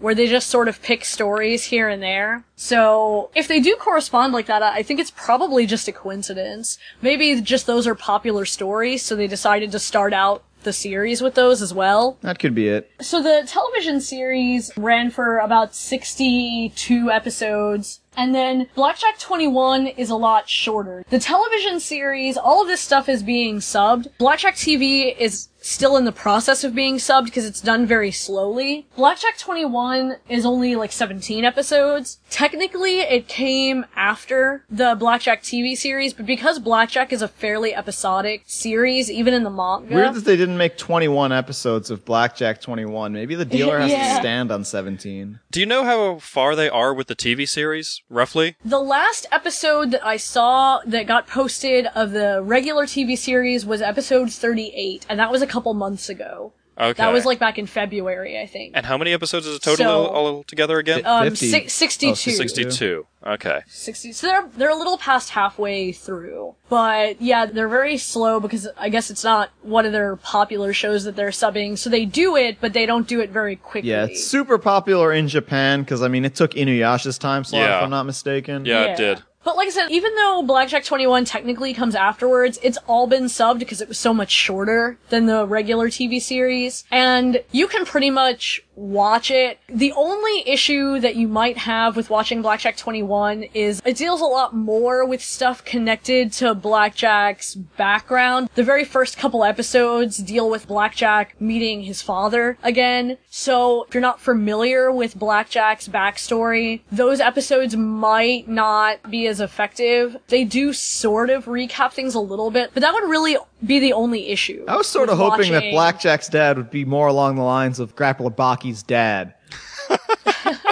Where they just sort of pick stories here and there. So, if they do correspond like that, I think it's probably just a coincidence. Maybe just those are popular stories, so they decided to start out the series with those as well. That could be it. So the television series ran for about 62 episodes. And then Blackjack 21 is a lot shorter. The television series, all of this stuff is being subbed. Blackjack TV is still in the process of being subbed because it's done very slowly. Blackjack 21 is only like 17 episodes. Technically, it came after the Blackjack TV series, but because Blackjack is a fairly episodic series, even in the manga. Weird that they didn't make 21 episodes of Blackjack 21. Maybe the dealer has Yeah. to stand on 17. Do you know how far they are with the TV series, roughly? The last episode that I saw that got posted of the regular TV series was episode 38, and that was a couple months ago. Okay. That was like back in February, I think. And how many episodes is it total So- all together again? Um, si- 62. Oh, 62. Okay. 60. So they're, they're a little past halfway through. But yeah, they're very slow because I guess it's not one of their popular shows that they're subbing. So they do it, but they don't do it very quickly. Yeah, it's super popular in Japan because, I mean, it took Inuyasha's time slot, Yeah. if I'm not mistaken. Yeah, Yeah. it did. But like I said, even though Blackjack 21 technically comes afterwards, it's all been subbed because it was so much shorter than the regular TV series. And you can pretty much watch it. The only issue that you might have with watching Blackjack 21 is it deals a lot more with stuff connected to Blackjack's background. The very first couple episodes deal with Blackjack meeting his father again. So if you're not familiar with Blackjack's backstory, those episodes might not be as effective. They do sort of recap things a little bit, but that would really be the only issue. I was sort of hoping that Blackjack's dad would be more along the lines of Grappler Baki's dad.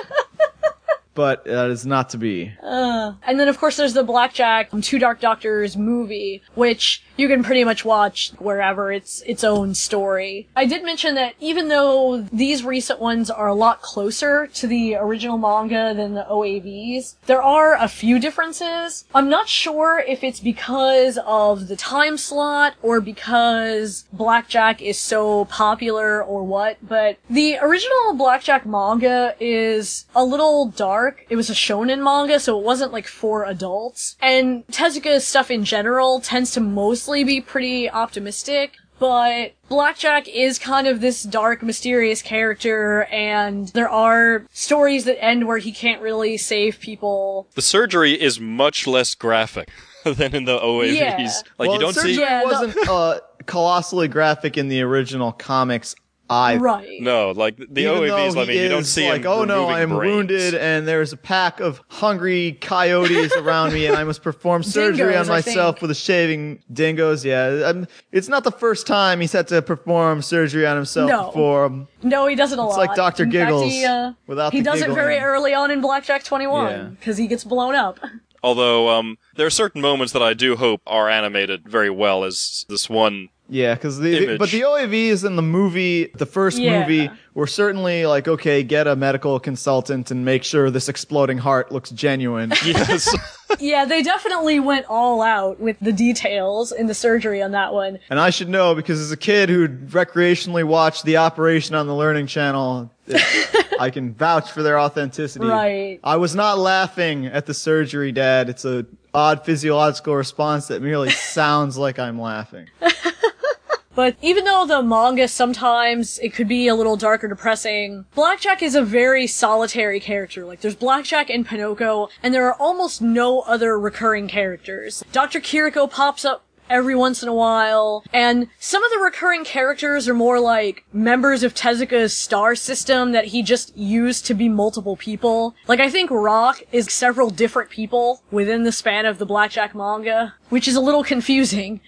but that is not to be. And then, of course, there's the Blackjack Two Dark Doctors movie, which you can pretty much watch wherever it's its own story. I did mention that even though these recent ones are a lot closer to the original manga than the OAVs, there are a few differences. I'm not sure if it's because of the time slot or because Blackjack is so popular or what, but the original Blackjack manga is a little dark. It was a shonen manga, so it wasn't like for adults. And Tezuka's stuff in general tends to mostly be pretty optimistic. But Blackjack is kind of this dark, mysterious character, and there are stories that end where he can't really save people. The surgery is much less graphic than in the OAVs. Yeah. Like well, you don't surgery see Yeah, the- wasn't uh, colossally graphic in the original comics I Right. No, like the Even OAVs. though I mean, he you don't is see like, him oh no, I'm brains." wounded, and there's a pack of hungry coyotes around me, and I must perform surgery Dingoes, on myself think. with a shaving dingoes. Yeah, um, it's not the first time he's had to perform surgery on himself No. before. No, he does it a It's lot. like Dr. In fact, Giggles he, uh, without he the does it very giggling. early on in Blackjack 21 because he gets blown up. Although um, there are certain moments that I do hope are animated very well, as this one. Yeah, because the, the- but the OAVs in the movie, the first Yeah. movie, were certainly like, okay, get a medical consultant and make sure this exploding heart looks genuine. Yes. yeah, they definitely went all out with the details in the surgery on that one. And I should know because as a kid who recreationally watched the operation on the Learning Channel, I can vouch for their authenticity. Right. I was not laughing at the surgery, Dad. It's a odd physiological response that merely sounds like I'm laughing. But even though the manga sometimes it could be a little dark or depressing, Blackjack is a very solitary character. Like there's Blackjack and Pinocchio, and there are almost no other recurring characters. Dr. Kiriko pops up every once in a while, and some of the recurring characters are more like members of Tezuka's star system that he just used to be multiple people. Like I think Rock is several different people within the span of the Blackjack manga, which is a little confusing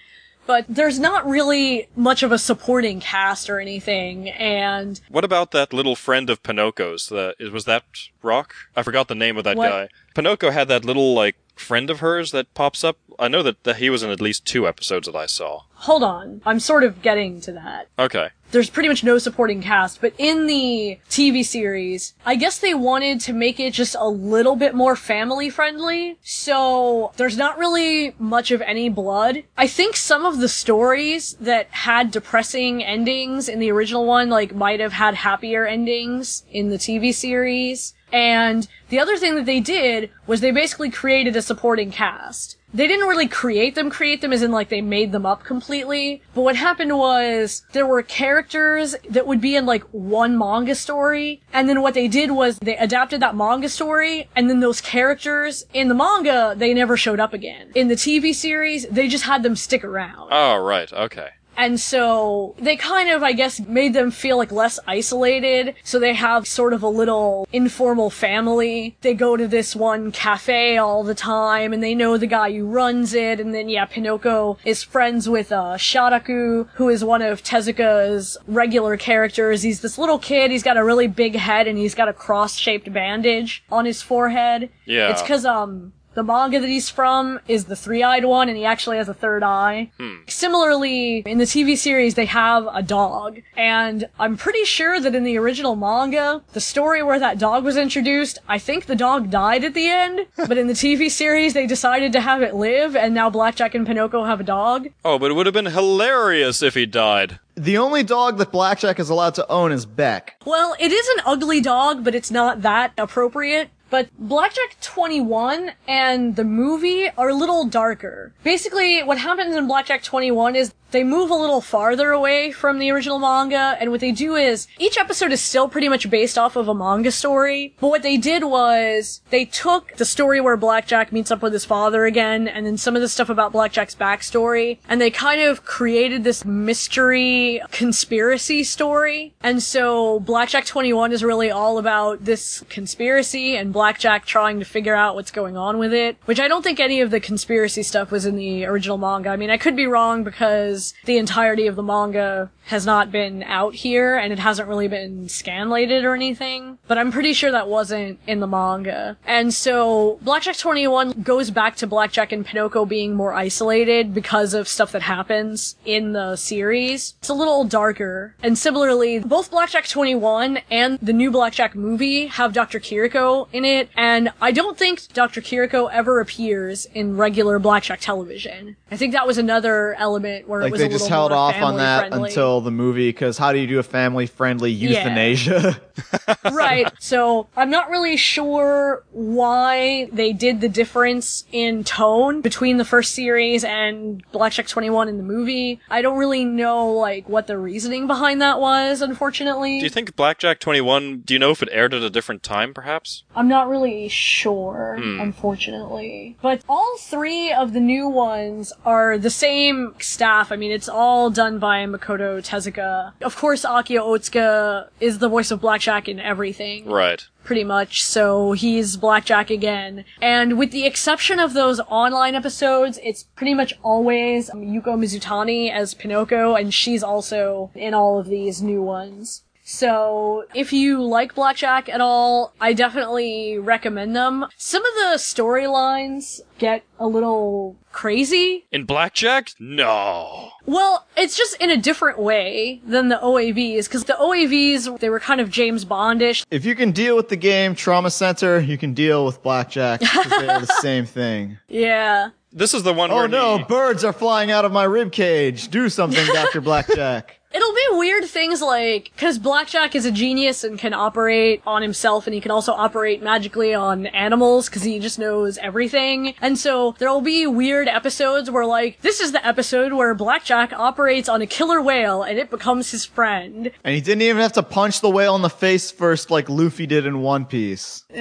but there's not really much of a supporting cast or anything, and what about that little friend of Pinocchio's? That was that Rock? I forgot the name of that What? guy. Pinocchio had that little like friend of hers that pops up. I know that, that he was in at least two episodes that I saw. hold on, I'm sort of getting to that. Okay. There's pretty much no supporting cast, but in the TV series, I guess they wanted to make it just a little bit more family friendly, so there's not really much of any blood. I think some of the stories that had depressing endings in the original one, like, might have had happier endings in the TV series. And the other thing that they did was they basically created a supporting cast. They didn't really create them, create them as in like they made them up completely. But what happened was there were characters that would be in like one manga story. And then what they did was they adapted that manga story and then those characters in the manga, they never showed up again. In the TV series, they just had them stick around. Oh, right. Okay. And so they kind of, I guess, made them feel like less isolated. So they have sort of a little informal family. They go to this one cafe all the time and they know the guy who runs it. And then, yeah, Pinocchio is friends with, uh, Sharaku, who is one of Tezuka's regular characters. He's this little kid. He's got a really big head and he's got a cross-shaped bandage on his forehead. Yeah. It's cause, um, the manga that he's from is the three-eyed one, and he actually has a third eye. Hmm. Similarly, in the TV series, they have a dog, and I'm pretty sure that in the original manga, the story where that dog was introduced, I think the dog died at the end, but in the TV series, they decided to have it live, and now Blackjack and Pinocchio have a dog. Oh, but it would have been hilarious if he died. The only dog that Blackjack is allowed to own is Beck. Well, it is an ugly dog, but it's not that appropriate. But Blackjack 21 and the movie are a little darker. Basically, what happens in Blackjack 21 is they move a little farther away from the original manga, and what they do is, each episode is still pretty much based off of a manga story, but what they did was, they took the story where Blackjack meets up with his father again, and then some of the stuff about Blackjack's backstory, and they kind of created this mystery conspiracy story. And so Blackjack 21 is really all about this conspiracy and Blackjack trying to figure out what's going on with it, which I don't think any of the conspiracy stuff was in the original manga. I mean, I could be wrong because the entirety of the manga has not been out here and it hasn't really been scanlated or anything, but I'm pretty sure that wasn't in the manga. And so Blackjack 21 goes back to Blackjack and Pinocchio being more isolated because of stuff that happens in the series. It's a little darker. And similarly, both Blackjack 21 and the new Blackjack movie have Dr. Kiriko in it, and I don't think Dr. Kiriko ever appears in regular Blackjack television. I think that was another element where it Like was they a just little held more off on that family-friendly. until the movie, because how do you do a family-friendly euthanasia? right. So I'm not really sure why they did the difference in tone between the first series and Blackjack 21 in the movie. I don't really know like what the reasoning behind that was, unfortunately. Do you think Blackjack 21, do you know if it aired at a different time, perhaps? I'm not really sure, Hmm. unfortunately. But all three of the new ones are the same staff. I mean, it's all done by Makoto Tezuka. Of course, Akio Otsuka is the voice of Blackjack in everything Right. pretty much, so he's Blackjack again. And with the exception of those online episodes, it's pretty much always Yuko Mizutani as Pinocchio, and she's also in all of these new ones. So, if you like Blackjack at all, I definitely recommend them. Some of the storylines get a little crazy. In Blackjack? No. Well, it's just in a different way than the OAVs, because the OAVs, they were kind of James Bondish. If you can deal with the game Trauma Center, you can deal with Blackjack because they are the same thing. Yeah. This is the one Oh where Oh no, he- birds are flying out of my rib cage. Do something, Dr. Blackjack. It'll be weird things like, cause Blackjack is a genius and can operate on himself and he can also operate magically on animals cause he just knows everything. And so there'll be weird episodes where like, this is the episode where Blackjack operates on a killer whale and it becomes his friend. And he didn't even have to punch the whale in the face first like Luffy did in One Piece.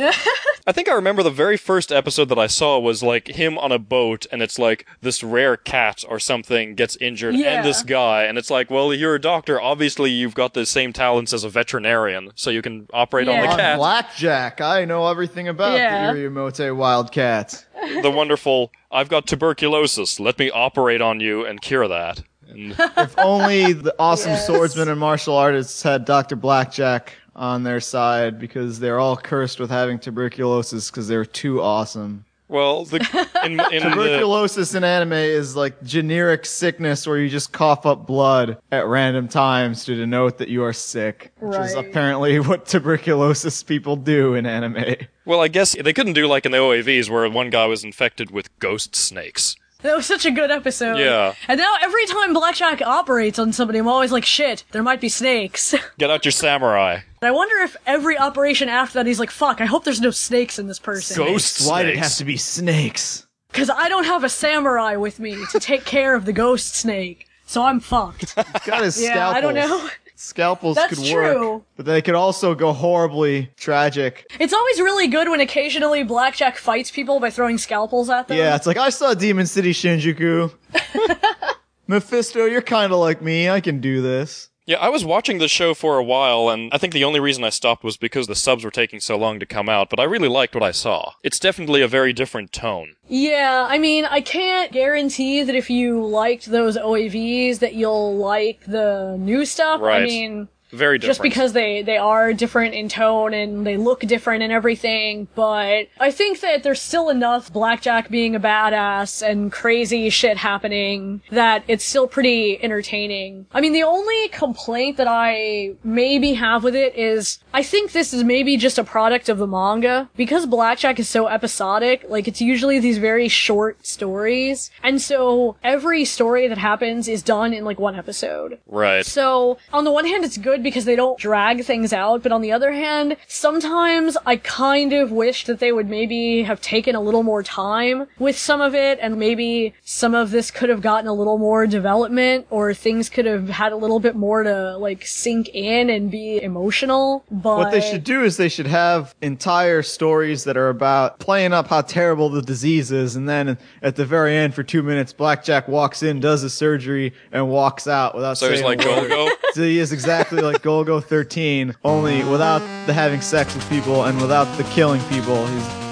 I think I remember the very first episode that I saw was like him on a boat, and it's like this rare cat or something gets injured, Yeah. and this guy, and it's like, well, you're a doctor. Obviously, you've got the same talents as a veterinarian, so you can operate on the Yeah. On. Black Jack, I know everything about Yeah. the Iriomote Wildcat. the wonderful, I've got tuberculosis. Let me operate on you and cure that. And If only the awesome Yes. swordsmen and martial artists had Dr. Black Jack on their side because they're all cursed with having tuberculosis because they're too awesome. Well, the in, in the, Tuberculosis in anime is like generic sickness where you just cough up blood at random times to denote that you are sick, which is apparently what tuberculosis people do in anime. well, I guess they couldn't do like in the OAVs where one guy was infected with ghost snakes. That was such a good episode. Yeah. And now every time Black Jack operates on somebody, I'm always like, shit, there might be snakes. Get out your samurai. And I wonder if every operation after that he's like, fuck, I hope there's no snakes in this person. Ghost Why did it snakes. have to be snakes? Cause I don't have a samurai with me to take care of the ghost snake. So I'm fucked. He's got his Yeah, scalpels. I don't know. Scalpels That's could true. work, but they could also go horribly tragic. It's always really good when occasionally Black Jack fights people by throwing scalpels at them. Yeah, it's like I saw Demon City Shinjuku. Mephisto, you're kind of like me. I can do this. Yeah, I was watching the show for a while, and I think the only reason I stopped was because the subs were taking so long to come out, but I really liked what I saw. It's definitely a very different tone. Yeah, I mean, I can't guarantee that if you liked those OAVs that you'll like the new stuff. I Right. mean, Very different. just because they they are different in tone and they look different and everything but i think that there's still enough Black Jack being a badass and crazy shit happening that it's still pretty entertaining i mean the only complaint that i maybe have with it is i think this is maybe just a product of the manga because Black Jack is so episodic like it's usually these very short stories and so every story that happens is done in like one episode Right. so, on the one hand, it's good because they don't drag things out, but on the other hand, sometimes I kind of wish that they would maybe have taken a little more time with some of it, and maybe some of this could have gotten a little more development, or things could have had a little bit more to, like, sink in and be emotional, but... What they should do is they should have entire stories that are about playing up how terrible the disease is, and then at the very end, for two minutes, Black Jack walks in, does his surgery, and walks out without So he's saying like a word. Golgo. So he is exactly like Golgo 13, only without the having sex with people and without the killing people. He's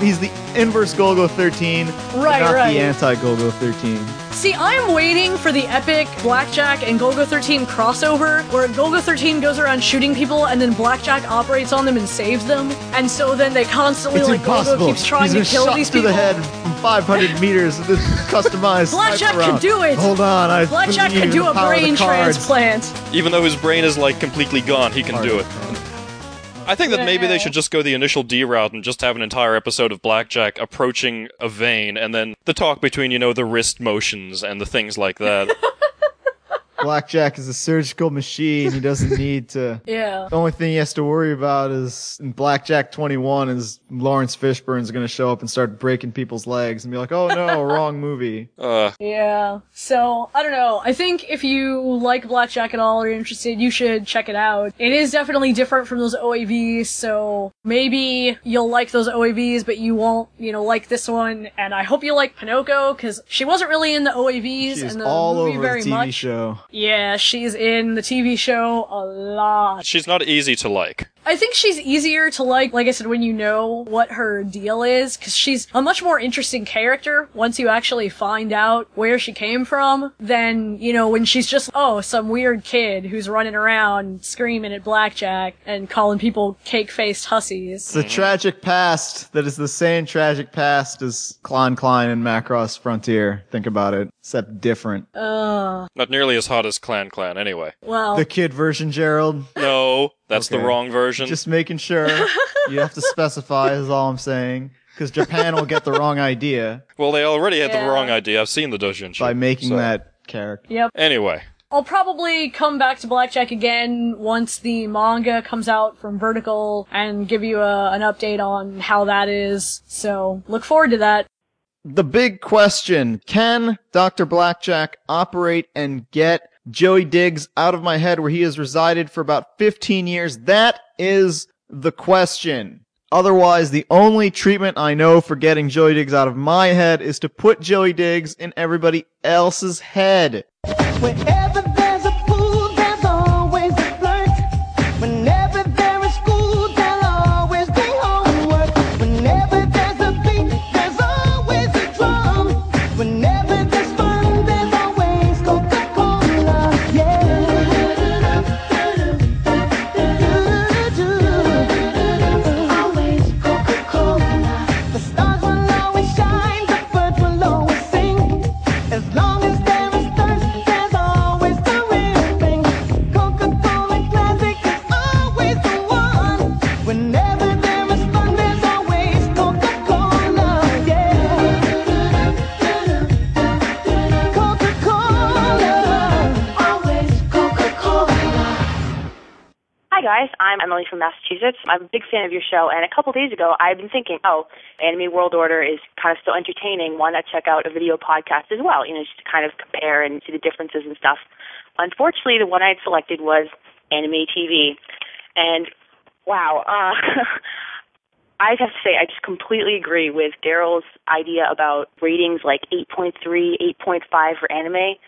he's the inverse Golgo 13, Right, not right. the anti Golgo 13. See, I'm waiting for the epic Black Jack and Golgo 13 crossover where Golgo 13 goes around shooting people and then Black Jack operates on them and saves them. And so then they constantly, It's like, impossible. Golgo keeps trying He's to been kill shot these through people. the head from 500 meters with this customized Black Jack sniper can do it. Hold on, I Black Jack believe can do a power of the brain transplant. Even though his brain is like completely gone, he can do it. I think that maybe they should just go the initial D route and just have an entire episode of Black Jack approaching a vein, and then the talk between, you know, the wrist motions and the things like that. Black Jack is a surgical machine. He doesn't need to. Yeah. The only thing he has to worry about is in Blackjack 21 is Laurence Fishburne's going to show up and start breaking people's legs and be like, oh no, wrong movie. Uh, Yeah. So, I don't know. I think if you like Black Jack at all or you're interested, you should check it out. It is definitely different from those OAVs, so maybe you'll like those OAVs, but you won't, you know, like this one. And I hope you like Pinoko, because she wasn't really in the OAVs She's and the all movie over very the TV much. show. Yeah, she's in the TV show a lot. She's not easy to like. I think she's easier to like, like I said, when you know what her deal is, because she's a much more interesting character once you actually find out where she came from than, you know, when she's just, oh, some weird kid who's running around screaming at Black Jack and calling people cake-faced hussies. It's a tragic past that is the same tragic past as Klan Klang and Macross Frontier. Think about it, except different. Uh, Not nearly as hot as Klan Klang, anyway. well, The kid version, Gerald. No, that's the wrong version. Just making sure. you have to specify, is all I'm saying. Because Japan will get the wrong idea well, they already had Yeah. the wrong idea. I've seen the Dojin by making so- that character. yep. Anyway, I'll probably come back to Black Jack again once the manga comes out from Vertical and give you a, an update on how that is. So look forward to that. The big question can Dr. Black Jack operate and get Joey Diggs out of my head where he has resided for about 15 years? That is the question. Otherwise, the only treatment I know for getting Joey Diggs out of my head is to put Joey Diggs in everybody else's head. Wherever I'm Emily from Massachusetts. I'm a big fan of your show, and a couple days ago, I've been thinking, oh, Anime World Order is kind of still entertaining. Why not check out a video podcast as well? You know, just to kind of compare and see the differences and stuff. Unfortunately, the one I had selected was Anime TV, and wow, uh, I have to say, I just completely agree with Daryl's idea about ratings like 8.3, 8.5 for anime.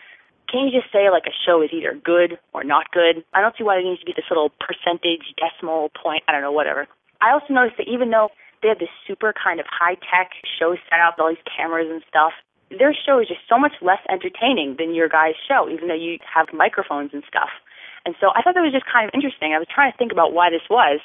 Can you just say like a show is either good or not good? I don't see why there needs to be this little percentage decimal point. I don't know, whatever. I also noticed that even though they have this super kind of high tech show set up, all these cameras and stuff, their show is just so much less entertaining than your guys' show, even though you have microphones and stuff. And so I thought that was just kind of interesting. I was trying to think about why this was.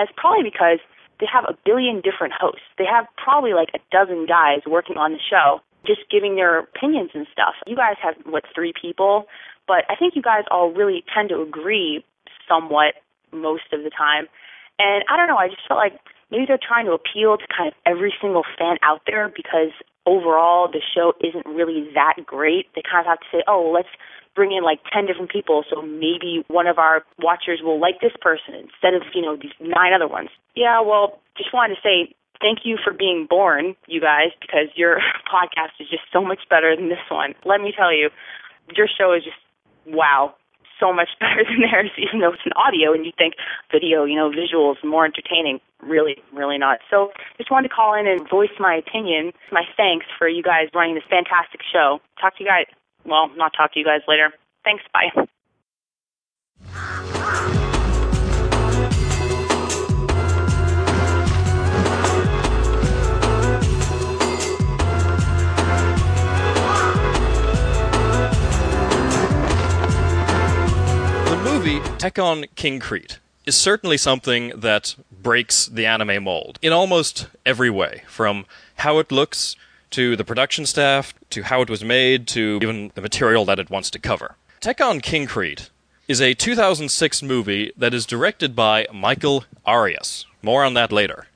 And it's probably because they have a billion different hosts. They have probably like a dozen guys working on the show, just giving their opinions and stuff. You guys have, what, three people? But I think you guys all really tend to agree somewhat most of the time. And I don't know, I just felt like maybe they're trying to appeal to kind of every single fan out there because overall the show isn't really that great. They kind of have to say, oh, let's bring in like 10 different people so maybe one of our watchers will like this person instead of, you know, these nine other ones. Yeah, well, just wanted to say thank you for being born, you guys, because your podcast is just so much better than this one. Let me tell you, your show is just wow, so much better than theirs, even though it's an audio and you think video, you know, visuals more entertaining. Really, really not. So just wanted to call in and voice my opinion, my thanks for you guys running this fantastic show. Talk to you guys well, not talk to you guys later. Thanks, bye. Movie Tekkon Kinkreet is certainly something that breaks the anime mold in almost every way, from how it looks to the production staff to how it was made to even the material that it wants to cover. Tekkon Kinkreet is a 2006 movie that is directed by Michael Arias. More on that later.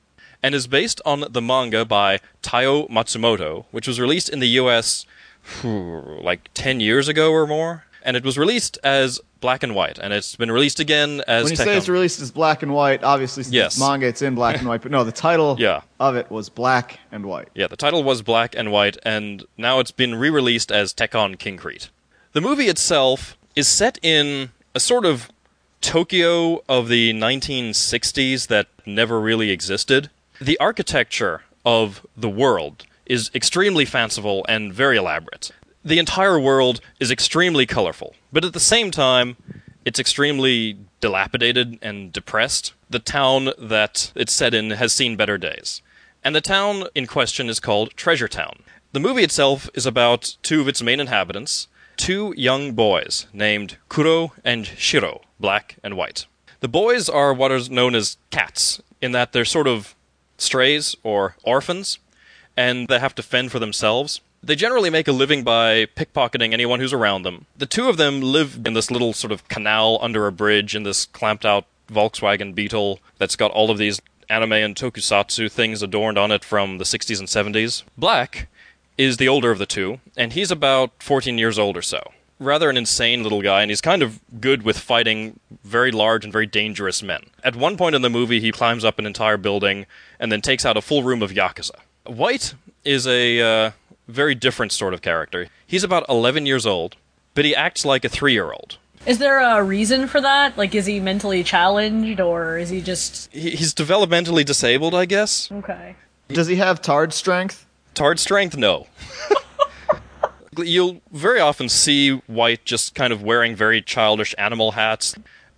And is based on the manga by Taiyo Matsumoto, which was released in the US like 10 years ago or more. And it was released as black and white, and it's been released again as When you Tekkon. say it's released as black and white, obviously since Yes. manga, it's in black and white. But no, the title Yeah. of it was black and white. Yeah, the title was Black and White, and now it's been re released as Tekkon Kinkreet. The movie itself is set in a sort of Tokyo of the 1960s that never really existed. The architecture of the world is extremely fanciful and very elaborate. The entire world is extremely colorful, but at the same time, it's extremely dilapidated and depressed. The town that it's set in has seen better days. And the town in question is called Treasure Town. The movie itself is about two of its main inhabitants, two young boys named Kuro and Shiro, black and white. The boys are what is known as cats, in that they're sort of strays or orphans, and they have to fend for themselves. They generally make a living by pickpocketing anyone who's around them. The two of them live in this little sort of canal under a bridge in this clamped out Volkswagen Beetle that's got all of these anime and tokusatsu things adorned on it from the 60s and 70s. Black is the older of the two, and he's about 14 years old or so. Rather an insane little guy, and he's kind of good with fighting very large and very dangerous men. At one point in the movie, he climbs up an entire building and then takes out a full room of Yakuza. White is a uh, very different sort of character. He's about 11 years old, but he acts like a three year old. Is there a reason for that? Like, is he mentally challenged, or is he just He- He's developmentally disabled, I guess. okay? Does he have tard strength? Tard strength? No. You'll very often see White just kind of wearing very childish animal hats.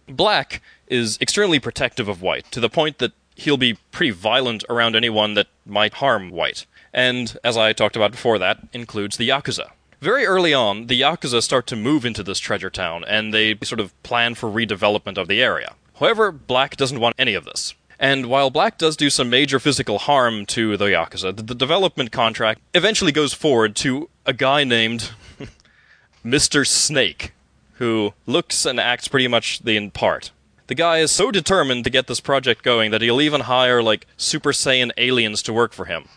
Black is extremely protective of White, to the point that he'll be pretty violent around anyone that might harm White. And, as I talked about before, that includes the Yakuza. Very early on, the Yakuza start to move into this treasure town, and they sort of plan for redevelopment of the area. However, Black doesn't want any of this. And while Black does do some major physical harm to the Yakuza, the, development contract eventually goes forward to a guy named Mr. Snake, who looks and acts pretty much the in part. The guy is so determined to get this project going that he'll even hire, like, Super Saiyan aliens to work for him.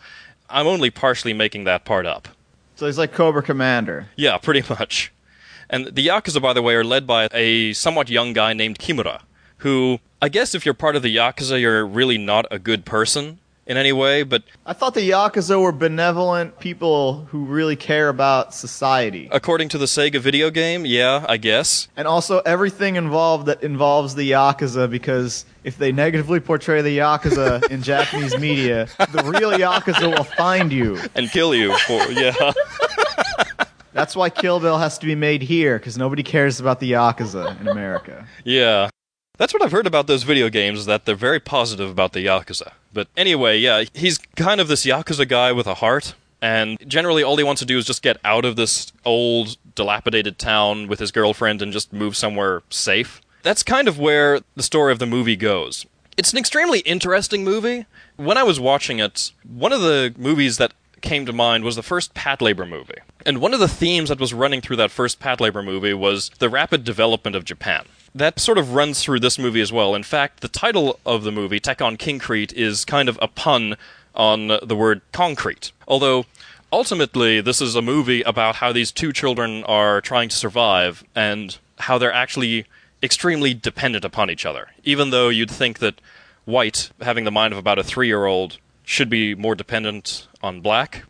I'm only partially making that part up. So he's like Cobra Commander. Yeah, pretty much. And the Yakuza, by the way, are led by a somewhat young guy named Kimura, who, I guess if you're part of the Yakuza, you're really not a good person in any way, but I thought the Yakuza were benevolent people who really care about society. according to the Sega video game, yeah, I guess. And also everything involved that involves the Yakuza because if they negatively portray the Yakuza in Japanese media, the real Yakuza will find you. And kill you for, yeah. That's why Kill Bill has to be made here because nobody cares about the Yakuza in America. Yeah. That's what I've heard about those video games, that they're very positive about the Yakuza. But anyway, yeah, he's kind of this Yakuza guy with a heart, and generally all he wants to do is just get out of this old, dilapidated town with his girlfriend and just move somewhere safe. That's kind of where the story of the movie goes. It's an extremely interesting movie. When I was watching it, one of the movies that came to mind was the first Patlabor movie. And one of the themes that was running through that first Patlabor movie was the rapid development of Japan. That sort of runs through this movie as well. In fact, the title of the movie, Tekkon Kinkreet, is kind of a pun on the word concrete. Although, ultimately, this is a movie about how these two children are trying to survive and how they're actually extremely dependent upon each other. Even though you'd think that White, having the mind of about a three year old, should be more dependent on Black.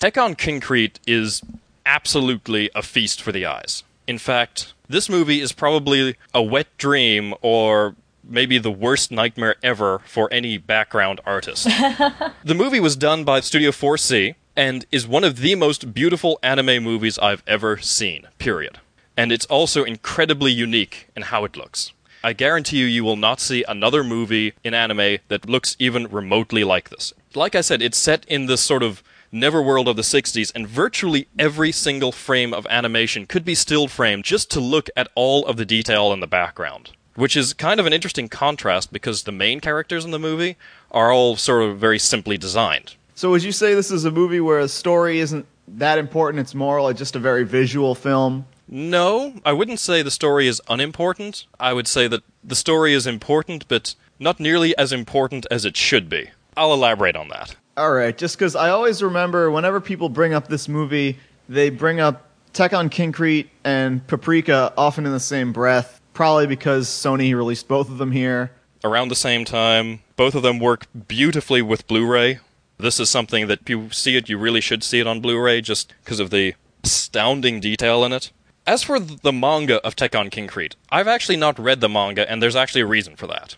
Tekkon Kinkreet is absolutely a feast for the eyes. In fact, this movie is probably a wet dream or maybe the worst nightmare ever for any background artist. the movie was done by Studio 4C and is one of the most beautiful anime movies I've ever seen, period. And it's also incredibly unique in how it looks. I guarantee you, you will not see another movie in anime that looks even remotely like this. Like I said, it's set in this sort of neverworld of the 60s, and virtually every single frame of animation could be still framed just to look at all of the detail in the background. Which is kind of an interesting contrast because the main characters in the movie are all sort of very simply designed. So would you say this is a movie where a story isn't that important, it's more like just a very visual film? No, I wouldn't say the story is unimportant. I would say that the story is important, but not nearly as important as it should be. I'll elaborate on that. All right, just because I always remember whenever people bring up this movie, they bring up Tekkon Kinkreet and Paprika often in the same breath, probably because Sony released both of them here. Around the same time, both of them work beautifully with Blu ray. This is something that if you see it, you really should see it on Blu ray just because of the astounding detail in it. As for the manga of Tekkon Kinkreet, I've actually not read the manga, and there's actually a reason for that.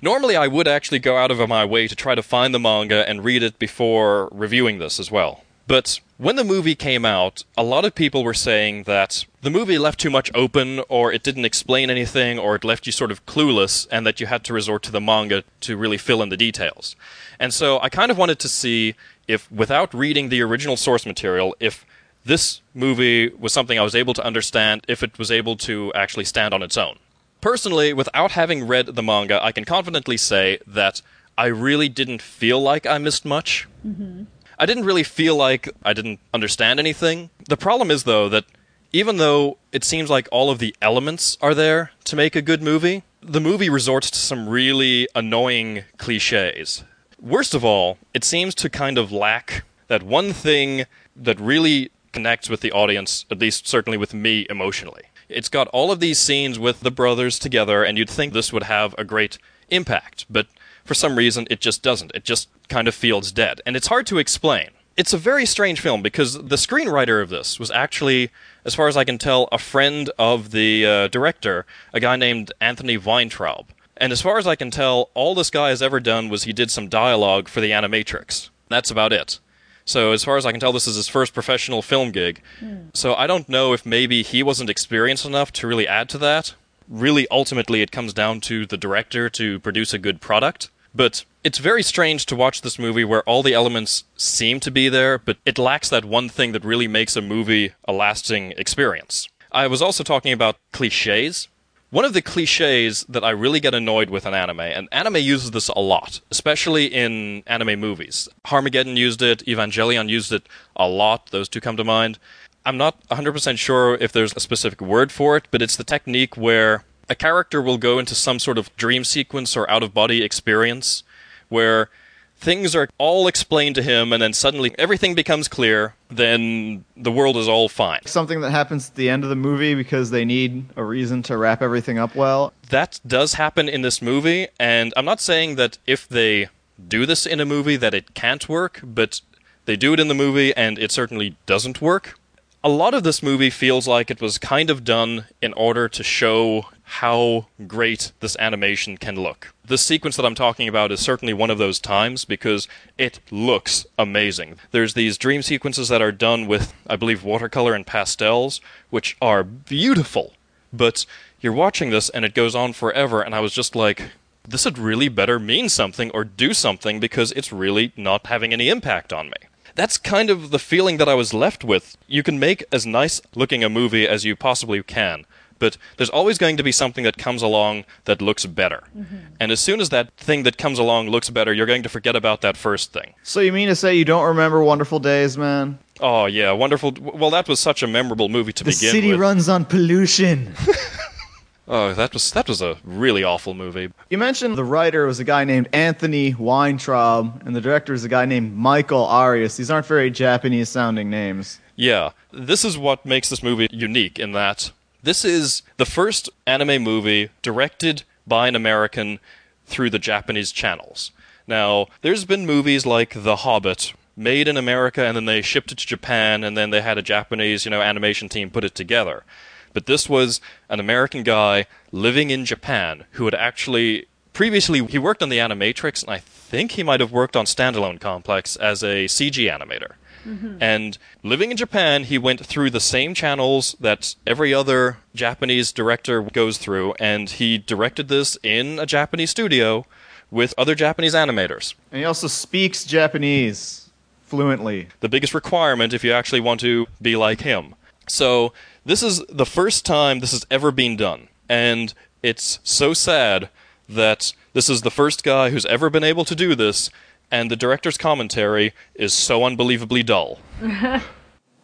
Normally, I would actually go out of my way to try to find the manga and read it before reviewing this as well. But when the movie came out, a lot of people were saying that the movie left too much open, or it didn't explain anything, or it left you sort of clueless, and that you had to resort to the manga to really fill in the details. And so I kind of wanted to see if, without reading the original source material, if this movie was something I was able to understand, if it was able to actually stand on its own. Personally, without having read the manga, I can confidently say that I really didn't feel like I missed much. Mm-hmm. I didn't really feel like I didn't understand anything. The problem is, though, that even though it seems like all of the elements are there to make a good movie, the movie resorts to some really annoying cliches. Worst of all, it seems to kind of lack that one thing that really connects with the audience, at least certainly with me emotionally. It's got all of these scenes with the brothers together, and you'd think this would have a great impact, but for some reason it just doesn't. It just kind of feels dead. And it's hard to explain. It's a very strange film because the screenwriter of this was actually, as far as I can tell, a friend of the uh, director, a guy named Anthony Weintraub. And as far as I can tell, all this guy has ever done was he did some dialogue for the Animatrix. That's about it. So as far as I can tell, this is his first professional film gig. Hmm. So I don't know if maybe he wasn't experienced enough to really add to that. Really, ultimately, it comes down to the director to produce a good product. But it's very strange to watch this movie where all the elements seem to be there, but it lacks that one thing that really makes a movie a lasting experience. I was also talking about cliches. One of the cliches that I really get annoyed with in anime, and anime uses this a lot, especially in anime movies. Harmageddon used it, Evangelion used it a lot, those two come to mind. I'm not 100% sure if there's a specific word for it, but it's the technique where a character will go into some sort of dream sequence or out of body experience where things are all explained to him and then suddenly everything becomes clear, then the world is all fine. Something that happens at the end of the movie because they need a reason to wrap everything up well. That does happen in this movie, and I'm not saying that if they do this in a movie that it can't work, but they do it in the movie and it certainly doesn't work. A lot of this movie feels like it was kind of done in order to show how great this animation can look. The sequence that I'm talking about is certainly one of those times because it looks amazing. There's these dream sequences that are done with, I believe, watercolor and pastels, which are beautiful. But you're watching this and it goes on forever, and I was just like, this had really better mean something or do something because it's really not having any impact on me. That's kind of the feeling that I was left with. You can make as nice looking a movie as you possibly can, but there's always going to be something that comes along that looks better. Mm-hmm. And as soon as that thing that comes along looks better, you're going to forget about that first thing. So you mean to say you don't remember Wonderful Days, man? Oh yeah, wonderful. Well, that was such a memorable movie to The begin with. The city runs on pollution. oh, that was that was a really awful movie. you mentioned the writer was a guy named Anthony Weintraub, and the director is a guy named Michael Arias. These aren't very Japanese sounding names. Yeah, this is what makes this movie unique in that this is the first anime movie directed by an American through the Japanese channels. Now, there's been movies like The Hobbit made in America and then they shipped it to Japan and then they had a Japanese, you know, animation team put it together. But this was an American guy living in Japan who had actually previously he worked on the Animatrix and I think he might have worked on Standalone Complex as a CG animator. Mm-hmm. And living in Japan, he went through the same channels that every other Japanese director goes through, and he directed this in a Japanese studio with other Japanese animators. And he also speaks Japanese fluently. The biggest requirement if you actually want to be like him. So, this is the first time this has ever been done. And it's so sad that this is the first guy who's ever been able to do this, and the director's commentary is so unbelievably dull.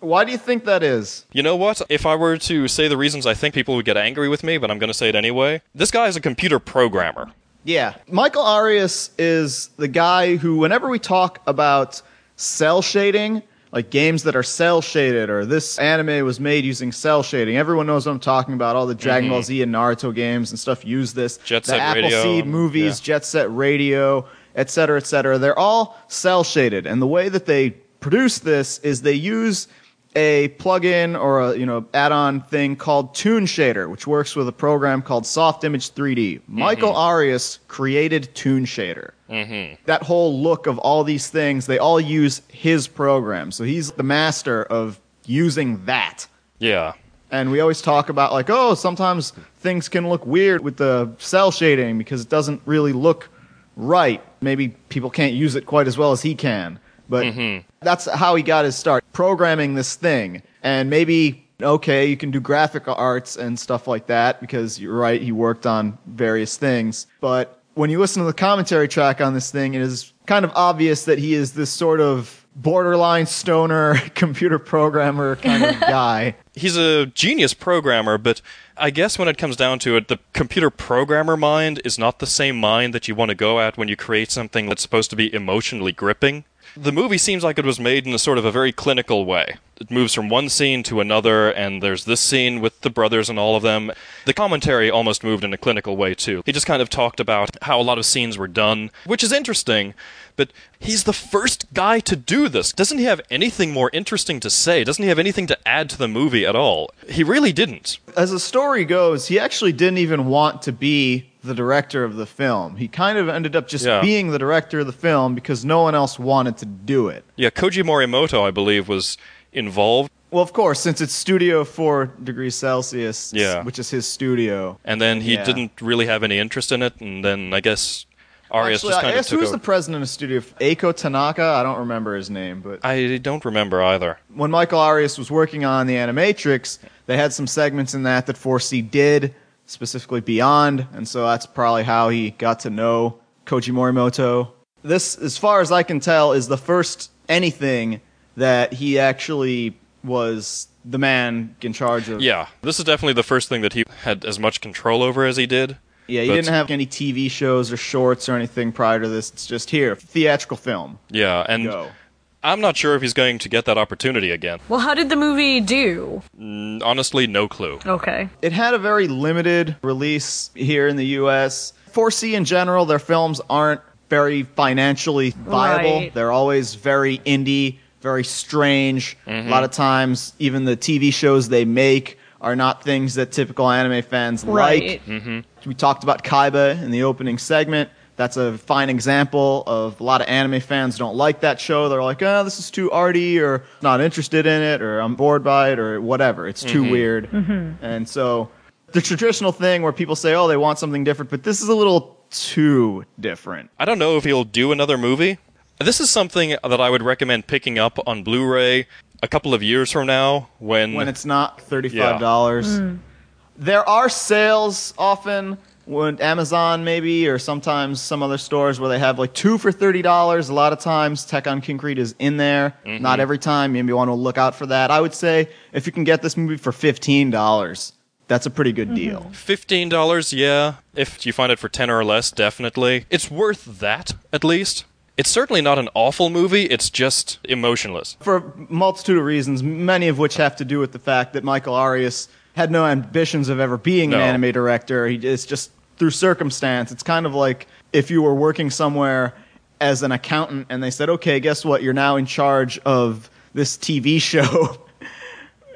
Why do you think that is? You know what? If I were to say the reasons I think people would get angry with me, but I'm going to say it anyway. This guy is a computer programmer. Yeah. Michael Arias is the guy who, whenever we talk about cell shading, like games that are cell shaded, or this anime was made using cell shading, everyone knows what I'm talking about. All the Dragon mm-hmm. Ball Z and Naruto games and stuff use this. Jet the Set Radio, Appleseed movies, Jet Set Radio, et cetera, et cetera. They're all cell shaded. And the way that they produce this is they use a plugin or a you know add-on thing called Toon Shader, which works with a program called Softimage 3D. Michael Arias created Toon Shader. Mm-hmm. That whole look of all these things, they all use his program. So he's the master of using that. Yeah. And we always talk about like, oh, sometimes things can look weird with the cell shading because it doesn't really look right. Maybe people can't use it quite as well as he can. But Mm-hmm. that's how he got his start, programming this thing. And maybe, okay, you can do graphic arts and stuff like that because you're right, he worked on various things. But when you listen to the commentary track on this thing, it is kind of obvious that he is this sort of borderline stoner computer programmer kind of guy. He's a genius programmer, but I guess when it comes down to it, the computer programmer mind is not the same mind that you want to go at when you create something that's supposed to be emotionally gripping. The movie seems like it was made in a sort of a very clinical way. It moves from one scene to another, and there's this scene with the brothers and all of them. The commentary almost moved in a clinical way, too. He just kind of talked about how a lot of scenes were done, which is interesting, but he's the first guy to do this. Doesn't he have anything more interesting to say? Doesn't he have anything to add to the movie at all? He really didn't. As the story goes, he actually didn't even want to be the director of the film. He kind of ended up just Yeah. being the director of the film because no one else wanted to do it. Yeah, Koji Morimoto, I believe, was involved. Well, of course, since it's Studio 4 degrees Celsius, Yeah. which is his studio. And then he Yeah. didn't really have any interest in it, and then I guess Arias Actually, just I kind of guess took who's over. the president of Studio? Eiko Tanaka? I don't remember his name, but I don't remember either. when Michael Arias was working on the Animatrix, they had some segments in that that 4C did, specifically Beyond, and so that's probably how he got to know Koji Morimoto. This, as far as I can tell, is the first anything that he actually was the man in charge of. Yeah, this is definitely the first thing that he had as much control over as he did. Yeah, he But- didn't have any TV shows or shorts or anything prior to this. It's just here, theatrical film. Yeah, and Go. I'm not sure if he's going to get that opportunity again. Well, how did the movie do? Mm, Honestly, no clue. Okay. It had a very limited release here in the US. 4C in general, their films aren't very financially viable. Right. They're always very indie, very strange. A lot of times, even the TV shows they make are not things that typical anime fans Right. like. Mm-hmm. We talked about Kaiba in the opening segment. That's a fine example of a lot of anime fans don't like that show. They're like, oh, this is too arty, or not interested in it, or I'm bored by it, or whatever. It's too Mhm. weird. And so the traditional thing where people say, oh, they want something different, but this is a little too different. I don't know if he'll do another movie. This is something that I would recommend picking up on Blu-ray a couple of years from now when when it's not thirty-five dollars. There are sales often when Amazon maybe or sometimes some other stores where they have like two for thirty dollars. A lot of times Tekkon Kinkreet is in there. Mm-hmm. Not every time. Maybe you want to look out for that. I would say if you can get this movie for fifteen dollars, that's a pretty good deal. Mm-hmm. Fifteen dollars, yeah. If you find it for ten or less, definitely. It's worth that, at least. It's certainly not an awful movie, it's just emotionless. For a multitude of reasons, many of which have to do with the fact that Michael Arias had no ambitions of ever being No. an anime director. He it's just through circumstance. It's kind of like if you were working somewhere as an accountant and they said, "Okay, guess what? You're now in charge of this TV show."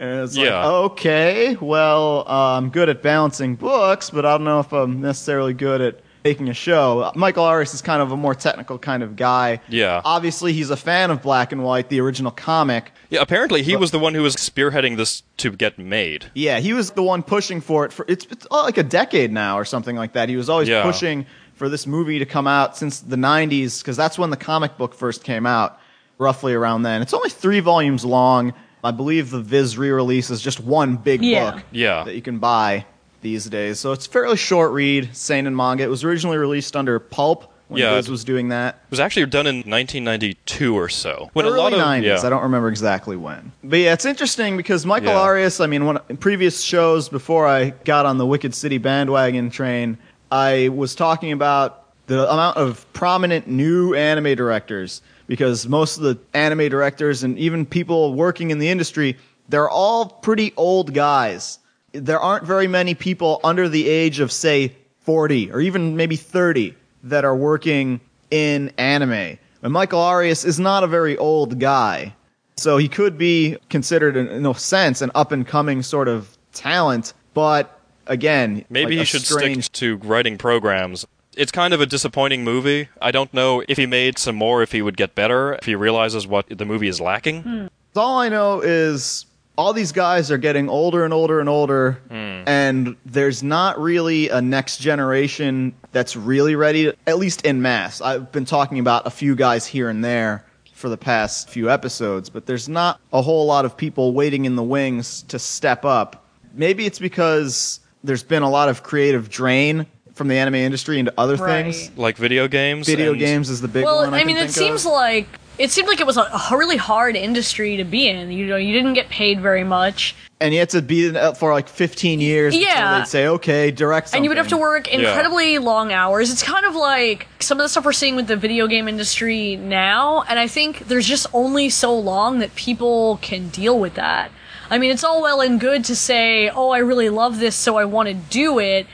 and it's like, "Okay, well, uh, I'm good at balancing books, but I don't know if I'm necessarily good at making a show." Michael Arias is kind of a more technical kind of guy. Yeah. Obviously, he's a fan of Black and White, the original comic. Yeah, apparently he was the one who was spearheading this to get made. Yeah, he was the one pushing for it for it's, it's like a decade now or something like that. He was always Yeah. pushing for this movie to come out since the 90s because that's when the comic book first came out, roughly around then. It's only 3 volumes long. I believe the Viz re-release is just one big Yeah. book Yeah. that you can buy these days. So it's a fairly short read, seinen manga. It was originally released under Pulp when Yeah. Viz was doing that. It was actually done in 1992 or so. When early a lot of 90s. yeah. I don't remember exactly when. But yeah, it's interesting because Michael Yeah. Arias, I mean, when, in previous shows before I got on the Wicked City bandwagon train, I was talking about the amount of prominent new anime directors because most of the anime directors and even people working in the industry, they're all pretty old guys. There aren't very many people under the age of, say, 40 or even maybe 30 that are working in anime. And Michael Arias is not a very old guy. So he could be considered, in, in a sense, an up and coming sort of talent. But again, Maybe like he a should strange stick to writing programs. It's kind of a disappointing movie. I don't know if he made some more, if he would get better, if he realizes what the movie is lacking. Hmm. All I know is all these guys are getting older and older and older, hmm. and there's not really a next generation that's really ready, at least in mass. I've been talking about a few guys here and there for the past few episodes, but there's not a whole lot of people waiting in the wings to step up. Maybe it's because there's been a lot of creative drain from the anime industry into other Right. things. Like video games. Video and- games is the big well, one. I, I mean, can it think seems of. like it seemed like it was a, a really hard industry to be in. You know, you didn't get paid very much, and you had to be in it for like 15 years Yeah. until they'd say, okay, direct something. and you would have to work incredibly long hours. It's kind of like some of the stuff we're seeing with the video game industry now, and I think there's just only so long that people can deal with that. I mean, it's all well and good to say, "Oh, I really love this, so I want to do it."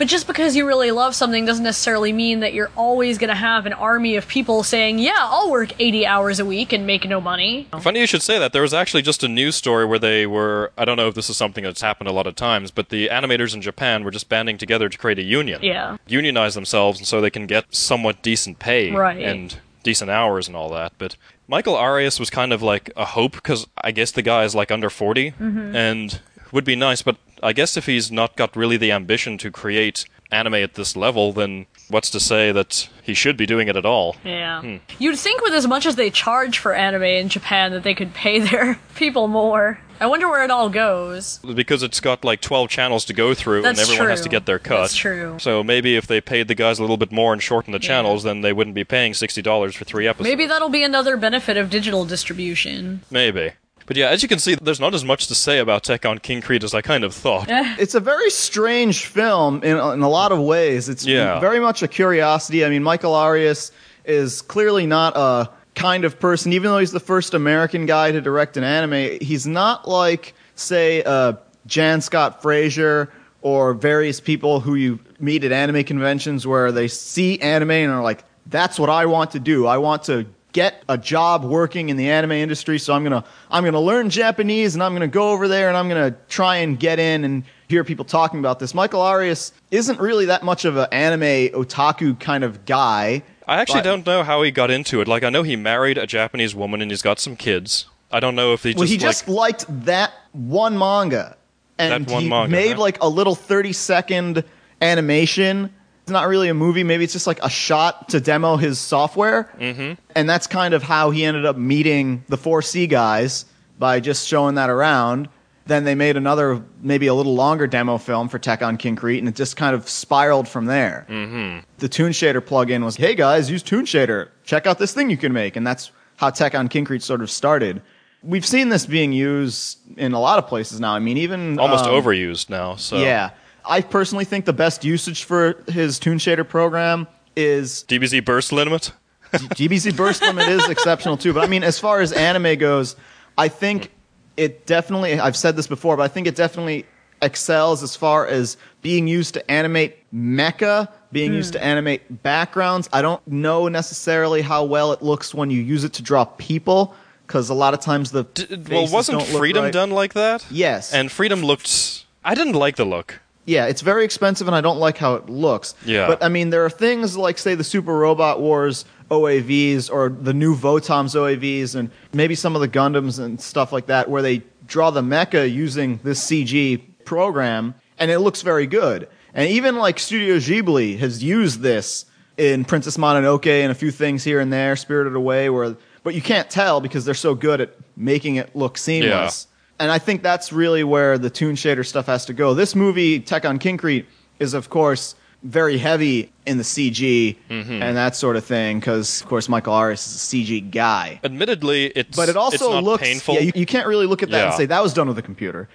But just because you really love something doesn't necessarily mean that you're always going to have an army of people saying, "Yeah, I'll work 80 hours a week and make no money." Funny you should say that. There was actually just a news story where they were. I don't know if this is something that's happened a lot of times, but the animators in Japan were just banding together to create a union. Yeah. Unionize themselves, and so they can get somewhat decent pay Right. and decent hours and all that. But Michael Arias was kind of like a hope because I guess the guy is like under 40 Mhm. and would be nice. But I guess if he's not got really the ambition to create anime at this level, then what's to say that he should be doing it at all? Yeah. Hmm. You'd think with as much as they charge for anime in Japan that they could pay their people more. I wonder where it all goes. because it's got like 12 channels to go through That's and everyone has to get their cut. That's true. So maybe if they paid the guys a little bit more and shortened the channels, then they wouldn't be paying $60 for three episodes. Maybe that'll be another benefit of digital distribution. Maybe. But yeah, as you can see, there's not as much to say about Tekkon Kinkreet as I kind of thought. it's a very strange film in, in a lot of ways. It's Yeah. very much a curiosity. I mean, Michael Arias is clearly not a kind of person, even though he's the first American guy to direct an anime, he's not like, say, uh, Jan Scott Frazier or various people who you meet at anime conventions where they see anime and are like, that's what I want to do. I want to get a job working in the anime industry, so I'm gonna I'm gonna learn Japanese and I'm gonna go over there and I'm gonna try and get in and hear people talking about this. Michael Arias isn't really that much of an anime otaku kind of guy. I actually but- don't know how he got into it. Like, I know he married a Japanese woman and he's got some kids. I don't know if he just, well, he like, just liked that one manga, and That one he manga, made huh? like a little thirty second animation. It's not really a movie. Maybe it's just like a shot to demo his software. Mhm. And that's kind of how he ended up meeting the 4C guys by just showing that around. Then they made another, maybe a little longer demo film for Tekkon Kinkreet, and it just kind of spiraled from there. Mm-hmm. The Toon Shader plugin was, hey guys, use Toon Shader. Check out this thing you can make. And that's how Tekkon Kinkreet sort of started. We've seen this being used in a lot of places now. I mean, even. almost um, overused now. So Yeah. I personally think the best usage for his Toon Shader program is DBZ burst limit. DBZ burst limit is exceptional too. But I mean, as far as anime goes, I think it definitely. I've said this before, but I think it definitely excels as far as being used to animate mecha, being used hmm. to animate backgrounds. I don't know necessarily how well it looks when you use it to draw people, because a lot of times the well, faces wasn't don't look Freedom right. done like that? Yes. And Freedom looked. I didn't like the look. Yeah, it's very expensive, and I don't like how it looks. Yeah. But I mean, there are things like, say, the Super Robot Wars OAVs or the new Votoms OAVs, and maybe some of the Gundams and stuff like that, where they draw the mecha using this CG program, and it looks very good. And even like Studio Ghibli has used this in Princess Mononoke and a few things here and there, Spirited Away, where but you can't tell because they're so good at making it look seamless. And I think that's really where the Toon Shader stuff has to go. This movie, Tekkon Kinkreet, is of course very heavy in the CG Mhm. and that sort of thing because, of course, Michael Arias is a CG guy. Admittedly, it's But it also it's not looks painful. Yeah, you, you can't really look at that and say that was done with a computer.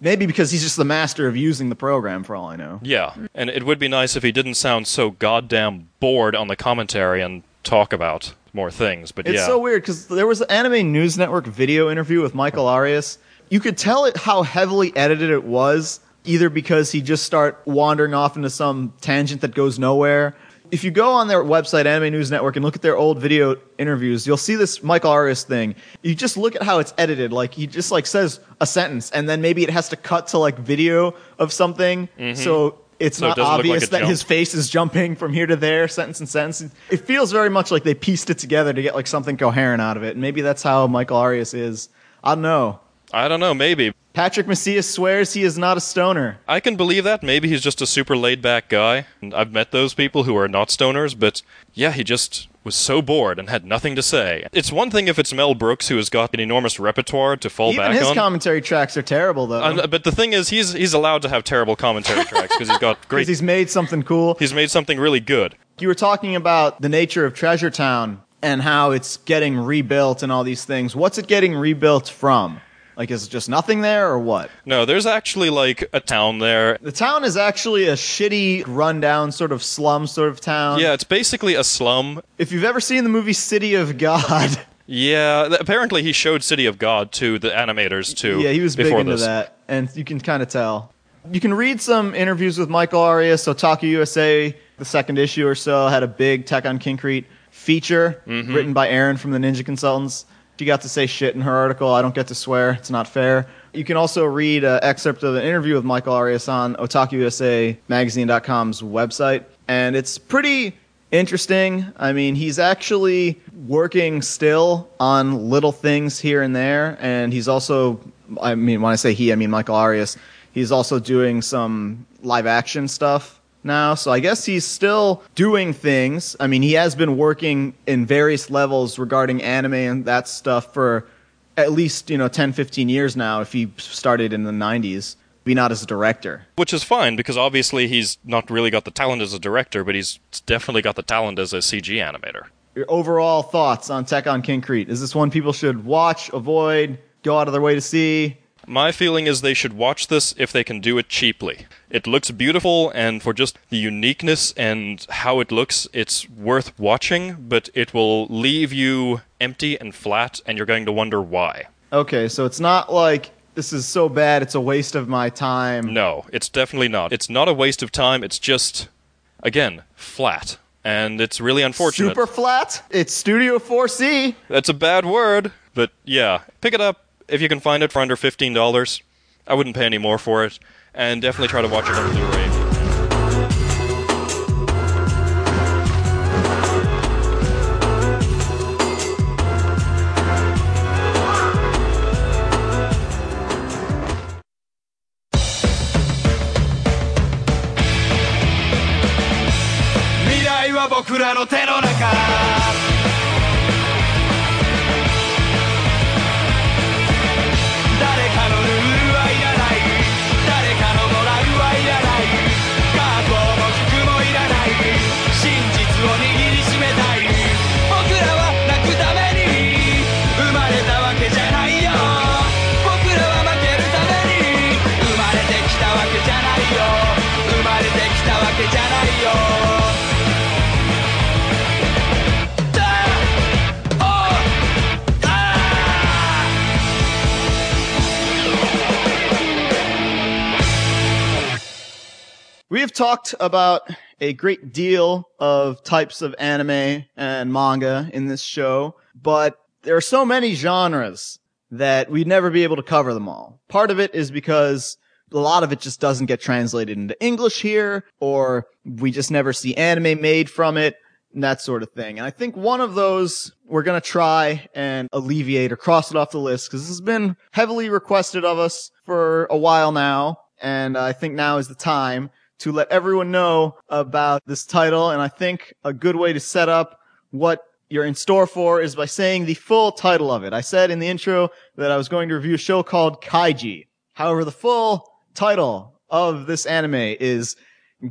Maybe because he's just the master of using the program, for all I know. Yeah, and it would be nice if he didn't sound so goddamn bored on the commentary and talk about more things. But It's yeah, so weird because there was an Anime News Network video interview with Michael Arias. You could tell it how heavily edited it was, either because he just start wandering off into some tangent that goes nowhere, If you go on their website, Anime News Network, and look at their old video interviews, you'll see this Michael Arias thing. You just look at how it's edited. Like he just like says a sentence, and then maybe it has to cut to like video of something. Mhm. So it's So not doesn't look like obvious that jump. his face is jumping from here to there, sentence and sentence. It feels very much like they pieced it together to get like something coherent out of it. And maybe that's how Michael Arias is. I don't know. I don't know, maybe. Patrick Macias swears he is not a stoner. I can believe that. Maybe he's just a super laid back guy. And I've met those people who are not stoners, but yeah, he just was so bored and had nothing to say. It's one thing if it's Mel Brooks who has got an enormous repertoire to fall Even back on. his commentary tracks are terrible though. And- uh, but the thing is, he's he's allowed to have terrible commentary tracks because he's got Because great. he's made something cool. He's made something really good. You were talking about the nature of Treasure Town and how it's getting rebuilt and all these things. What's it getting rebuilt from? Like, is it just nothing there or what? No, there's actually like a town there. The town is actually a shitty, rundown sort of slum sort of town. Yeah, it's basically a slum. If you've ever seen the movie City of God, Yeah, th- apparently he showed City of God to the animators too. yeah, he was big into this. that, and you can kind of tell. You can read some interviews with Michael Arias. So Otaku USA, the second issue or so, had a big Tekkon Kinkreet feature Mhm. written by Aaron from the Ninja Consultants. She got to say shit in her article. I don't get to swear. It's not fair. You can also read an excerpt of an interview with Michael Arias on OtakuUSAMagazine.com's website. And it's pretty interesting. I mean, he's actually working still on little things here and there. And he's also, I mean, when I say he, I mean Michael Arias. He's also doing some live action stuff now. So I guess he's still doing things. I mean, he has been working in various levels regarding anime and that stuff for at least, you know, 10, 15 years now if he started in the 90s. Be not as a director. Which is fine because obviously he's not really got the talent as a director, but he's definitely got the talent as a CG animator. Your overall thoughts on Tekkon Kinkreet? Is this one people should watch, avoid, go out of their way to see? My feeling is they should watch this if they can do it cheaply. It looks beautiful, and for just the uniqueness and how it looks, it's worth watching, but it will leave you empty and flat, and you're going to wonder why. Okay, so it's not like this is so bad it's a waste of my time. No, it's definitely not. It's not a waste of time, it's just, again, flat. And it's really unfortunate. Super flat? It's Studio 4C. That's a bad word, but yeah, pick it up if you can find it for under fifteen dollars. I wouldn't pay any more for it, and definitely try to watch it on Blu-ray. We have talked about a great deal of types of anime and manga in this show, but there are so many genres that we'd never be able to cover them all. Part of it is because a lot of it just doesn't get translated into English here, or we just never see anime made from it, and that sort of thing. And I think one of those we're gonna try and alleviate or cross it off the list, because this has been heavily requested of us for a while now, and I think now is the time to let everyone know about this title. And I think a good way to set up what you're in store for is by saying the full title of it. I said in the intro that I was going to review a show called Kaiji. However, the full title of this anime is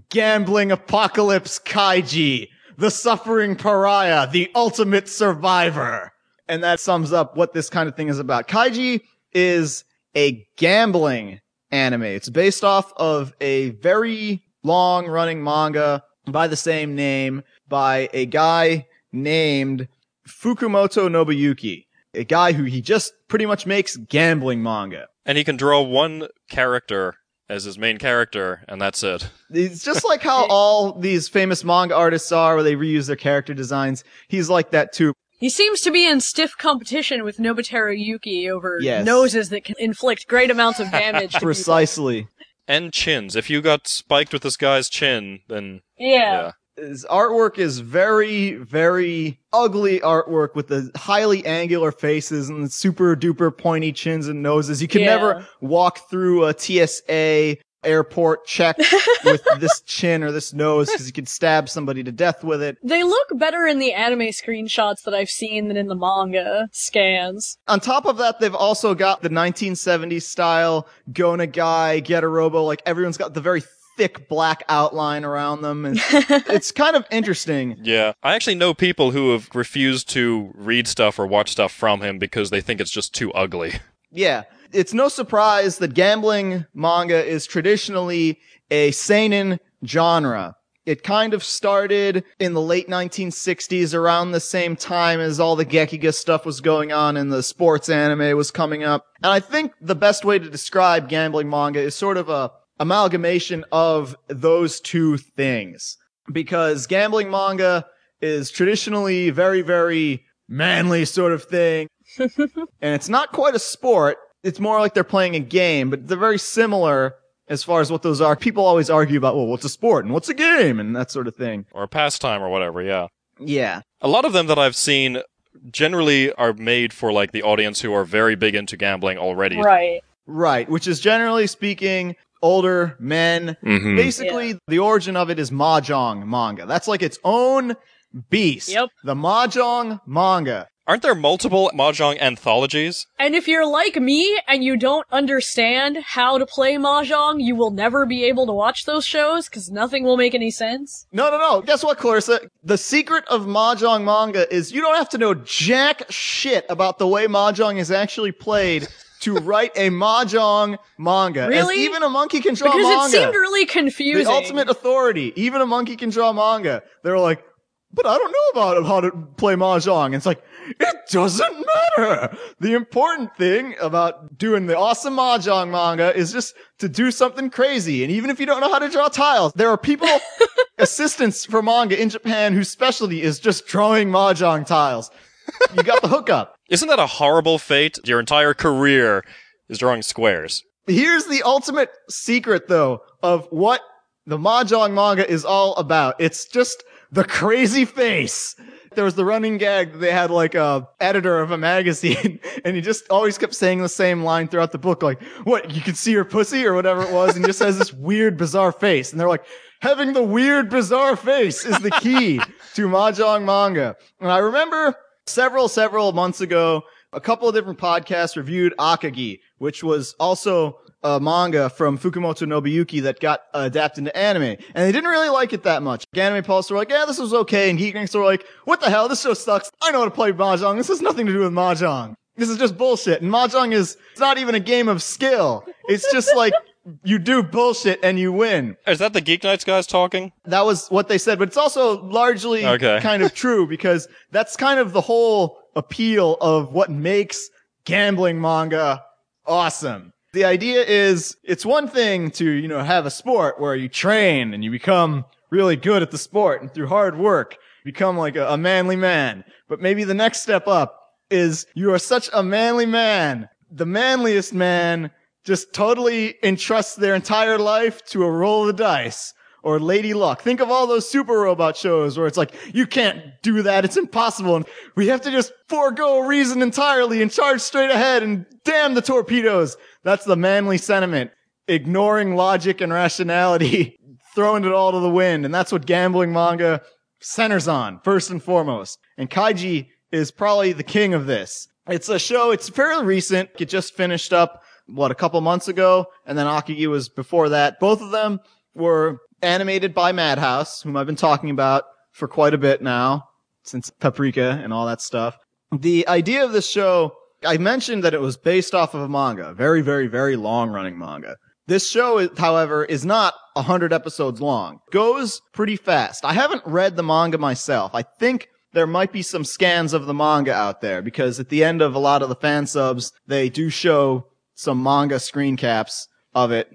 Gambling Apocalypse Kaiji, the suffering pariah, the ultimate survivor. And that sums up what this kind of thing is about. Kaiji is a gambling anime. It's based off of a very long running manga by the same name by a guy named Fukumoto Nobuyuki. A guy who he just pretty much makes gambling manga. And he can draw one character as his main character, and that's it. It's just like how all these famous manga artists are, where they reuse their character designs. He's like that too. He seems to be in stiff competition with Nobuteru Yuki over Yes. noses that can inflict great amounts of damage. to people. Precisely. And chins. If you got spiked with this guy's chin, then Yeah. His artwork is very, very ugly artwork with the highly angular faces and super duper pointy chins and noses. You can Yeah. never walk through a TSA airport check with this chin or this nose because you could stab somebody to death with it. They look better in the anime screenshots that I've seen than in the manga scans. On top of that, they've also got the 1970s style Go Nagai, Getarobo. Like everyone's got the very thick black outline around them. And it's kind of interesting. yeah. I actually know people who have refused to read stuff or watch stuff from him because they think it's just too ugly. Yeah. It's no surprise that gambling manga is traditionally a seinen genre. It kind of started in the late 1960s around the same time as all the Gekiga stuff was going on and the sports anime was coming up. And I think the best way to describe gambling manga is sort of a amalgamation of those two things. Because gambling manga is traditionally very, very manly sort of thing. and it's not quite a sport. It's more like they're playing a game, but they're very similar as far as what those are. People always argue about, well, what's a sport and what's a game and that sort of thing. Or a pastime or whatever, yeah. Yeah. A lot of them that I've seen generally are made for like the audience who are very big into gambling already. Right. Right. Which is generally speaking, older men. Mhm. Basically, the origin of it is Mahjong manga. That's like its own beast. Yep. The Mahjong manga. Aren't there multiple mahjong anthologies? And if you're like me and you don't understand how to play Mahjong, you will never be able to watch those shows because nothing will make any sense. No, no, no. Guess what, Clarissa? The secret of Mahjong manga is you don't have to know jack shit about the way Mahjong is actually played to write a Mahjong manga. As Really? even a monkey can draw Because manga. Because it seemed really confusing. the ultimate authority. Even a monkey can draw manga. They're like, but I don't know about how to play mahjong. And it's like, it doesn't matter. The important thing about doing the awesome mahjong manga is just to do something crazy. And even if you don't know how to draw tiles, there are people, assistants for manga in Japan whose specialty is just drawing mahjong tiles. You got the hookup. Isn't that a horrible fate? Your entire career is drawing squares. Here's the ultimate secret, though, of what the Mahjong manga is all about. It's just the crazy face. There was the running gag that they had like a editor of a magazine, and he just always kept saying the same line throughout the book, like, what, you can see her pussy or whatever it was, and just has this weird, bizarre face. And they're like, having the weird, bizarre face is the key to Mahjong manga. And I remember several, several months ago, a couple of different podcasts reviewed Akagi, which was also a manga from Fukumoto Nobuyuki that got uh, adapted into anime. And they didn't really like it that much. Anime Pulse were like, yeah, this was okay. And Geek Ranks were like, what the hell? This show sucks. I know how to play Mahjong. This has nothing to do with Mahjong. This is just bullshit. And Mahjong is, it's not even a game of skill. It's just like, you do bullshit and you win. Is that the Geek Nights guys talking? That was what they said, but it's also largely Okay. kind of true because that's kind of the whole appeal of what makes gambling manga awesome. The idea is it's one thing to, you know, have a sport where you train and you become really good at the sport and through hard work become like a, a manly man. But maybe the next step up is you are such a manly man. The manliest man just totally entrusts their entire life to a roll of the dice or Lady Luck. Think of all those super robot shows where it's like, you can't do that. It's impossible. And we have to just forego reason entirely and charge straight ahead and damn the torpedoes. That's the manly sentiment. Ignoring logic and rationality, throwing it all to the wind. And that's what gambling manga centers on, first and foremost. And Kaiji is probably the king of this. It's a show, it's fairly recent. It just finished up, what, a couple months ago? And then Akagi was before that. Both of them were animated by Madhouse, whom I've been talking about for quite a bit now, since Paprika and all that stuff. The idea of this show, I mentioned that it was based off of a manga, very, very, very long running manga. This show, however, is not 100 episodes long. Goes pretty fast. I haven't read the manga myself. I think there might be some scans of the manga out there because at the end of a lot of the fan subs, they do show some manga screen caps of it.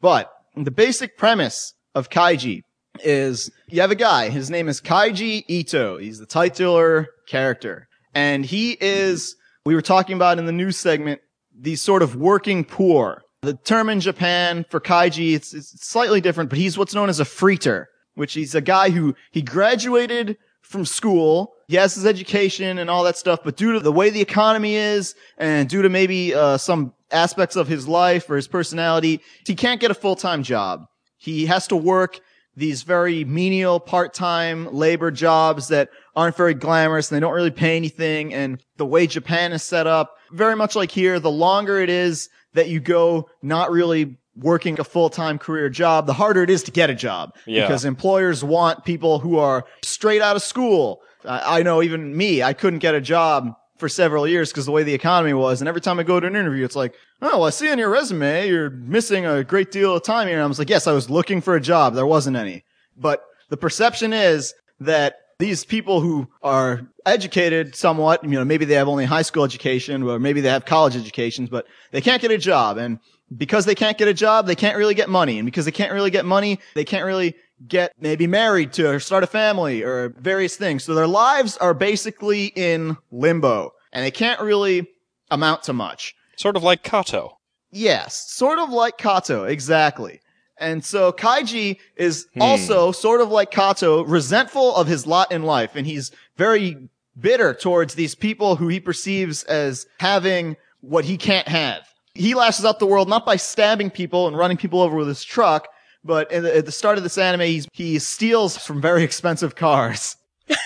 But the basic premise of Kaiji is you have a guy, his name is Kaiji Ito. He's the titular character. And he is, we were talking about in the news segment, these sort of working poor. The term in Japan for Kaiji, it's, it's slightly different, but he's what's known as a freeter, which he's a guy who he graduated from school. He has his education and all that stuff, but due to the way the economy is and due to maybe uh, some aspects of his life or his personality, he can't get a full-time job. He has to work these very menial part-time labor jobs that aren't very glamorous and they don't really pay anything. And the way Japan is set up, very much like here, the longer it is that you go not really working a full-time career job, the harder it is to get a job. Yeah. Because employers want people who are straight out of school. I, I know even me, I couldn't get a job for several years because the way the economy was. And every time I go to an interview, it's like, oh, I see on your resume you're missing a great deal of time here. And I was like, yes, I was looking for a job. There wasn't any. But the perception is that these people who are educated somewhat, you know, maybe they have only high school education or maybe they have college educations, but they can't get a job. And because they can't get a job, they can't really get money. And because they can't really get money, they can't really get maybe married to or start a family or various things. So their lives are basically in limbo and they can't really amount to much. Sort of like Kato. Yes, sort of like Kato, exactly. And so Kaiji is Hmm. also sort of like Kato, resentful of his lot in life, and he's very bitter towards these people who he perceives as having what he can't have. He lashes out the world not by stabbing people and running people over with his truck, but at the, at the start of this anime, he's, he steals from very expensive cars. this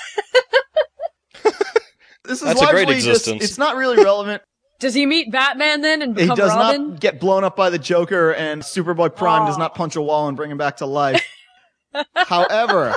is That's a great largely just- existence. it's not really relevant. Does he meet Batman then and become He does Robin? not get blown up by the Joker, and Superboy Prime does not punch a wall and bring him back to life. However,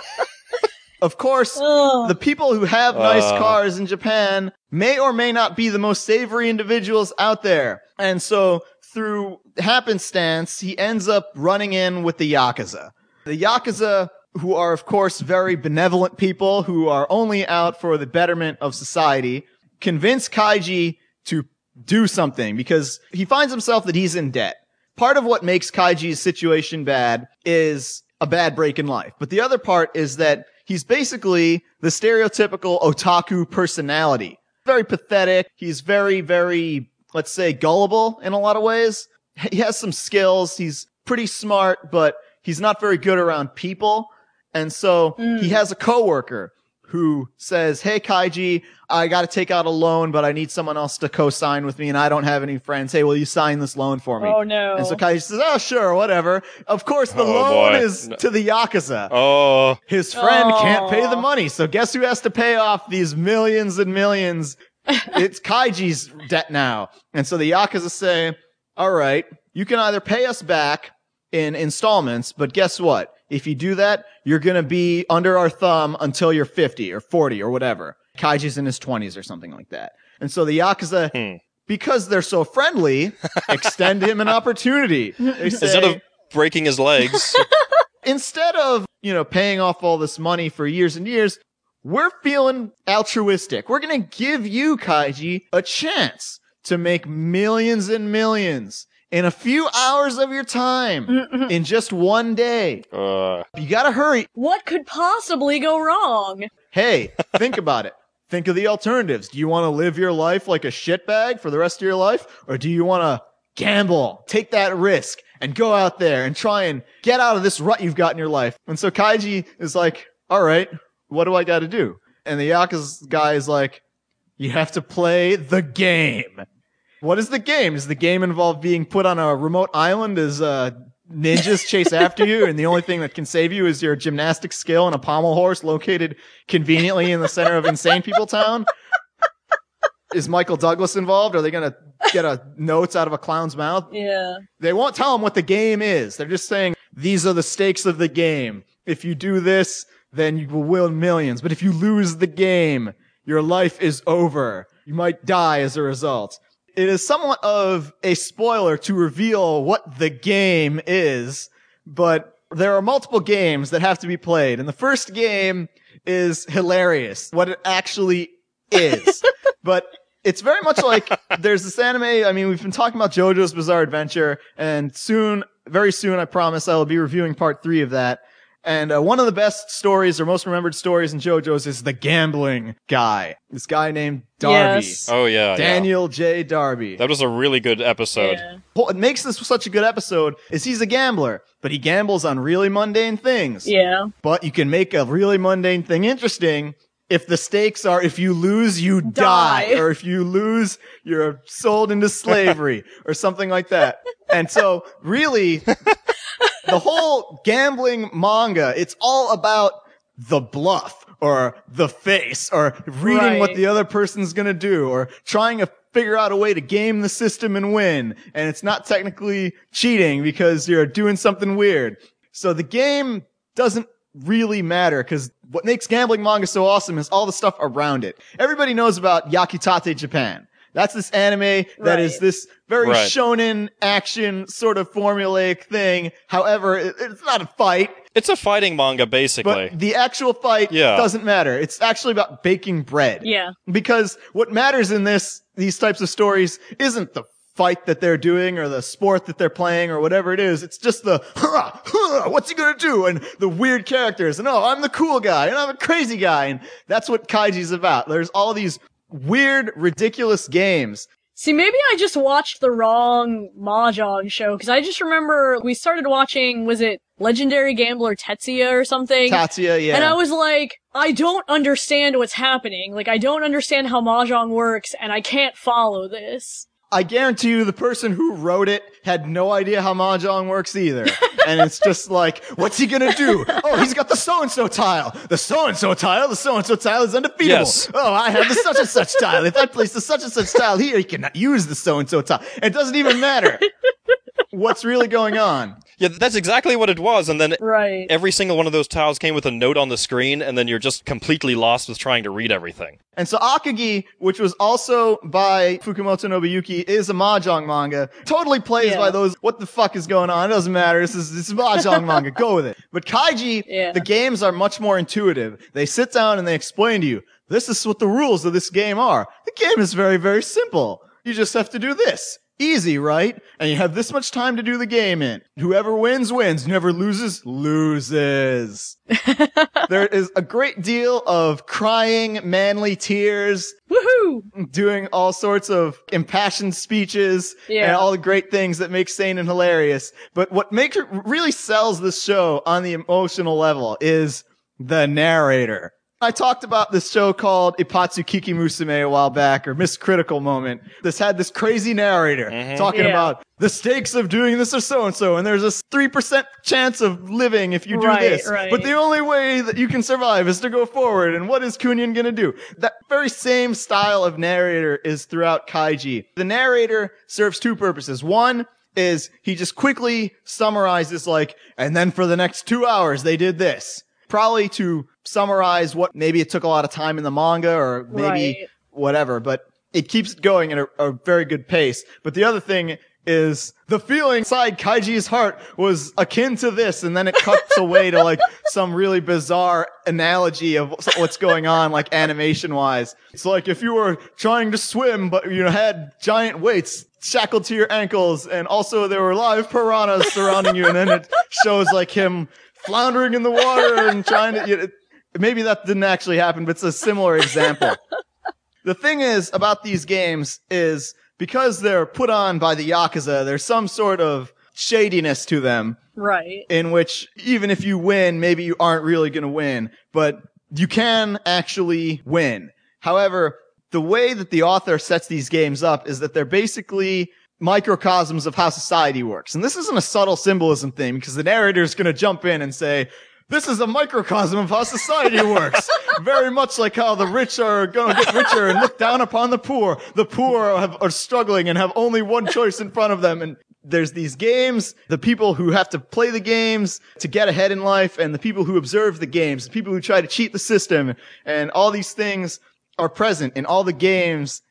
of course, Ugh. the people who have nice Uh. cars in Japan may or may not be the most savory individuals out there. And so, through happenstance, he ends up running in with the Yakuza. The Yakuza, who are, of course, very benevolent people who are only out for the betterment of society, convince Kaiji to do something because he finds himself that he's in debt. Part of what makes Kaiji's situation bad is a bad break in life. But the other part is that he's basically the stereotypical otaku personality. Very pathetic. He's very, very, let's say, gullible in a lot of ways. He has some skills. He's pretty smart, but he's not very good around people. And so he mm. has a coworker who says, Hey, Kaiji, I got to take out a loan, but I need someone else to co-sign with me and I don't have any friends. Hey, will you sign this loan for me? Oh, no. And so Kaiji says, Oh, sure, whatever. Of course, the Oh, loan boy. is No. to the Yakuza. Oh, His friend Oh. can't pay the oh. money. So guess who has to pay off these millions and millions? it's Kaiji's debt now. And so the Yakuza say, all right, you can either pay us back in installments, but guess what? If you do that, you're going to be under our thumb until you're 50 or 40 or whatever. Kaiji's in his 20s or something like that. And so the Yakuza, Hmm. because they're so friendly, extend him an opportunity. They instead of breaking his legs, instead of, you know, paying off all this money for years and years, we're feeling altruistic. We're going to give you, Kaiji, a chance to make millions and millions in a few hours of your time in just one day. uh, You got to hurry. What could possibly go wrong? Hey, think about it. Think of the alternatives. Do you want to live your life like a shitbag for the rest of your life? Or do you want to gamble, take that risk and go out there and try and get out of this rut you've got in your life? And so Kaiji is like, all right, what do I got to do? And the Yakuza guy is like, you have to play the game. What is the game? Does the game involve being put on a remote island as uh, ninjas chase after you, and the only thing that can save you is your gymnastic skill and a pommel horse located conveniently in the center of Insane People Town? Is Michael Douglas involved? Are they going to get a notes out of a clown's mouth? Yeah. They won't tell him what the game is. They're just saying these are the stakes of the game. If you do this, then you will win millions. But if you lose the game, your life is over. You might die as a result. It is somewhat of a spoiler to reveal what the game is, but there are multiple games that have to be played. And the first game is hilarious, what it actually is. but it's very much like there's this anime. I mean, we've been talking about JoJo's Bizarre Adventure, and soon very soon, I promise, I will be reviewing part three of that. And uh, one of the best stories or most remembered stories in JoJo's is the gambling guy. This guy named Darby. Yes. Oh yeah, yeah. Daniel J. Darby. That was a really good episode. Yeah. What makes this such a good episode is he's a gambler, but he gambles on really mundane things. Yeah. But you can make a really mundane thing interesting if the stakes are if you lose, you die, Die. or if you lose, you're sold into slavery, or something like that. And so, really, the whole gambling manga, it's all about the bluff or the face or reading what the other person's gonna do or trying to figure out a way to game the system and win. And it's not technically cheating because you're doing something weird. So the game doesn't really matter because what makes gambling manga so awesome is all the stuff around it. Everybody knows about Yakitate Japan. That's this anime that is Right. this very Right. shonen action sort of formulaic thing. However, it, it's not a fight, It's a fighting manga, basically. but the actual fight Yeah. doesn't matter. It's actually about baking bread. Yeah. Because what matters in this, these types of stories isn't the fight that they're doing or the sport that they're playing or whatever it is. It's just the, "Hurrah, hurrah, what's he gonna do? And the weird characters. And oh, I'm the cool guy and I'm a crazy guy. And that's what Kaiji's about. There's all these weird, ridiculous games. See, maybe I just watched the wrong Mahjong show, because I just remember we started watching, was it Legendary Gambler Tetsuya or something? Tatsuya, yeah. And I was like, I don't understand what's happening. Like, I don't understand how Mahjong works, and I can't follow this. I guarantee you the person who wrote it had no idea how Mahjong works either. and it's just like, what's he gonna do? Oh, he's got the so-and-so tile. The so-and-so tile, the so-and-so tile is undefeatable. Yes. Oh, I have the such and such tile. If I place the such and such tile here, he cannot use the so-and-so tile. It doesn't even matter what's really going on. yeah, that's exactly what it was. And then Right. every single one of those tiles came with a note on the screen, and then you're just completely lost with trying to read everything. And so Akagi, which was also by Fukumoto Nobuyuki, is a mahjong manga. Totally plays Yeah. by those, what the fuck is going on? It doesn't matter. This is, this is mahjong manga. Go with it. But Kaiji, Yeah. the games are much more intuitive. They sit down and they explain to you, this is what the rules of this game are. The game is very, very simple. You just have to do this. Easy, right? And you have this much time to do the game in. Whoever wins, wins. Whoever loses, loses. there is a great deal of crying, manly tears, Woohoo! doing all sorts of impassioned speeches Yeah. and all the great things that make sane and hilarious. But what makes it really sells this show on the emotional level is the narrator. I talked about this show called Ippatsu Kiki Musume a while back, or Miss Critical Moment. This had this crazy narrator mm-hmm. talking Yeah. about the stakes of doing this or so and so, and there's a 3% chance of living if you do Right, this. right. But the only way that you can survive is to go forward, and what is Kunyan gonna do? That very same style of narrator is throughout Kaiji. The narrator serves two purposes. One, is he just quickly summarizes like, and then for the next two hours they did this. Probably to summarize what maybe it took a lot of time in the manga or maybe Right. whatever, but it keeps going at a, a very good pace. But the other thing is the feeling inside Kaiji's heart was akin to this, and then it cuts away to like some really bizarre analogy of what's going on, like animation wise. It's like if you were trying to swim, but you had giant weights shackled to your ankles, and also there were live piranhas surrounding you, and then it shows like him floundering in the water and trying to. You know, maybe that didn't actually happen, but it's a similar example. The thing is about these games is because they're put on by the Yakuza, there's some sort of shadiness to them Right. in which even if you win, maybe you aren't really going to win, but you can actually win. However, the way that the author sets these games up is that they're basically microcosms of how society works. And this isn't a subtle symbolism thing because the narrator is going to jump in and say, this is a microcosm of how society works. Very much like how the rich are going to get richer and look down upon the poor. The poor have, are struggling and have only one choice in front of them. And there's these games, the people who have to play the games to get ahead in life and the people who observe the games, the people who try to cheat the system and all these things are present in all the games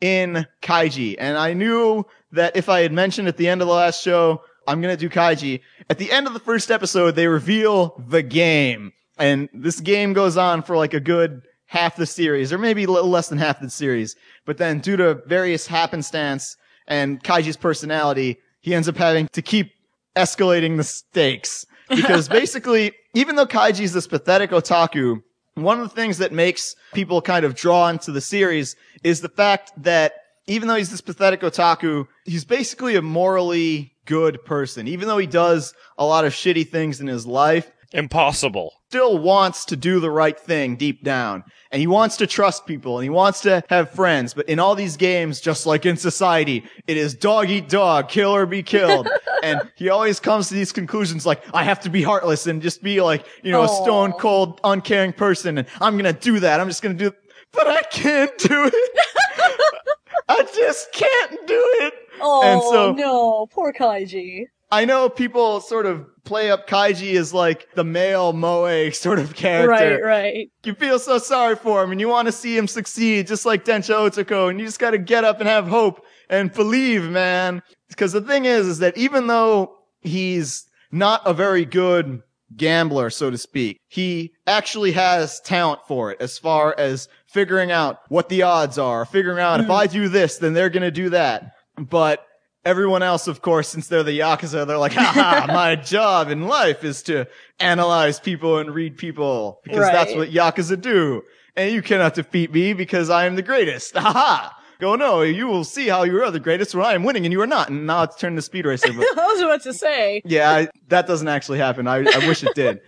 in Kaiji. And I knew that if I had mentioned at the end of the last show, I'm going to do Kaiji. At the end of the first episode, they reveal the game. And this game goes on for like a good half the series, or maybe a little less than half the series. But then due to various happenstance and Kaiji's personality, he ends up having to keep escalating the stakes. Because basically, even though Kaiji's this pathetic otaku, one of the things that makes people kind of draw into the series is the fact that even though he's this pathetic otaku, he's basically a morally good person. Even though he does a lot of shitty things in his life, Impossible. still wants to do the right thing deep down. And he wants to trust people and he wants to have friends. But in all these games, just like in society, it is dog eat dog, kill or be killed. and he always comes to these conclusions like, I have to be heartless and just be like, you know, a stone cold, uncaring person. And I'm going to do that. I'm just going to do but I can't do it. I just can't do it. Oh and so no, poor Kaiji. I know people sort of play up Kaiji as like the male Moe sort of character. Right, right. You feel so sorry for him and you want to see him succeed just like Densha Otoko and you just got to get up and have hope and believe, man. Because the thing is, is that even though he's not a very good gambler, so to speak, he actually has talent for it as far as figuring out what the odds are, figuring out if mm. I do this, then they're going to do that. But everyone else, of course, since they're the Yakuza, they're like, haha, my job in life is to analyze people and read people because that's what Yakuza do. And you cannot defeat me because I am the greatest. Haha. Go, no, you will see how you are the greatest when I am winning and you are not. And now it's turned to Speed Racer. But I was about to say. yeah, I, that doesn't actually happen. I, I wish it did.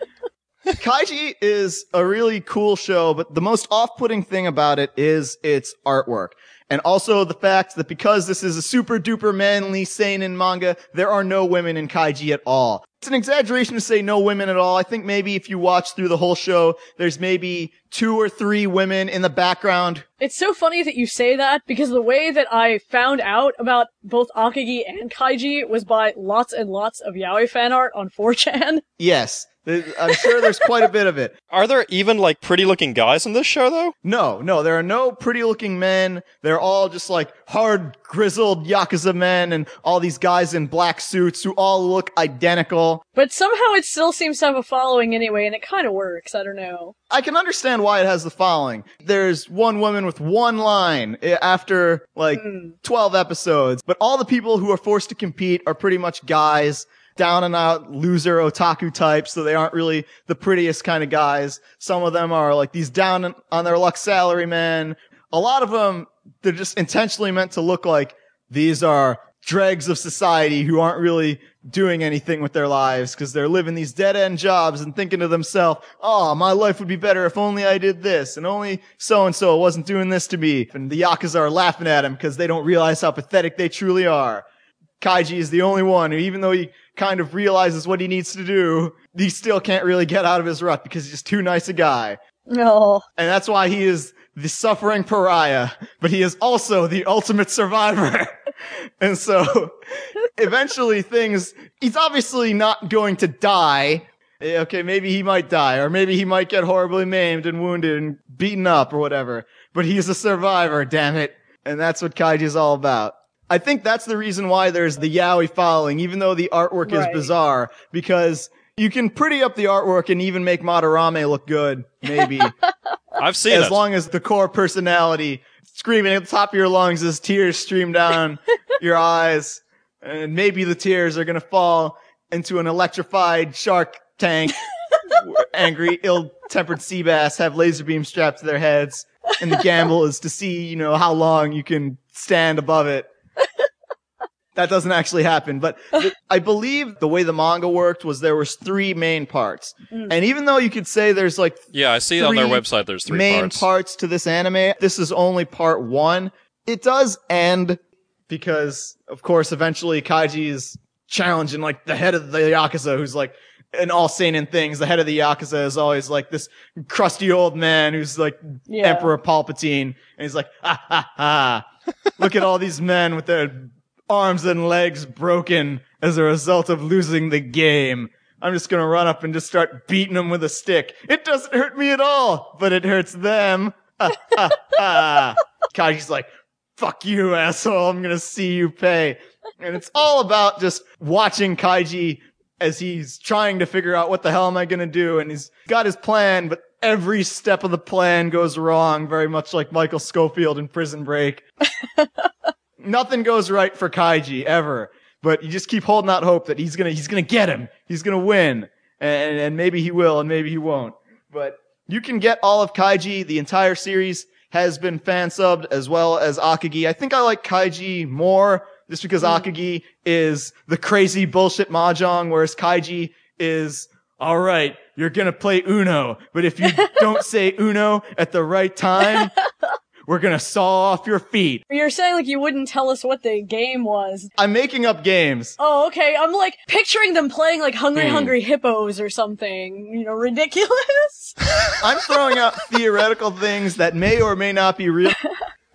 Kaiji is a really cool show, but the most off-putting thing about it is its artwork. And also the fact that because this is a super duper manly seinen manga, there are no women in Kaiji at all. It's an exaggeration to say no women at all. I think maybe if you watch through the whole show, there's maybe two or three women in the background. It's so funny that you say that because the way that I found out about both Akagi and Kaiji was by lots and lots of yaoi fan art on 4chan. Yes. Th- I'm sure there's quite a bit of it. Are there even like pretty looking guys in this show though? No, no, there are no pretty looking men. They're all just like hard, grizzled Yakuza men and all these guys in black suits who all look identical. But somehow it still seems to have a following anyway, and it kind of works. I don't know. I can understand why it has the following. There's one woman with one line eh, after like 12 episodes, but all the people who are forced to compete are pretty much guys. Down and out loser otaku types, so they aren't really the prettiest kind of guys. Some of them are like these down on their luck salary men. A lot of them, they're just intentionally meant to look like these are dregs of society who aren't really doing anything with their lives because they're living these dead end jobs and thinking to themselves, oh, my life would be better if only I did this and only so and so wasn't doing this to me. And the Yakuza are laughing at him because they don't realize how pathetic they truly are. Kaiji is the only one who, even though he kind of realizes what he needs to do, he still can't really get out of his rut because he's just too nice a guy. No. And that's why he is the suffering pariah, but he is also the ultimate survivor. and so eventually things, he's obviously not going to die. Eh, Okay, maybe he might die, or maybe he might get horribly maimed and wounded and beaten up or whatever. But he's a survivor, damn it. And that's what Kaiji is all about. I think that's the reason why there's the yaoi following, even though the artwork is bizarre, because you can pretty up the artwork and even make Madarame look good, maybe. I've seen as it. long as the core personality screaming at the top of your lungs as tears stream down your eyes, and maybe the tears are gonna fall into an electrified shark tank. Angry, ill-tempered sea bass have laser beams strapped to their heads, and the gamble is to see, you know, how long you can stand above it. That doesn't actually happen, but th- I believe the way the manga worked was there was three main parts. Mm. And even though you could say there's like Yeah, I see on their website there's three main parts. to this anime. This is only part one. It does end because, of course, eventually Kaiji is challenging like the head of the Yakuza who's like, in all seinen things, the head of the Yakuza is always like this crusty old man who's like Yeah. Emperor Palpatine. And he's like, ah, ha ha ha. Look at all these men with their arms and legs broken as a result of losing the game. I'm just gonna run up and just start beating them with a stick. It doesn't hurt me at all, but it hurts them. Ha ha ha. Kaiji's like, fuck you, asshole. I'm gonna see you pay. And it's all about just watching Kaiji as he's trying to figure out what the hell am I gonna do. And he's got his plan, but every step of the plan goes wrong, very much like Michael Schofield in Prison Break. Nothing goes right for Kaiji ever. but you just keep holding out hope that he's gonna he's gonna get him. He's gonna win, and and maybe he will, and maybe he won't. But you can get all of Kaiji. The entire series has been fan subbed as well as Akagi. I think I like Kaiji more just because Akagi is the crazy bullshit mahjong, whereas Kaiji is all right. You're gonna play Uno, but if you don't say Uno at the right time, we're gonna saw off your feet. You're saying like you wouldn't tell us what the game was. I'm making up games. Oh, okay. I'm like picturing them playing like Hungry Hmm. Hungry Hippos or something. You know, ridiculous. I'm throwing out theoretical things that may or may not be real.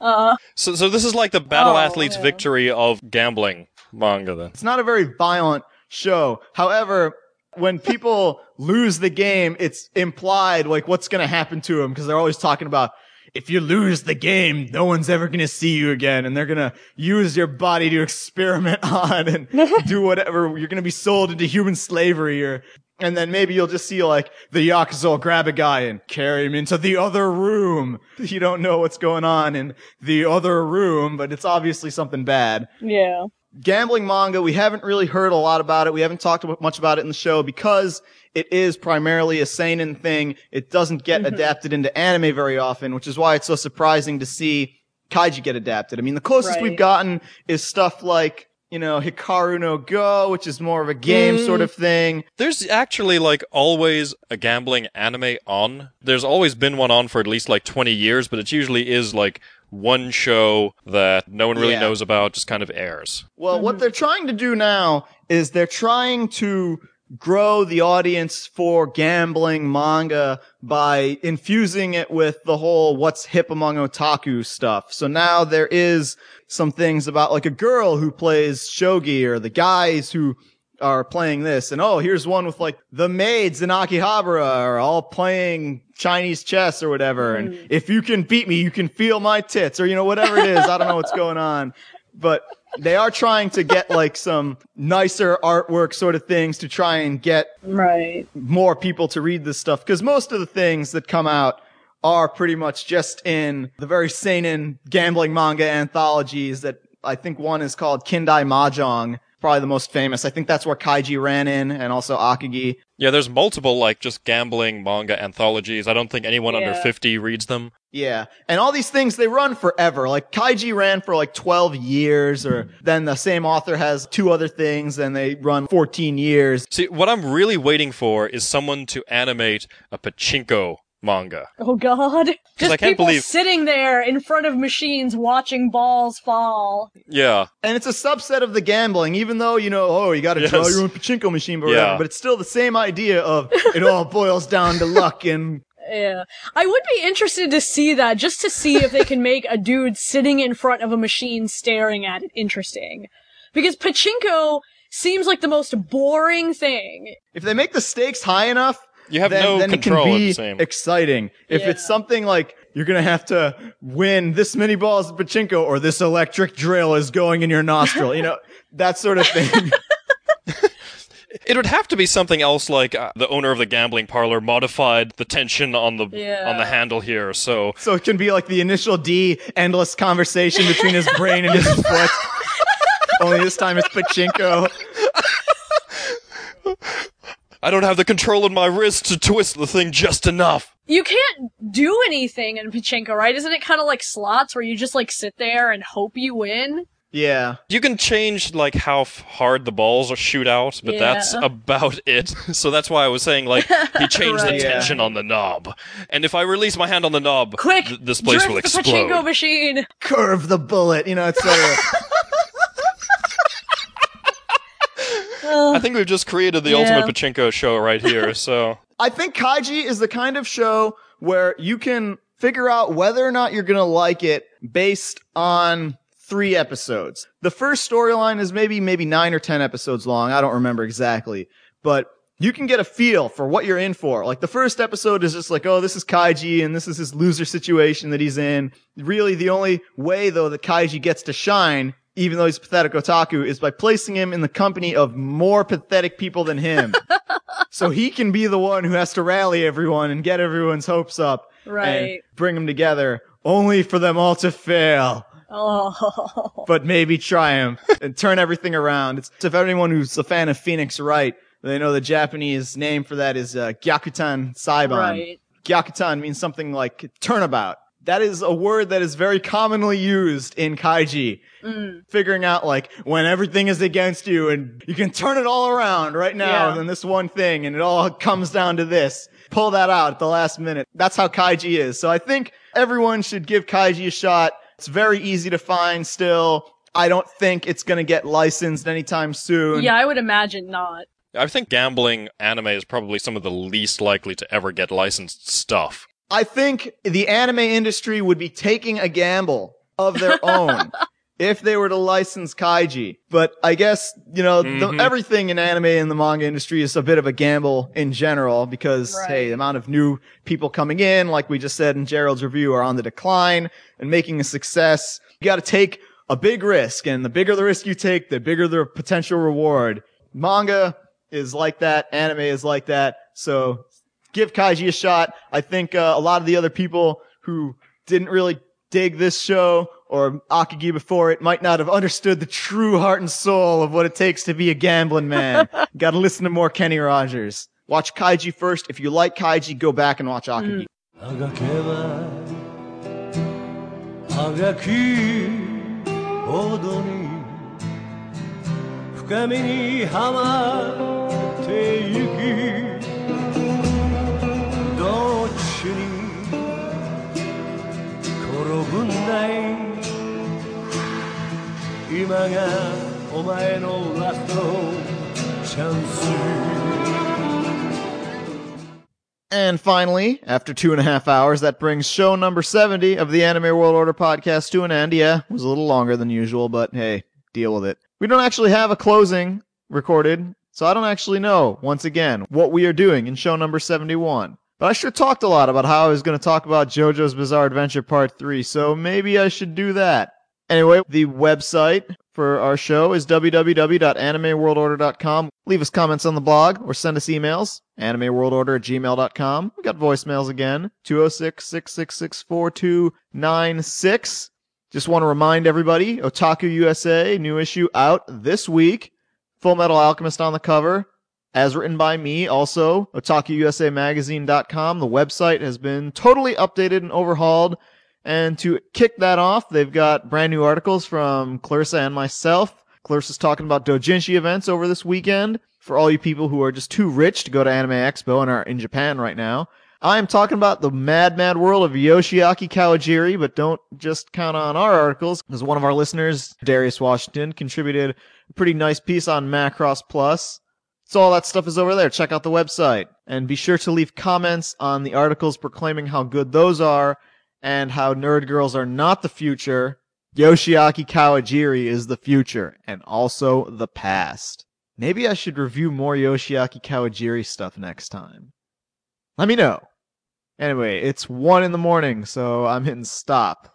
Uh, So, so this is like the battle Oh, athlete's yeah. victory of gambling manga then. It's not a very violent show. However, when people lose the game, it's implied like what's going to happen to them because they're always talking about if you lose the game, no one's ever going to see you again and they're going to use your body to experiment on and do whatever. You're going to be sold into human slavery or and then maybe you'll just see like the Yakuza will grab a guy and carry him into the other room. You don't know what's going on in the other room, but it's obviously something bad yeah. gambling manga, we haven't really heard a lot about it. We haven't talked much about it in the show because it is primarily a seinen thing. It doesn't get mm-hmm. adapted into anime very often, which is why it's so surprising to see kaiji get adapted. I mean, the closest Right. we've gotten is stuff like, you know, Hikaru no Go, which is more of a game Mm. sort of thing. There's actually like always a gambling anime on. There's always been one on for at least like 20 years, but it usually is like one show that no one really Yeah. knows about, just kind of airs. Well, what they're trying to do now is they're trying to grow the audience for gambling manga by infusing it with the whole what's hip among otaku stuff. So now there is some things about like a girl who plays shogi or the guys who are playing this. And oh here's one with like the maids in Akihabara are all playing Chinese chess or whatever. And hmm. if you can beat me you can feel my tits or you know whatever it is. I don't know what's going on. But they are trying to get like some nicer artwork sort of things to try and get Right. more people to read this stuff because most of the things that come out are pretty much just in the very seinen gambling manga anthologies that I think one is called Kindai Mahjong, probably the most famous. I think that's where Kaiji ran in and also Akagi. Yeah, there's multiple like just gambling manga anthologies. I don't think anyone under 50 reads them. Yeah. And all these things, they run forever. Like Kaiji ran for like 12 years or then the same author has two other things and they run 14 years. See, what I'm really waiting for is someone to animate a pachinko manga. Oh God. Just I can't people believe- sitting there in front of machines watching balls fall. Yeah. And it's a subset of the gambling, even though, you know, oh, you gotta draw your own pachinko machine, but Yeah. whatever. But it's still the same idea of it all boils down to luck and Yeah. I would be interested to see that, just to see if they can make a dude sitting in front of a machine staring at it interesting. Because pachinko seems like the most boring thing. if they make the stakes high enough, You have then, no then control it at can the be same. exciting. If it's something like you're gonna have to win this many balls of pachinko or this electric drill is going in your nostril, you know, that sort of thing. It would have to be something else like uh, the owner of the gambling parlor modified the tension on the Yeah. on the handle here. So so it can be like the initial D, endless conversation between his brain and his foot. Only this time it's pachinko. I don't have the control in my wrist to twist the thing just enough. You can't do anything in pachinko, right? Isn't it kind of like slots where you just like sit there and hope you win? Yeah. You can change like how f- hard the balls are shoot out, but that's about it. So that's why I was saying like he changed Right. the Yeah. tension on the knob, and if I release my hand on the knob, Quick, th- this place drift will the explode. pachinko machine. Curve the bullet, you know, It's etc. I think we've just created the Yeah. ultimate pachinko show right here. So I think Kaiji is the kind of show where you can figure out whether or not you're gonna like it based on three episodes. The first storyline is maybe, maybe nine or ten episodes long. I don't remember exactly, but you can get a feel for what you're in for. Like the first episode is just like, oh, this is Kaiji and this is his loser situation that he's in. Really, the only way though that Kaiji gets to shine, even though he's a pathetic otaku, is by placing him in the company of more pathetic people than him. so he can be the one who has to rally everyone and get everyone's hopes up Right. bring them together, only for them all to fail. Oh. but maybe triumph and turn everything around. It's, if anyone who's a fan of Phoenix Wright, they know the Japanese name for that is uh, Gyakuten Saiban. Right. Gyakuten means something like turnabout. That is a word that is very commonly used in kaiji. Mm. Figuring out like when everything is against you and you can turn it all around right now Yeah. and this one thing and it all comes down to this. Pull that out at the last minute. That's how kaiji is. So I think everyone should give kaiji a shot. It's very easy to find still. I don't think it's going to get licensed anytime soon. Yeah, I would imagine not. I think gambling anime is probably some of the least likely to ever get licensed stuff. I think the anime industry would be taking a gamble of their own if they were to license kaiji. But I guess, you know, Mhm. the, everything in anime and the manga industry is a bit of a gamble in general because, hey, the amount of new people coming in, like we just said in Gerald's review, are on the decline and making a success. You got to take a big risk and the bigger the risk you take, the bigger the potential reward. Manga is like that. Anime is like that. So give Kaiji a shot. I think uh, a lot of the other people who didn't really dig this show or Akagi before it might not have understood the true heart and soul of what it takes to be a gambling man. Got to listen to more Kenny Rogers. Watch Kaiji first. If you like Kaiji, go back and watch Akagi. あ転ぶんだい今がお前のラストチャンス And finally, after two and a half hours, that brings show number 70 of the Anime World Order podcast to an end. Yeah, it was a little longer than usual, but hey, deal with it. We don't actually have a closing recorded, so I don't actually know, once again, what we are doing in show number 71. But I sure talked a lot about how I was going to talk about JoJo's Bizarre Adventure Part 3, so maybe I should do that. Anyway, the website for our show is www.animeworldorder.com. Leave us comments on the blog or send us emails. Animeworldorder at gmail.com. We got voicemails again. 206-666-4296. Just want to remind everybody, Otaku USA, new issue out this week. Full Metal Alchemist on the cover. As written by me, also, OtakuUSAMagazine.com. The website has been totally updated and overhauled. And to kick that off, they've got brand new articles from Clarissa and myself. Clarissa's talking about dojinshi events over this weekend for all you people who are just too rich to go to Anime Expo and are in Japan right now. I am talking about the mad, mad world of Yoshiaki Kawajiri, but don't just count on our articles, because one of our listeners, Darius Washington, contributed a pretty nice piece on Macross Plus. So all that stuff is over there. Check out the website. And be sure to leave comments on the articles proclaiming how good those are and how nerd girls are not the future. Yoshiaki Kawajiri is the future and also the past. Maybe I should review more Yoshiaki Kawajiri stuff next time. Let me know. Anyway, it's one in the morning, so I'm hitting stop.